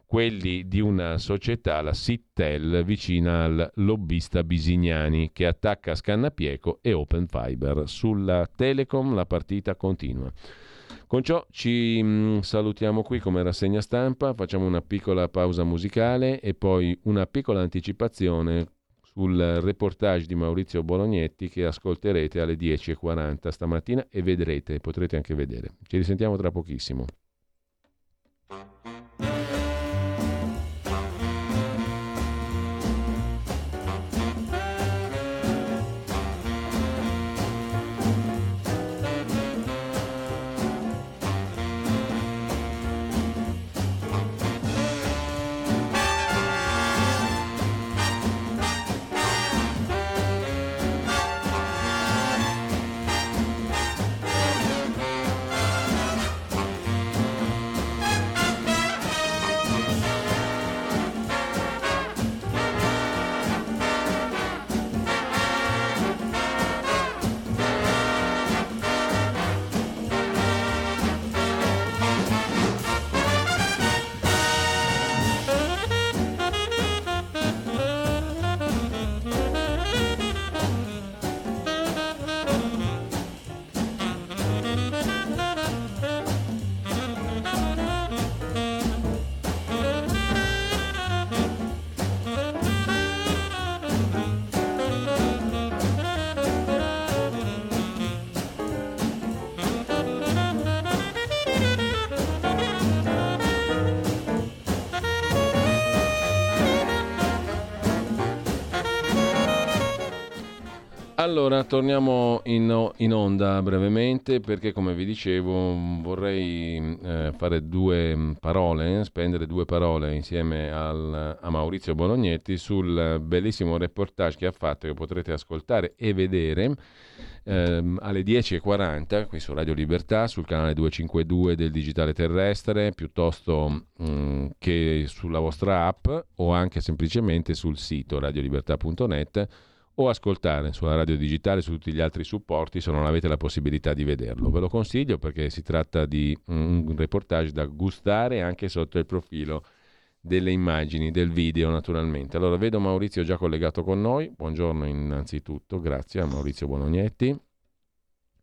quelli di una società, la Sittel, vicina al lobbista Bisignani, che attacca Scannapieco e Open Fiber. Sulla Telecom la partita continua. Con ciò ci mm, salutiamo qui come rassegna stampa, facciamo una piccola pausa musicale e poi una piccola anticipazione sul reportage di Maurizio Bolognetti che ascolterete alle 10.40 stamattina e vedrete, potrete anche vedere. Ci risentiamo tra pochissimo. Allora, torniamo in, in, onda brevemente perché, come vi dicevo, vorrei eh, fare due parole, spendere due parole insieme al, a Maurizio Bolognetti sul bellissimo reportage che ha fatto, che potrete ascoltare e vedere ehm, alle 10.40 qui su Radio Libertà, sul canale 252 del Digitale Terrestre, piuttosto mh, mm, che sulla vostra app o anche semplicemente sul sito radiolibertà.net o ascoltare sulla radio digitale su tutti gli altri supporti se non avete la possibilità di vederlo. Ve lo consiglio perché si tratta di un reportage da gustare anche sotto il profilo delle immagini, del video naturalmente. Allora vedo Maurizio già collegato con noi. Buongiorno innanzitutto, grazie a Maurizio Bolognetti.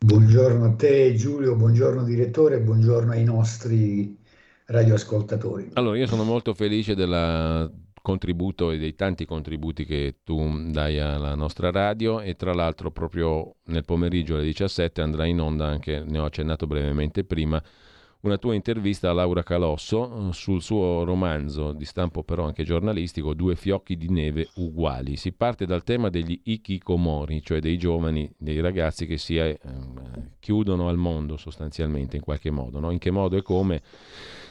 Buongiorno a te Giulio, buongiorno direttore, buongiorno ai nostri radioascoltatori. Allora io sono molto felice della contributo e dei tanti contributi che tu dai alla nostra radio e tra l'altro proprio nel pomeriggio alle 17 andrà in onda anche, ne ho accennato brevemente prima, una tua intervista a Laura Calosso eh, sul suo romanzo di stampo però anche giornalistico Due fiocchi di neve uguali. Si parte dal tema degli ikikomori, cioè dei giovani, dei ragazzi che si eh, chiudono al mondo sostanzialmente in qualche modo. No? In che modo e come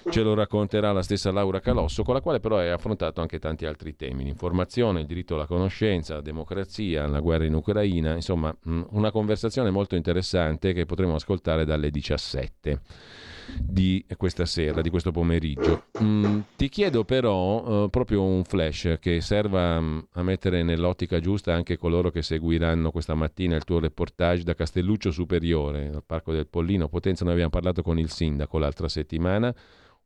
ce lo racconterà la stessa Laura Calosso, con la quale però hai affrontato anche tanti altri temi, l'informazione, il diritto alla conoscenza, la democrazia, la guerra in Ucraina, insomma una conversazione molto interessante che potremo ascoltare dalle 17 di questa sera, di questo pomeriggio. Mm, ti chiedo però uh, proprio un flash che serva um, a mettere nell'ottica giusta anche coloro che seguiranno questa mattina il tuo reportage da Castelluccio Superiore, al Parco del Pollino. Potenza, noi abbiamo parlato con il sindaco l'altra settimana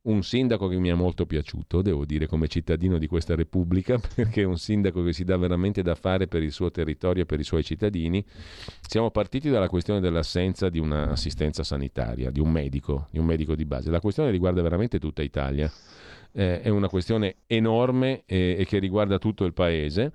un sindaco che mi è molto piaciuto, devo dire, come cittadino di questa Repubblica, perché è un sindaco che si dà veramente da fare per il suo territorio e per i suoi cittadini. Siamo partiti dalla questione dell'assenza di un'assistenza sanitaria, di un medico, di un medico di base. La questione riguarda veramente tutta Italia. Eh, è una questione enorme eh, e che riguarda tutto il paese,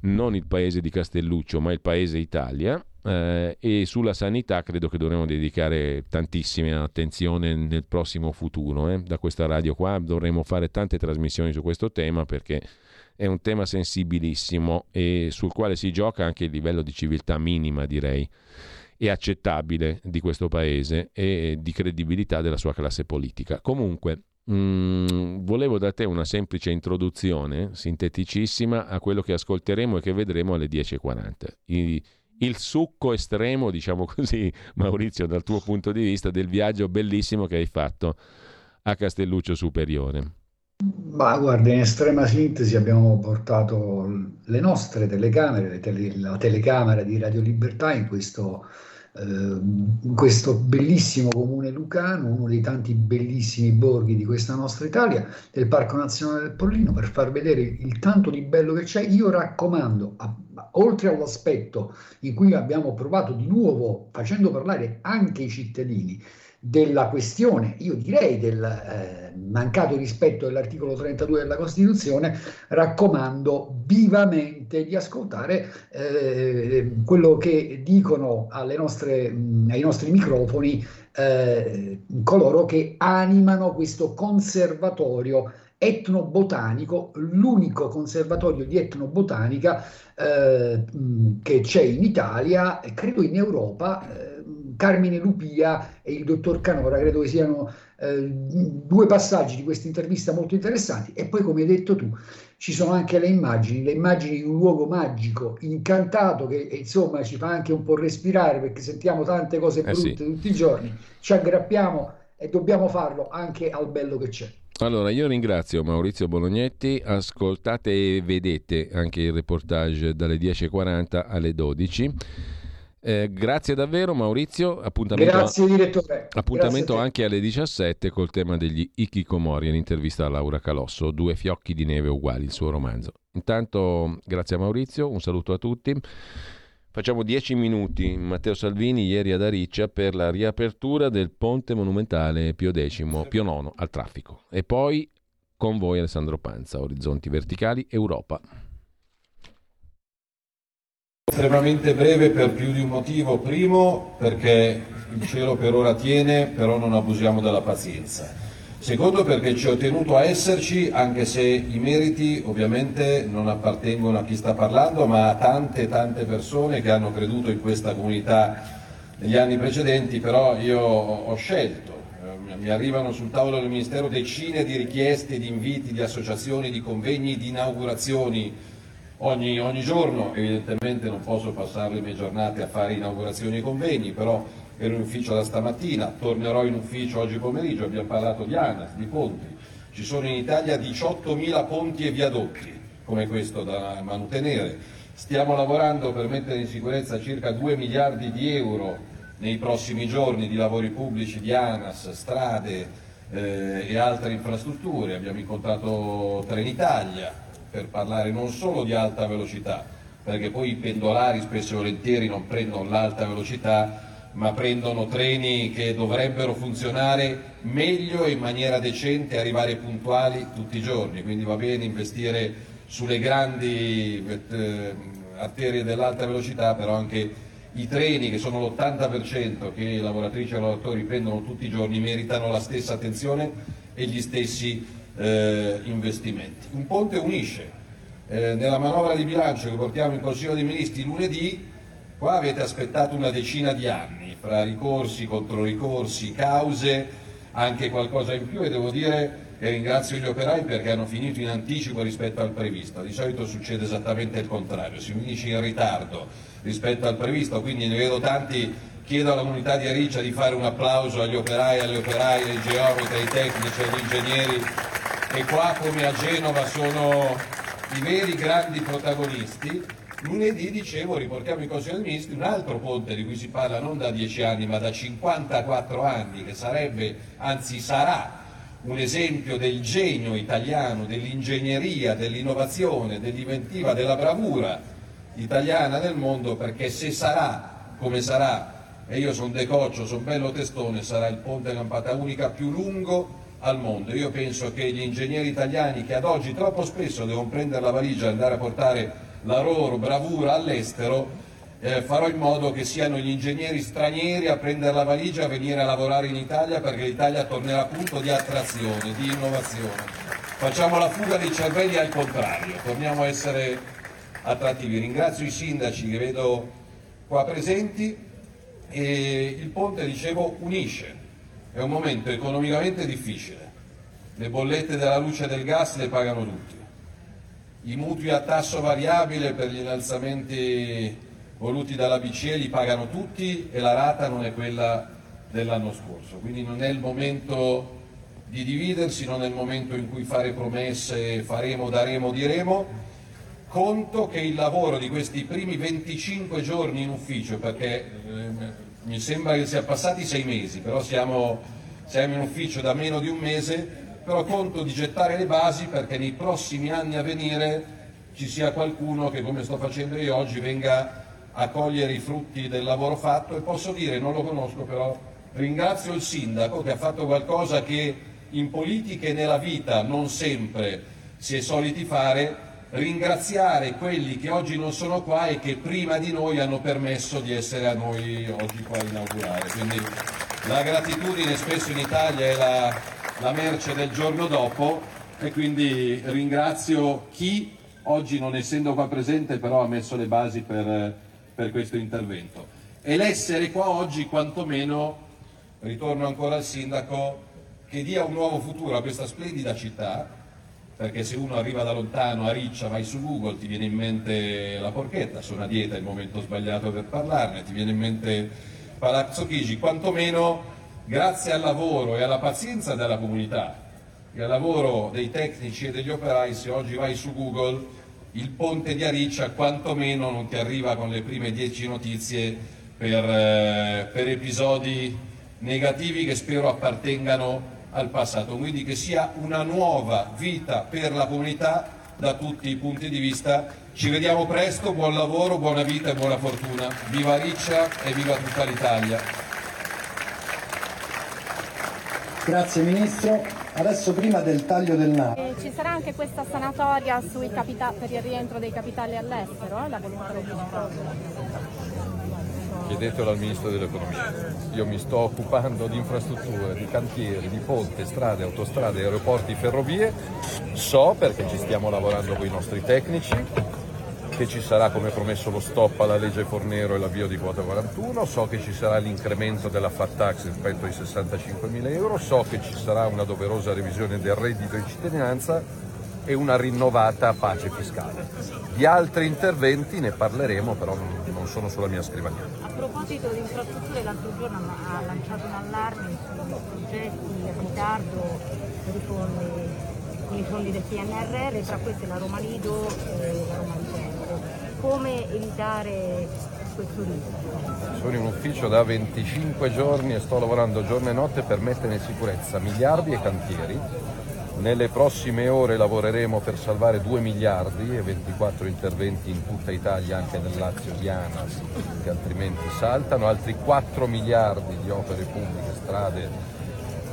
non il paese di Castelluccio, ma il paese Italia eh, e sulla sanità credo che dovremo dedicare tantissima attenzione nel prossimo futuro. Eh. Da questa radio qua dovremo fare tante trasmissioni su questo tema perché è un tema sensibilissimo e sul quale si gioca anche il livello di civiltà minima, direi, e accettabile di questo paese e di credibilità della sua classe politica. Comunque, mm, volevo da te una semplice introduzione, sinteticissima, a quello che ascolteremo e che vedremo alle 10.40. I, il succo estremo, diciamo così, Maurizio, dal tuo punto di vista, del viaggio bellissimo che hai fatto a Castelluccio Superiore. Ma guarda, in estrema sintesi abbiamo portato le nostre telecamere, le tele, la telecamera di Radio Libertà in questo in questo bellissimo comune lucano, uno dei tanti bellissimi borghi di questa nostra Italia, del Parco Nazionale del Pollino, per far vedere il tanto di bello che c'è. Io raccomando, a, oltre all'aspetto in cui abbiamo provato di nuovo, facendo parlare anche i cittadini, della questione, io direi del eh, mancato rispetto dell'articolo 32 della Costituzione, raccomando vivamente di ascoltare eh, quello che dicono nostre, mh, ai nostri microfoni eh, coloro che animano questo conservatorio etnobotanico, l'unico conservatorio di etnobotanica eh, che c'è in Italia credo in Europa eh, Carmine Lupia e il dottor Canora, credo che siano eh, due passaggi di questa intervista molto interessanti e poi come hai detto tu ci sono anche le immagini, le immagini di un luogo magico, incantato che insomma ci fa anche un po' respirare perché sentiamo tante cose brutte eh sì. tutti i giorni, ci aggrappiamo e dobbiamo farlo anche al bello che c'è. Allora, io ringrazio Maurizio Bolognetti, ascoltate e vedete anche il reportage dalle 10.40 alle 12. Eh, grazie davvero Maurizio, appuntamento, grazie direttore. Appuntamento grazie anche alle 17 col tema degli Ikikomori, l'intervista a Laura Calosso, Due fiocchi di neve uguali, il suo romanzo. Intanto grazie a Maurizio, un saluto a tutti. Facciamo 10 minuti, Matteo Salvini ieri ad Ariccia per la riapertura del ponte monumentale Pio X, Pio IX al traffico. E poi con voi Alessandro Panza, Orizzonti Verticali, Europa estremamente breve per più di un motivo. Primo, perché il cielo per ora tiene, però non abusiamo della pazienza. Secondo, perché ci ho tenuto a esserci, anche se i meriti ovviamente non appartengono a chi sta parlando, ma a tante tante persone che hanno creduto in questa comunità negli anni precedenti, però io ho scelto. Eh, mi arrivano sul tavolo del Ministero decine di richieste, di inviti, di associazioni, di convegni, di inaugurazioni ogni, ogni giorno, evidentemente non posso passare le mie giornate a fare inaugurazioni e convegni, però ero in ufficio da stamattina, tornerò in ufficio oggi pomeriggio, abbiamo parlato di ANAS, di ponti, ci sono in Italia 18.000 ponti e viadotti come questo da manutenere, stiamo lavorando per mettere in sicurezza circa 2 miliardi di euro nei prossimi giorni di lavori pubblici di ANAS, strade eh, e altre infrastrutture, abbiamo incontrato Trenitalia, per parlare non solo di alta velocità, perché poi i pendolari spesso e volentieri non prendono l'alta velocità, ma prendono treni che dovrebbero funzionare meglio e in maniera decente arrivare puntuali tutti i giorni, quindi va bene investire sulle grandi eh, arterie dell'alta velocità, però anche i treni che sono l'80% che i lavoratrici e lavoratori prendono tutti i giorni meritano la stessa attenzione e gli stessi eh, investimenti. Un ponte unisce. Eh, nella manovra di bilancio che portiamo in Consiglio dei Ministri lunedì, qua avete aspettato una decina di anni, fra ricorsi, controricorsi, cause, anche qualcosa in più e devo dire che ringrazio gli operai perché hanno finito in anticipo rispetto al previsto. Di solito succede esattamente il contrario, si finisce in ritardo rispetto al previsto, quindi ne vedo tanti chiedo alla comunità di Ariccia di fare un applauso agli operai, alle operaie, ai geometri, ai tecnici, agli ingegneri che qua come a Genova sono i veri grandi protagonisti. Lunedì, dicevo, riportiamo in Consiglio dei Ministri un altro ponte di cui si parla non da 10 anni ma da 54 anni, che sarebbe, anzi sarà, un esempio del genio italiano, dell'ingegneria, dell'innovazione, dell'inventiva, della bravura italiana nel mondo, perché se sarà come sarà, e io sono decoccio, sono bello testone, sarà il ponte campata unica più lungo al mondo. Io penso che gli ingegneri italiani che ad oggi troppo spesso devono prendere la valigia e andare a portare la loro bravura all'estero, eh, farò in modo che siano gli ingegneri stranieri a prendere la valigia e a venire a lavorare in Italia perché l'Italia tornerà punto di attrazione, di innovazione. Facciamo la fuga dei cervelli al contrario, torniamo a essere attrattivi. Ringrazio i sindaci che vedo qua presenti e il ponte, dicevo, unisce. È un momento economicamente difficile. Le bollette della luce e del gas le pagano tutti. I mutui a tasso variabile per gli innalzamenti voluti dalla BCE li pagano tutti e la rata non è quella dell'anno scorso. Quindi non è il momento di dividersi, non è il momento in cui fare promesse, faremo, daremo, diremo. Conto che il lavoro di questi primi 25 giorni in ufficio, perché eh, mi sembra che sia passati sei mesi, però siamo, siamo in ufficio da meno di un mese, però conto di gettare le basi perché nei prossimi anni a venire ci sia qualcuno che, come sto facendo io oggi, venga a cogliere i frutti del lavoro fatto. E posso dire, non lo conosco però, ringrazio il sindaco che ha fatto qualcosa che in politica e nella vita non sempre si è soliti fare, ringraziare quelli che oggi non sono qua e che prima di noi hanno permesso di essere a noi oggi qua a inaugurare. Quindi la gratitudine spesso in Italia è la, la merce del giorno dopo e quindi ringrazio chi oggi non essendo qua presente però ha messo le basi per per questo intervento. E l'essere qua oggi quantomeno, ritorno ancora al sindaco, che dia un nuovo futuro a questa splendida città, perché se uno arriva da lontano a Riccia, vai su Google, ti viene in mente la porchetta, sono a dieta, è il momento sbagliato per parlarne, ti viene in mente Palazzo Chigi, quantomeno grazie al lavoro e alla pazienza della comunità e al lavoro dei tecnici e degli operai, se oggi vai su Google il ponte di Ariccia quantomeno non ti arriva con le prime dieci notizie per, eh, per episodi negativi che spero appartengano al passato, quindi che sia una nuova vita per la comunità da tutti i punti di vista. Ci vediamo presto, buon lavoro, buona vita e buona fortuna. Viva Riccia e viva tutta l'Italia. Grazie Ministro. Adesso prima del taglio del naso. E ci sarà anche questa sanatoria capita- per il rientro dei capitali all'estero, eh? la volontà del Chiedetelo al Ministro dell'Economia. Io mi sto occupando di infrastrutture, di cantieri, di ponti, strade, autostrade, aeroporti, ferrovie. So perché ci stiamo lavorando con i nostri tecnici che ci sarà come promesso lo stop alla legge Fornero e l'avvio di quota 41, so che ci sarà l'incremento della fat tax rispetto ai 65 mila euro, so che ci sarà una doverosa revisione del reddito di cittadinanza e una rinnovata pace fiscale. Di altri interventi ne parleremo, però non sono sulla mia scrivania. A proposito di infrastrutture, l'altro giorno ha lanciato un allarme su progetti in ritardo per i fondi, con i fondi del PNRR, tra queste la Roma Lido e la Roma Lido come evitare questo rischio? Sono in ufficio da 25 giorni e sto lavorando giorno e notte per mettere in sicurezza miliardi e cantieri. Nelle prossime ore lavoreremo per salvare 2 miliardi e 24 interventi in tutta Italia, anche nel Lazio di Anas, che altrimenti saltano, altri 4 miliardi di opere pubbliche, strade,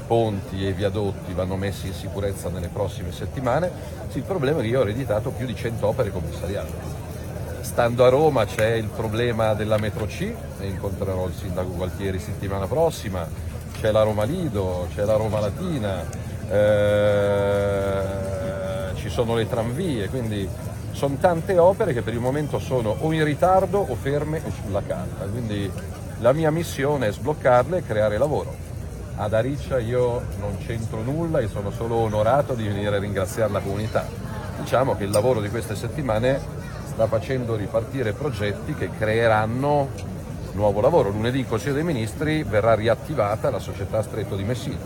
ponti e viadotti vanno messi in sicurezza nelle prossime settimane. il problema è che io ho ereditato più di 100 opere commissariate Stando a Roma c'è il problema della metro C, e incontrerò il sindaco Gualtieri settimana prossima, c'è la Roma Lido, c'è la Roma Latina, eh, ci sono le tranvie, quindi sono tante opere che per il momento sono o in ritardo o ferme o sulla carta. Quindi la mia missione è sbloccarle e creare lavoro. Ad Ariccia io non c'entro nulla e sono solo onorato di venire a ringraziare la comunità. Diciamo che il lavoro di queste settimane sta facendo ripartire progetti che creeranno nuovo lavoro. Lunedì in Consiglio dei Ministri verrà riattivata la società Stretto di Messina,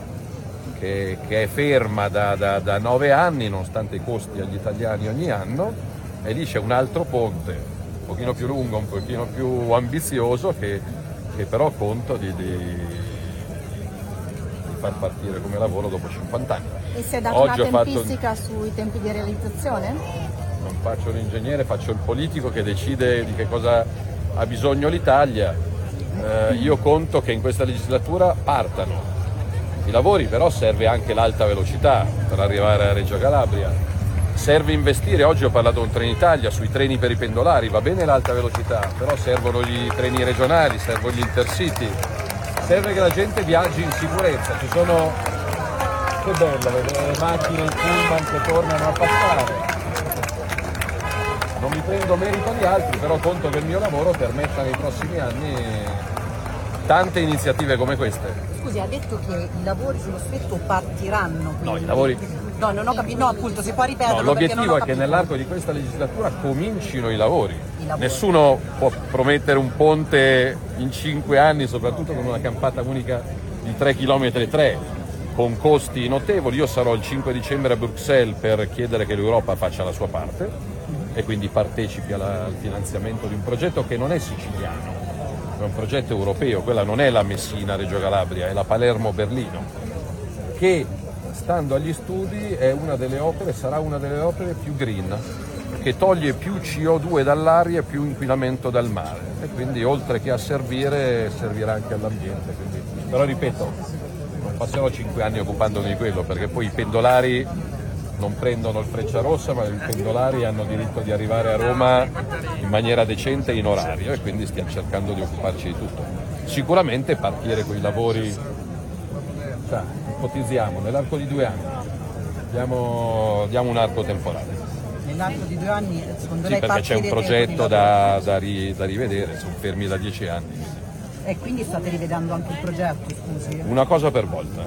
che, che è ferma da, da, da, nove anni, nonostante i costi agli italiani ogni anno, e lì c'è un altro ponte, un pochino più lungo, un pochino più ambizioso, che, che però conto di, di far partire come lavoro dopo 50 anni. E si è data Oggi una fatto- tempistica sui tempi di realizzazione? Non faccio l'ingegnere, faccio il politico che decide di che cosa ha bisogno l'Italia. Eh, io conto che in questa legislatura partano i lavori, però serve anche l'alta velocità per arrivare a Reggio Calabria. Serve investire, oggi ho parlato con Trenitalia sui treni per i pendolari, va bene l'alta velocità, però servono i treni regionali, servono gli intercity, serve che la gente viaggi in sicurezza, ci sono, che bello vedere le macchine in pullman che tornano a passare. Non mi prendo merito di altri, però conto che il mio lavoro permetta nei prossimi anni tante iniziative come queste. Scusi, ha detto che i lavori sullo stretto partiranno. No, quindi- i lavori No, non ho capito. No, appunto, si può ripetere. No, l'obiettivo è che nell'arco di questa legislatura comincino i lavori. Nessuno può promettere un ponte in cinque anni, soprattutto con una campata unica di 3 km 3, con costi notevoli. Io sarò il 5 dicembre a Bruxelles per chiedere che l'Europa faccia la sua parte e quindi partecipi alla- al finanziamento di un progetto che non è siciliano, è un progetto europeo, quella non è la Messina-Reggio Calabria, è la Palermo-Berlino, che stando agli studi una opere, sarà una delle opere più green, che toglie più CO2 dall'aria e più inquinamento dal mare e quindi oltre che a servire servirà anche all'ambiente. quindi- Però ripeto, non passerò cinque anni occupandomi di quello perché poi i pendolari non prendono il freccia rossa ma i pendolari hanno diritto di arrivare a Roma in maniera decente in orario e quindi stiamo cercando di occuparci di tutto. Sicuramente partire con i lavori cioè, ipotizziamo nell'arco di due anni, diamo, diamo un arco temporale. Nell'arco di due anni, secondo Sì, lei perché c'è un progetto da, da ri- da rivedere, sono fermi da dieci anni. E quindi state rivedendo anche il progetto, scusi? Una cosa per volta.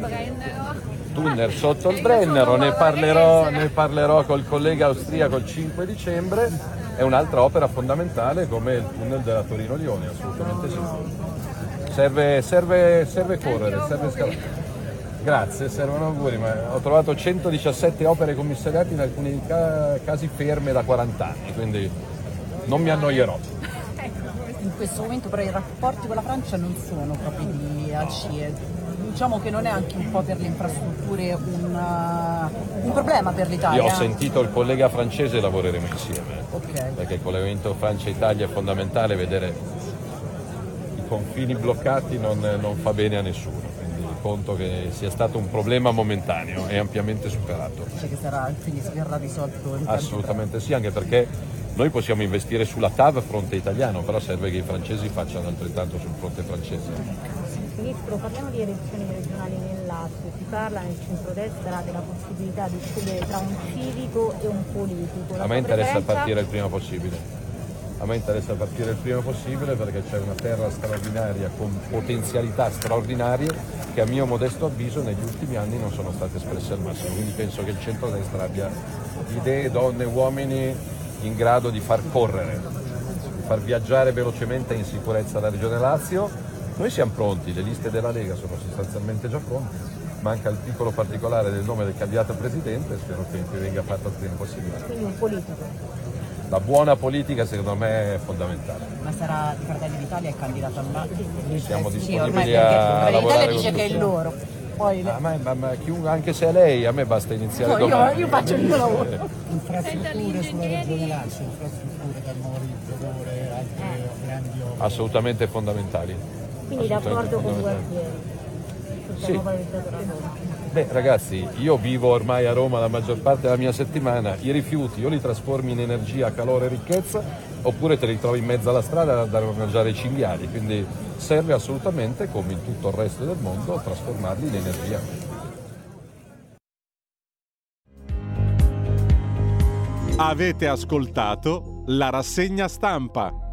Ok. Tunnel sotto il Brennero, ne parlerò, ne parlerò col collega austriaco il 5 dicembre, è un'altra opera fondamentale come il tunnel della Torino-Lione, assolutamente sì. Serve, serve, serve correre, serve scalare. Grazie, servono auguri, ma ho trovato 117 opere commissariate in alcuni ca- casi ferme da 40 anni, quindi non mi annoierò. In questo momento però i rapporti con la Francia non sono proprio di ACE. Diciamo che non è anche un po' per le infrastrutture un, uh, un problema per l'Italia. Io ho sentito il collega francese e lavoreremo insieme, Ok. perché il collegamento Francia-Italia è fondamentale, vedere i confini bloccati non, non fa bene a nessuno, quindi conto che sia stato un problema momentaneo e ampiamente superato. Dice che sarà, quindi verrà risolto Assolutamente sì, anche perché noi possiamo investire sulla TAV fronte italiano, però serve che i francesi facciano altrettanto sul fronte francese. Ministro, parliamo di elezioni regionali nel Lazio. Si parla nel centrodestra della possibilità di scegliere tra un civico e un politico. La A me interessa preferenza? partire il prima possibile. A me interessa partire il prima possibile perché c'è una terra straordinaria con potenzialità straordinarie che a mio modesto avviso negli ultimi anni non sono state espresse al massimo. Quindi penso che il centrodestra abbia idee, donne, uomini in grado di far correre, di far viaggiare velocemente e in sicurezza la Regione Lazio. Noi siamo pronti, le liste della Lega sono sostanzialmente già pronte. Manca il piccolo particolare del nome del candidato presidente, spero che venga fatto il prima possibile. Quindi un politico. La buona politica secondo me è fondamentale. Ma sarà il Fratelli d'Italia è candidato al Lazio? Siamo Sì, disponibili ormai perché a lavorare con dice che è il loro. Poi Ah, ma- ma- ma chiunque- anche se è lei, a me basta iniziare No, io- domani. io faccio il mio lavoro. Infrastrutture sulla regione Lazio, infrastrutture per memorizzatore, altre grandi opere. Assolutamente fondamentali. Quindi d'accordo con. Gualtieri. Sul Sì. Beh ragazzi, io vivo ormai a Roma la maggior parte della mia settimana, i rifiuti o li trasformi in energia, calore e ricchezza oppure te li trovi in mezzo alla strada da mangiare i cinghiali, quindi serve assolutamente, come in tutto il resto del mondo, trasformarli in energia. Avete ascoltato la rassegna stampa.